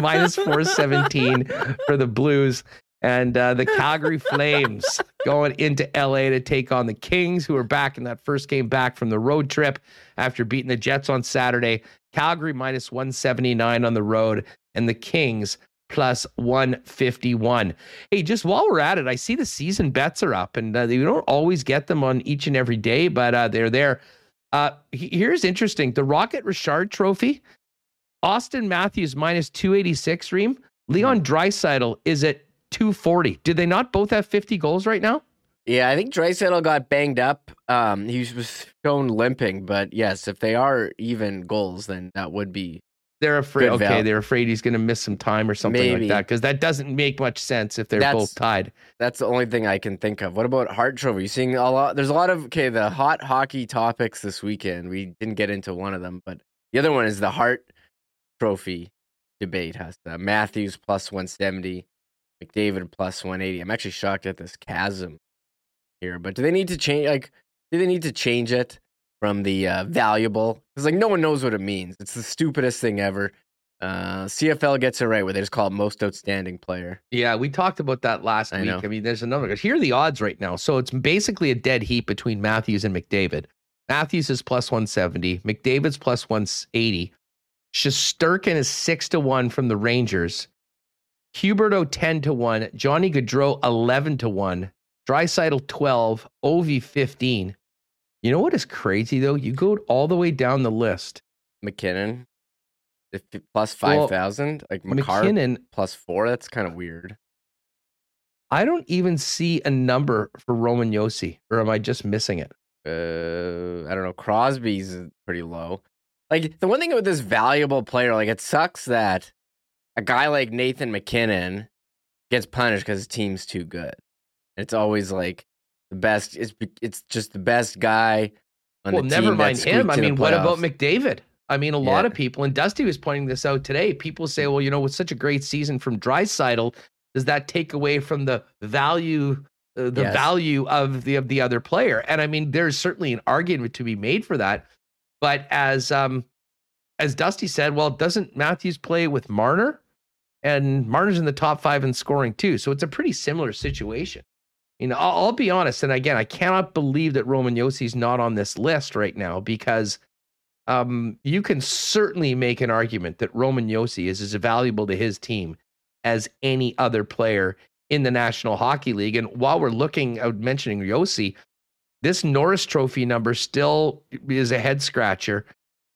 minus 417 for the Blues. And uh, the (laughs) Calgary Flames going into LA to take on the Kings, who are back in that first game back from the road trip after beating the Jets on Saturday. Calgary minus 179 on the road, and the Kings plus 151. Hey, just while we're at it, I see the season bets are up, and uh, you don't always get them on each and every day, but uh, they're there. Uh, here's interesting the Rocket Richard Trophy. Auston Matthews minus 286, Reem. Leon Draisaitl is at 240. Did they not both have 50 goals right now? Yeah, I think Draisaitl got banged up. Um, he was shown limping, but yes, if they are even goals, then that would be They're afraid. Okay, val- they're afraid he's going to miss some time or something like that because that doesn't make much sense if they're That's- both tied. That's the only thing I can think of. What about Hart Trophy? You seeing a lot? There's a lot of okay. The hot hockey topics this weekend. We didn't get into one of them, but the other one is the Hart Trophy debate. Has the Matthews plus 170, McDavid plus 180. I'm actually shocked at this chasm here. But do they need to change? Like, do they need to change it from the uh, valuable? Because like no one knows what it means. It's the stupidest thing ever. Uh, CFL gets it right where they just call it most outstanding player. Yeah, we talked about that last I week. know. I mean, there's another. Here are the odds right now. So it's basically a dead heat between Matthews and McDavid. Matthews is plus 170. McDavid's plus 180. Shesterkin is six to one from the Rangers. Huberdeau 10 to 1. Johnny Gaudreau 11 to 1. Draisaitl 12. Ovi 15. You know what is crazy though? You go all the way down the list. MacKinnon if plus Well, five thousand, like Makar MacKinnon, plus four. That's kind of weird. I don't even see a number for Roman Josi, or am I just missing it? Uh, I don't know. Crosby's pretty low. Like the one thing with this valuable player, like it sucks that a guy like Nathan MacKinnon gets punished because his team's too good. It's always like the best. It's it's just the best guy on well, the never mind him. I mean, what about. McDavid? I mean, a lot of people, and Dusty was pointing this out today. People say, well, you know, with such a great season from Draisaitl, does that take away from the value, uh, the Yes. value of the of the other player? And I mean, there's certainly an argument to be made for that. But as um, as Dusty said, well, doesn't Matthews play with Marner? And Martin's in the top five in scoring too, so it's a pretty similar situation. You know, I'll, I'll be honest, and again, I cannot believe that Roman Josi's not on this list right now because um, you can certainly make an argument that Roman Josi is as valuable to his team as any other player in the National Hockey League. And while we're looking at mentioning Josi, this Norris Trophy number still is a head scratcher.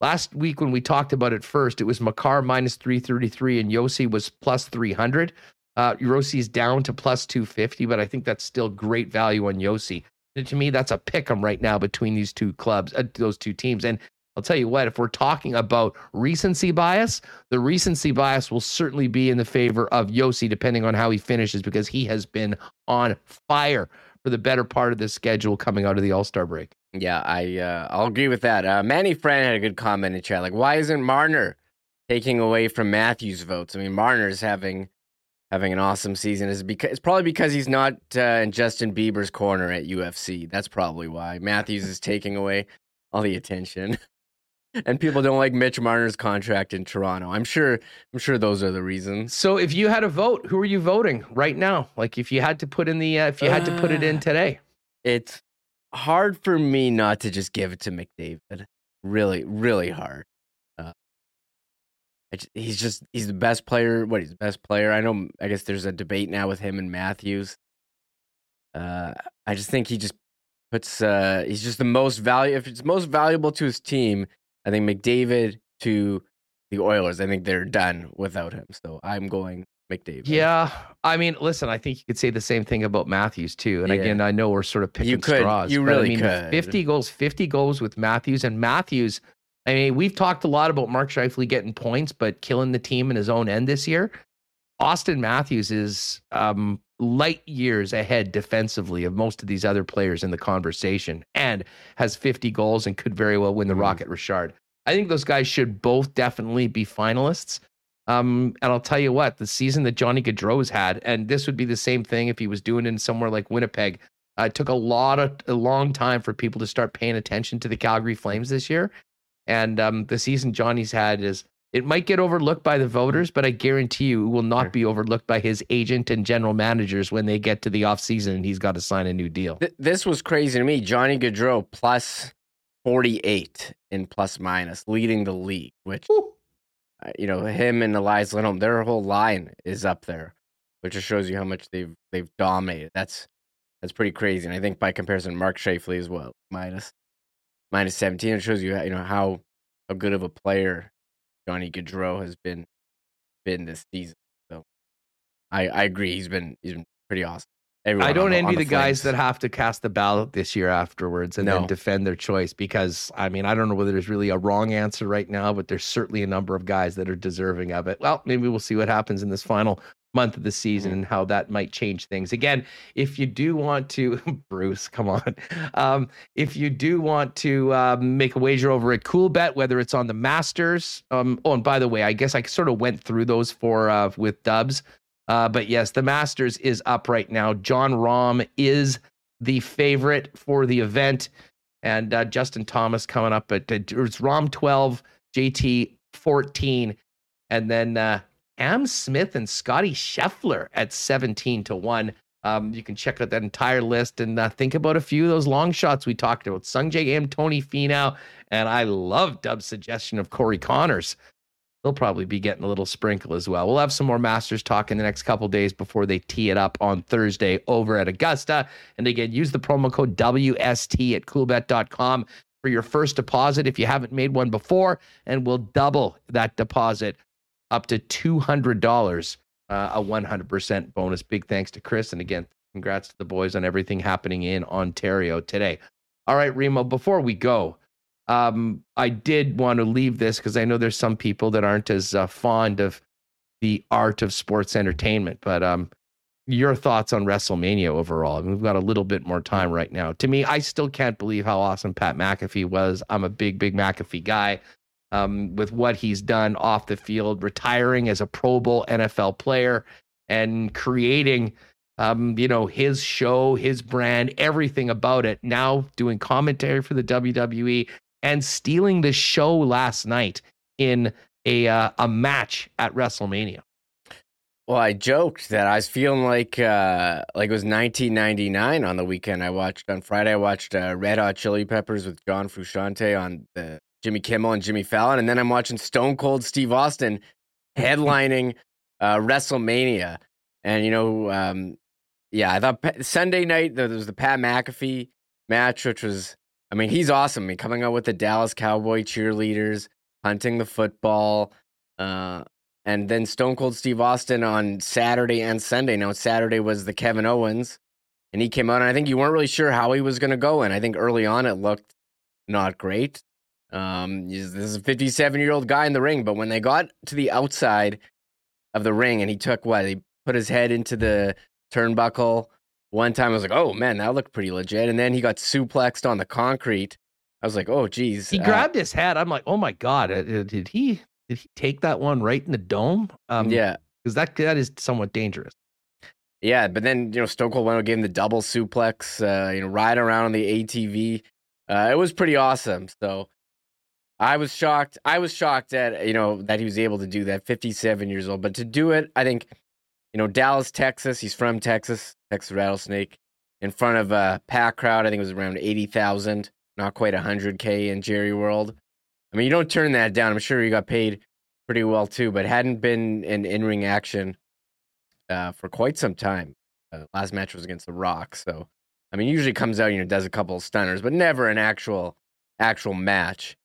Last week when we talked about it first, it was Makar minus 333 and Josi was plus 300. Uh, is down to plus 250, but I think that's still great value on Josi. to me, that's a pick 'em right now between these two clubs, uh, those two teams. And I'll tell you what, if we're talking about recency bias, the recency bias will certainly be in the favor of Josi, depending on how he finishes, because he has been on fire for the better part of the schedule coming out of the All Star break. Yeah, I uh, I'll agree with that. Uh, Manny Fran had a good comment in chat, like, why isn't Marner taking away from Matthews' votes? I mean, Marner's having having an awesome season. Is because it's probably because he's not uh, in Justin Bieber's corner at UFC. That's probably why Matthews is taking away all the attention. (laughs) and people don't like Mitch Marner's contract in Toronto. I'm sure. I'm sure those are the reasons. So, if you had a vote, who are you voting right now? Like, if you had to put in the, uh, if you had to put it in uh, today, it's hard for me not to just give it to McDavid. Really, really hard. Uh, just, he's just he's the best player. What he's the best player. I know. I guess there's a debate now with him and Matthews. Uh, I just think he just puts. Uh, he's just the most value. If it's most valuable to his team, I think McDavid to the Oilers. I think they're done without him. So I'm going McDavid. Yeah, I mean, listen, I think you could say the same thing about Matthews too. And yeah. again, I know we're sort of picking you could, straws. You really I mean, could. 50 goals, 50 goals with Matthews, and Matthews. I mean, we've talked a lot about Mark Scheifele getting points, but killing the team in his own end this year. Auston Matthews is um, light years ahead defensively of most of these other players in the conversation and has 50 goals and could very well win the mm. Rocket Richard. I think those guys should both definitely be finalists. Um, and I'll tell you what, the season that Johnny Gaudreau's had, and this would be the same thing if he was doing it in somewhere like Winnipeg. Uh, it took a lot of a long time for people to start paying attention to the Calgary Flames this year. And um, the season Johnny's had is it might get overlooked by the voters, but I guarantee you it will not be overlooked by his agent and general managers when they get to the offseason and he's got to sign a new deal. Th- this was crazy to me. Johnny Gaudreau plus 48 in plus minus, leading the league, which, uh, Uh, you know, him and Elias Lindholm, their whole line is up there, which just shows you how much they've they've dominated. That's that's pretty crazy. And I think by comparison, Mark Scheifele as well, minus minus 17. It shows you, you know, how, how good of a player Johnny Gaudreau has been been this season. So I, I agree. He's been he's been pretty awesome. Everyone I don't envy the, the guys that have to cast the ballot this year afterwards and no. then defend their choice because I mean I don't know whether there's really a wrong answer right now, but there's certainly a number of guys that are deserving of it. Well, maybe we'll see what happens in this final month of the season mm-hmm. and how that might change things. Again, if you do want to, (laughs) Bruce, come on, um, if you do want to uh, make a wager over at Coolbet, whether it's on the Masters, um, oh, and by the way, I guess I sort of went through those for uh, with Dubs uh, but yes, the Masters is up right now. Jon Rahm is the favorite for the event, and uh, Justin Thomas coming up at it's Rahm 12, JT 14, and then uh, Am Smith and Scotty Scheffler at 17 to 1. Um, you can check out that entire list and uh, think about a few of those long shots we talked about. Sungjae Im, Tony Finau, and I love Dub's suggestion of Corey Conners they'll probably be getting a little sprinkle as well. We'll have some more Masters talk in the next couple days before they tee it up on Thursday over at Augusta. And again, use the promo code WST at coolbet.com for your first deposit if you haven't made one before, and we'll double that deposit up to $200, uh, a 100% bonus. Big thanks to Chris. And again, congrats to the boys on everything happening in Ontario today. All right, Remo, before we go, um, I did want to leave this because I know there's some people that aren't as uh, fond of the art of sports entertainment. But um, your thoughts on WrestleMania overall? I mean, we've got a little bit more time right now. To me, I still can't believe how awesome Pat McAfee was. I'm a big, big McAfee guy. Um, with what he's done off the field, retiring as a Pro Bowl NFL player and creating, um, you know, his show, his brand, everything about it. Now doing commentary for the WWE, and stealing the show last night in a uh, a match at WrestleMania. Well, I joked that I was feeling like uh, like it was 1999 on the weekend. I watched on Friday. I watched uh, Red Hot Chili Peppers with John Frusciante on the Jimmy Kimmel and Jimmy Fallon, and then I'm watching Stone Cold Steve Austin (laughs) headlining uh, WrestleMania. And you know, um, yeah, I thought Sunday night there was the Pat McAfee match, which was, I mean, he's awesome. Mean, coming out with the Dallas Cowboy cheerleaders, hunting the football, uh, and then Stone Cold Steve Austin on Saturday and Sunday. Now Saturday was the Kevin Owens, and he came out, and I think you weren't really sure how he was going to go. And I think early on it looked not great. Um, this is a 57 year old guy in the ring, but when they got to the outside of the ring, and he took what he put his head into the turnbuckle. One time I was like, oh man, that looked pretty legit. And then he got suplexed on the concrete. I was like, oh geez. He uh, grabbed his head. I'm like, oh my god, uh, uh, did he did he take that one right in the dome? Um, yeah. because that that is somewhat dangerous. Yeah, but then you know Stone Cold went and gave him the double suplex, uh, you know, ride around on the ATV. Uh, it was pretty awesome. So I was shocked. I was shocked at you know that he was able to do that. Fifty-seven years old, but to do it, I think you know Dallas, Texas. He's from Texas, Texas Rattlesnake. In front of a pack crowd, I think it was around eighty thousand, not quite hundred k in Jerry World. I mean, you don't turn that down. I'm sure he got paid pretty well too, but hadn't been in in-ring action uh, for quite some time. Uh, last match was against The Rock, so I mean, usually comes out, you know, does a couple of stunners, but never an actual actual match.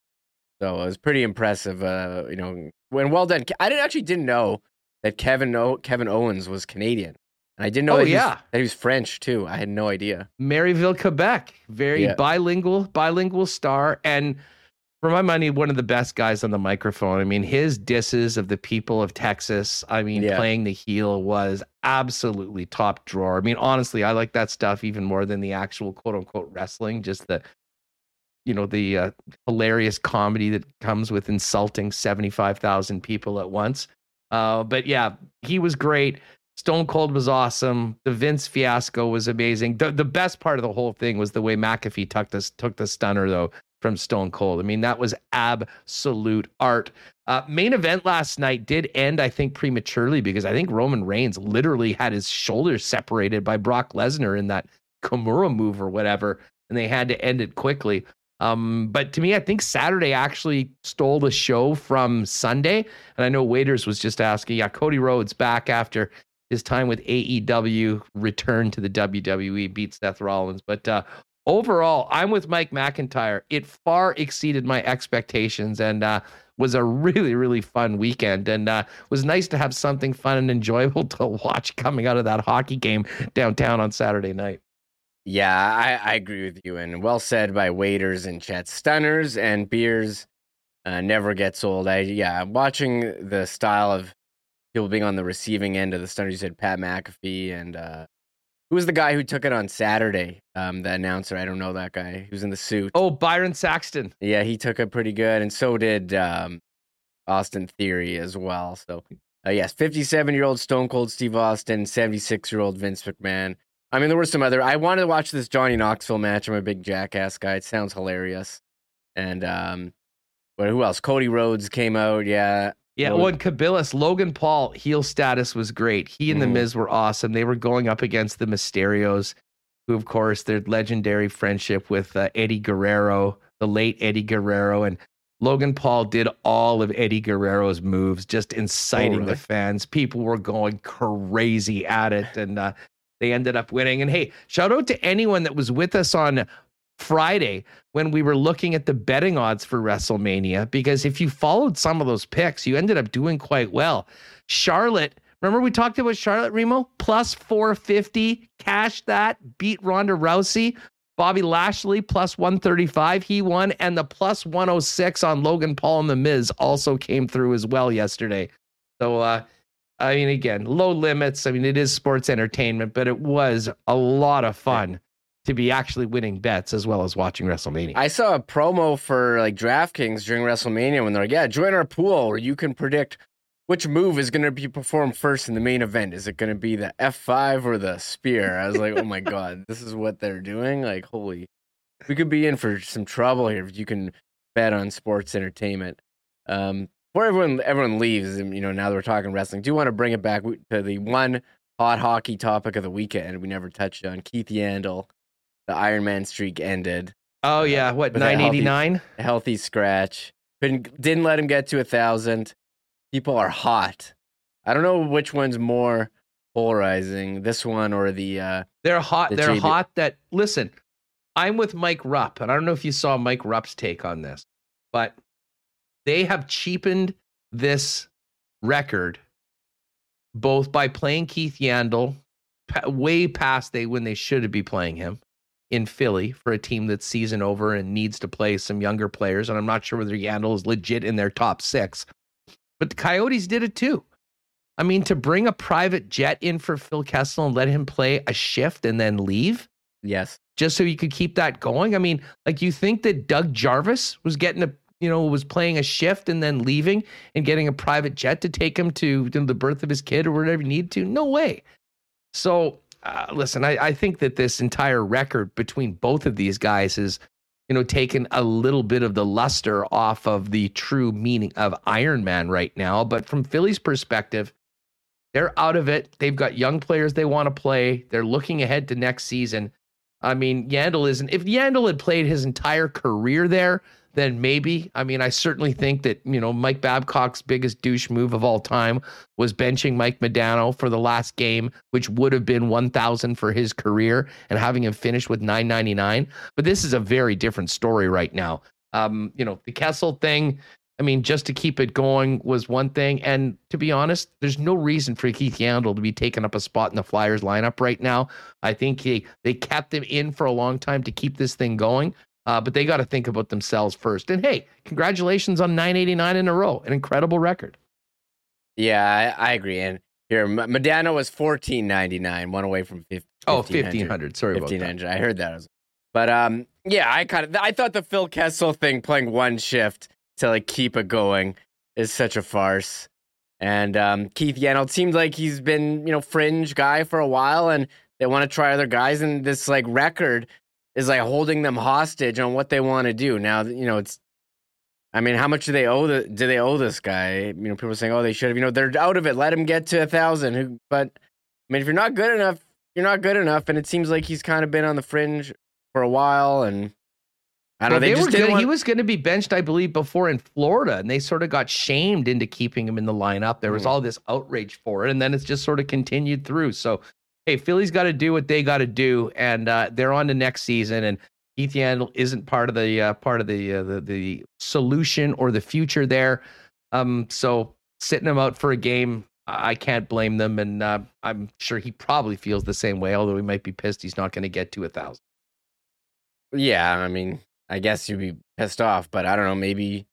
So it was pretty impressive. Uh, you know, when well done. I didn't actually didn't know that Kevin o- Kevin Owens was Canadian, and I didn't know Oh, that, he was- yeah. that he was French too. I had no idea. Marieville, Quebec, very Yeah. bilingual, bilingual star, and for my money, one of the best guys on the microphone. I mean, his disses of the people of Texas. I mean, Yeah. playing the heel was absolutely top drawer. I mean, honestly, I like that stuff even more than the actual quote unquote wrestling. Just the, you know, the uh, hilarious comedy that comes with insulting seventy five thousand people at once. Uh, but yeah, he was great. Stone Cold was awesome. The Vince fiasco was amazing. The, the best part of the whole thing was the way McAfee took this took the stunner though from Stone Cold. I mean, that was absolute art. Uh, main event last night did end, I think, prematurely because I think Roman Reigns literally had his shoulders separated by Brock Lesnar in that Kimura move or whatever, and they had to end it quickly. Um, but to me, I think Saturday actually stole the show from Sunday. And I know Waiters was just asking, yeah, Cody Rhodes back after his time with AEW, returned to the WWE, beat Seth Rollins. But uh, overall, I'm with Mike McIntyre. It far exceeded my expectations and uh, was a really, really fun weekend. And uh, was nice to have something fun and enjoyable (laughs) to watch coming out of that hockey game downtown on Saturday night. Yeah, I, I agree with you, and well said by waiters and chat. Stunners and beers uh, never gets old. I yeah, watching the style of people being on the receiving end of the stunners. You said Pat McAfee and uh, who was the guy who took it on Saturday? Um, the announcer. I don't know that guy. He was in the suit. Oh, Byron Saxton. Yeah, he took it pretty good, and so did um, Austin Theory as well. So, uh, yes, 57 year old Stone Cold Steve Austin, 76 year old Vince McMahon. I mean, there were some other. I wanted to watch this Johnny Knoxville match. I'm a big jackass guy. It sounds hilarious. And, um, but who else? Cody Rhodes came out. Yeah. Yeah, when Kabilis, Logan Paul heel status was great. He and the Mhm. Miz were awesome. They were going up against the Mysterios, who, of course, their legendary friendship with uh, Eddie Guerrero, the late Eddie Guerrero, and Logan Paul did all of Eddie Guerrero's moves, just inciting the really? fans. People were going crazy at it, and uh, they ended up winning. And hey, shout out to anyone that was with us on Friday when we were looking at the betting odds for WrestleMania because if you followed some of those picks, you ended up doing quite well. Charlotte, remember we talked about Charlotte Remo plus 450, cash that, beat Ronda Rousey. Bobby Lashley plus 135, he won, and the plus 106 on Logan Paul and The Miz also came through as well yesterday. So, uh, I mean, again, low limits. I mean, it is sports entertainment, but it was a lot of fun to be actually winning bets as well as watching WrestleMania. I saw a promo for like DraftKings during WrestleMania when they're like, "Yeah, join our pool where you can predict which move is going to be performed first in the main event. Is it going to be the F5 or the spear?" I was like, "Oh my god, (laughs) this is what they're doing! Like, holy, we could be in for some trouble here if you can bet on sports entertainment." Um, before everyone everyone leaves, and you know now that we're talking wrestling, do you want to bring it back to the one hot hockey topic of the weekend we never touched on. Keith Yandle, the Iron Man streak ended. Oh yeah, what With a healthy- nine eighty nine? Healthy scratch. Couldn't didn't let him get to a thousand. People are hot. I don't know which one's more polarizing, this one or the uh They're hot. The They're hot. That listen, I'm with Mike Rupp, and I don't know if you saw Mike Rupp's take on this, but they have cheapened this record both by playing Keith Yandle way past they when they should be playing him in Philly for a team that's season over and needs to play some younger players. And I'm not sure whether Yandle is legit in their top six, but the Coyotes did it too. I mean, to bring a private jet in for Phil Kessel and let him play a shift and then leave yes. just so you could keep that going. I mean, like you think that Doug Jarvis was getting a you know was playing a shift and then leaving and getting a private jet to take him to, to the birth of his kid or whatever he needed to? No way. So uh, listen, I, I think that this entire record between both of these guys is you know taken a little bit of the luster off of the true meaning of Iron Man right now. But from Philly's perspective. They're out of it. They've got young players they want to play. They're looking ahead to next season. I mean, Yandle isn't. If Yandle had played his entire career there, then maybe. I mean, I certainly think that you know Mike Babcock's biggest douche move of all time was benching Mike Modano for the last game, which would have been one thousand for his career, and having him finish with nine ninety nine. But this is a very different story right now. Um, you know, the Kessel thing. I mean, just to keep it going was one thing. And to be honest, there's no reason for Keith Yandle to be taking up a spot in the Flyers lineup right now. I think he, they kept him in for a long time to keep this thing going. Uh, but they got to think about themselves first. And hey, congratulations on 989 in a row, an incredible record. Yeah, I, I agree. And here, Modano was fourteen ninety nine, one away from 15, Oh, 1500. Sorry about that. I heard that. But um, yeah, I kind of I thought the Phil Kessel thing, playing one shift to like keep it going, is such a farce. And um, Keith Yandle seemed like he's been you know fringe guy for a while, and they want to try other guys, and this like record is like holding them hostage on what they want to do. Now you know it's. I mean, how much do they owe the? Do they owe this guy? You know, people are saying, "Oh, they should have." You know, they're out of it. Let him get to a thousand. But I mean, if you're not good enough, you're not good enough. And it seems like he's kind of been on the fringe for a while. And I don't Well, know. They, they just were want, he was going to be benched, I believe, before in Florida, and they sort of got shamed into keeping him in the lineup. There was Mhm. all this outrage for it, and then it's just sort of continued through. So, hey, Philly's got to do what they got to do, and uh, they're on to next season. And Keith Yandle isn't part of the uh, part of the, uh, the the solution or the future there. Um, so sitting him out for a game, I can't blame them, and uh, I'm sure he probably feels the same way. Although he might be pissed he's not going to get to a thousand. Yeah, I mean, I guess you'd be pissed off, but I don't know. Maybe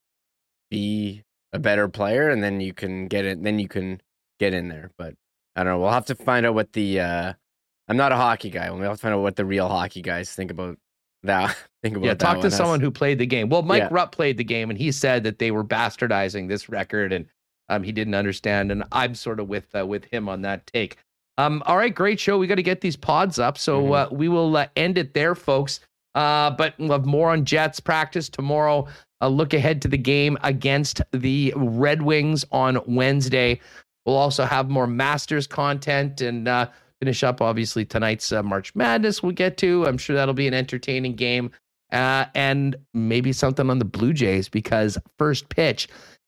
be a better player, and then you can get it. Then you can get in there. But I don't know. We'll have to find out what the. uh I'm not a hockey guy. We'll have to find out what the real hockey guys think about that. (laughs) think about Yeah, talk to one. someone who played the game. Well, Mike Yeah. Rupp played the game, and he said that they were bastardizing this record, and um, he didn't understand. And I'm sort of with uh, with him on that take. Um, all right, great show. We got to get these pods up, so Mhm. uh, we will uh, end it there, folks. Uh, but we'll have more on Jets practice tomorrow. A look ahead to the game against the Red Wings on Wednesday. We'll also have more Masters content and uh, finish up, obviously, tonight's uh, March Madness we'll get to. I'm sure that'll be an entertaining game. Uh, and maybe something on the Blue Jays because first pitch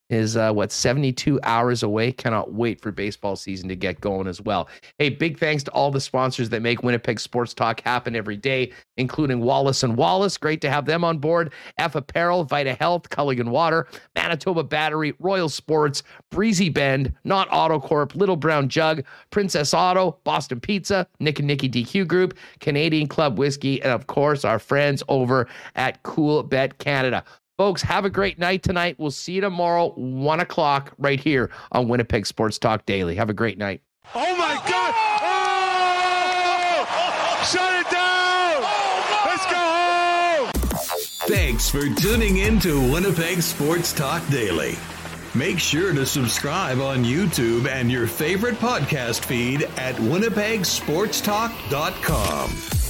is uh, what 72 hours away. Cannot wait for baseball season to get going as well. Hey, big thanks to all the sponsors that make Winnipeg Sports Talk happen every day, including Wallace and Wallace. Great to have them on board. F Apparel, Vita Health, Culligan Water, Manitoba Battery, Royal Sports, Breezy Bend, Nott Autocorp, Little Brown Jug, Princess Auto, Boston Pizza, Nick and Nicky DQ Group, Canadian Club Whiskey, and of course our friends over at Cool Bet Canada. Folks, have a great night tonight. We'll see you tomorrow, one o'clock, right here on Winnipeg Sports Talk Daily. Have a great night. Oh my God! Oh! Shut it down! Let's go home! Thanks for tuning in to Winnipeg Sports Talk Daily. Make sure to subscribe on YouTube and your favorite podcast feed at winnipegsportstalk.com.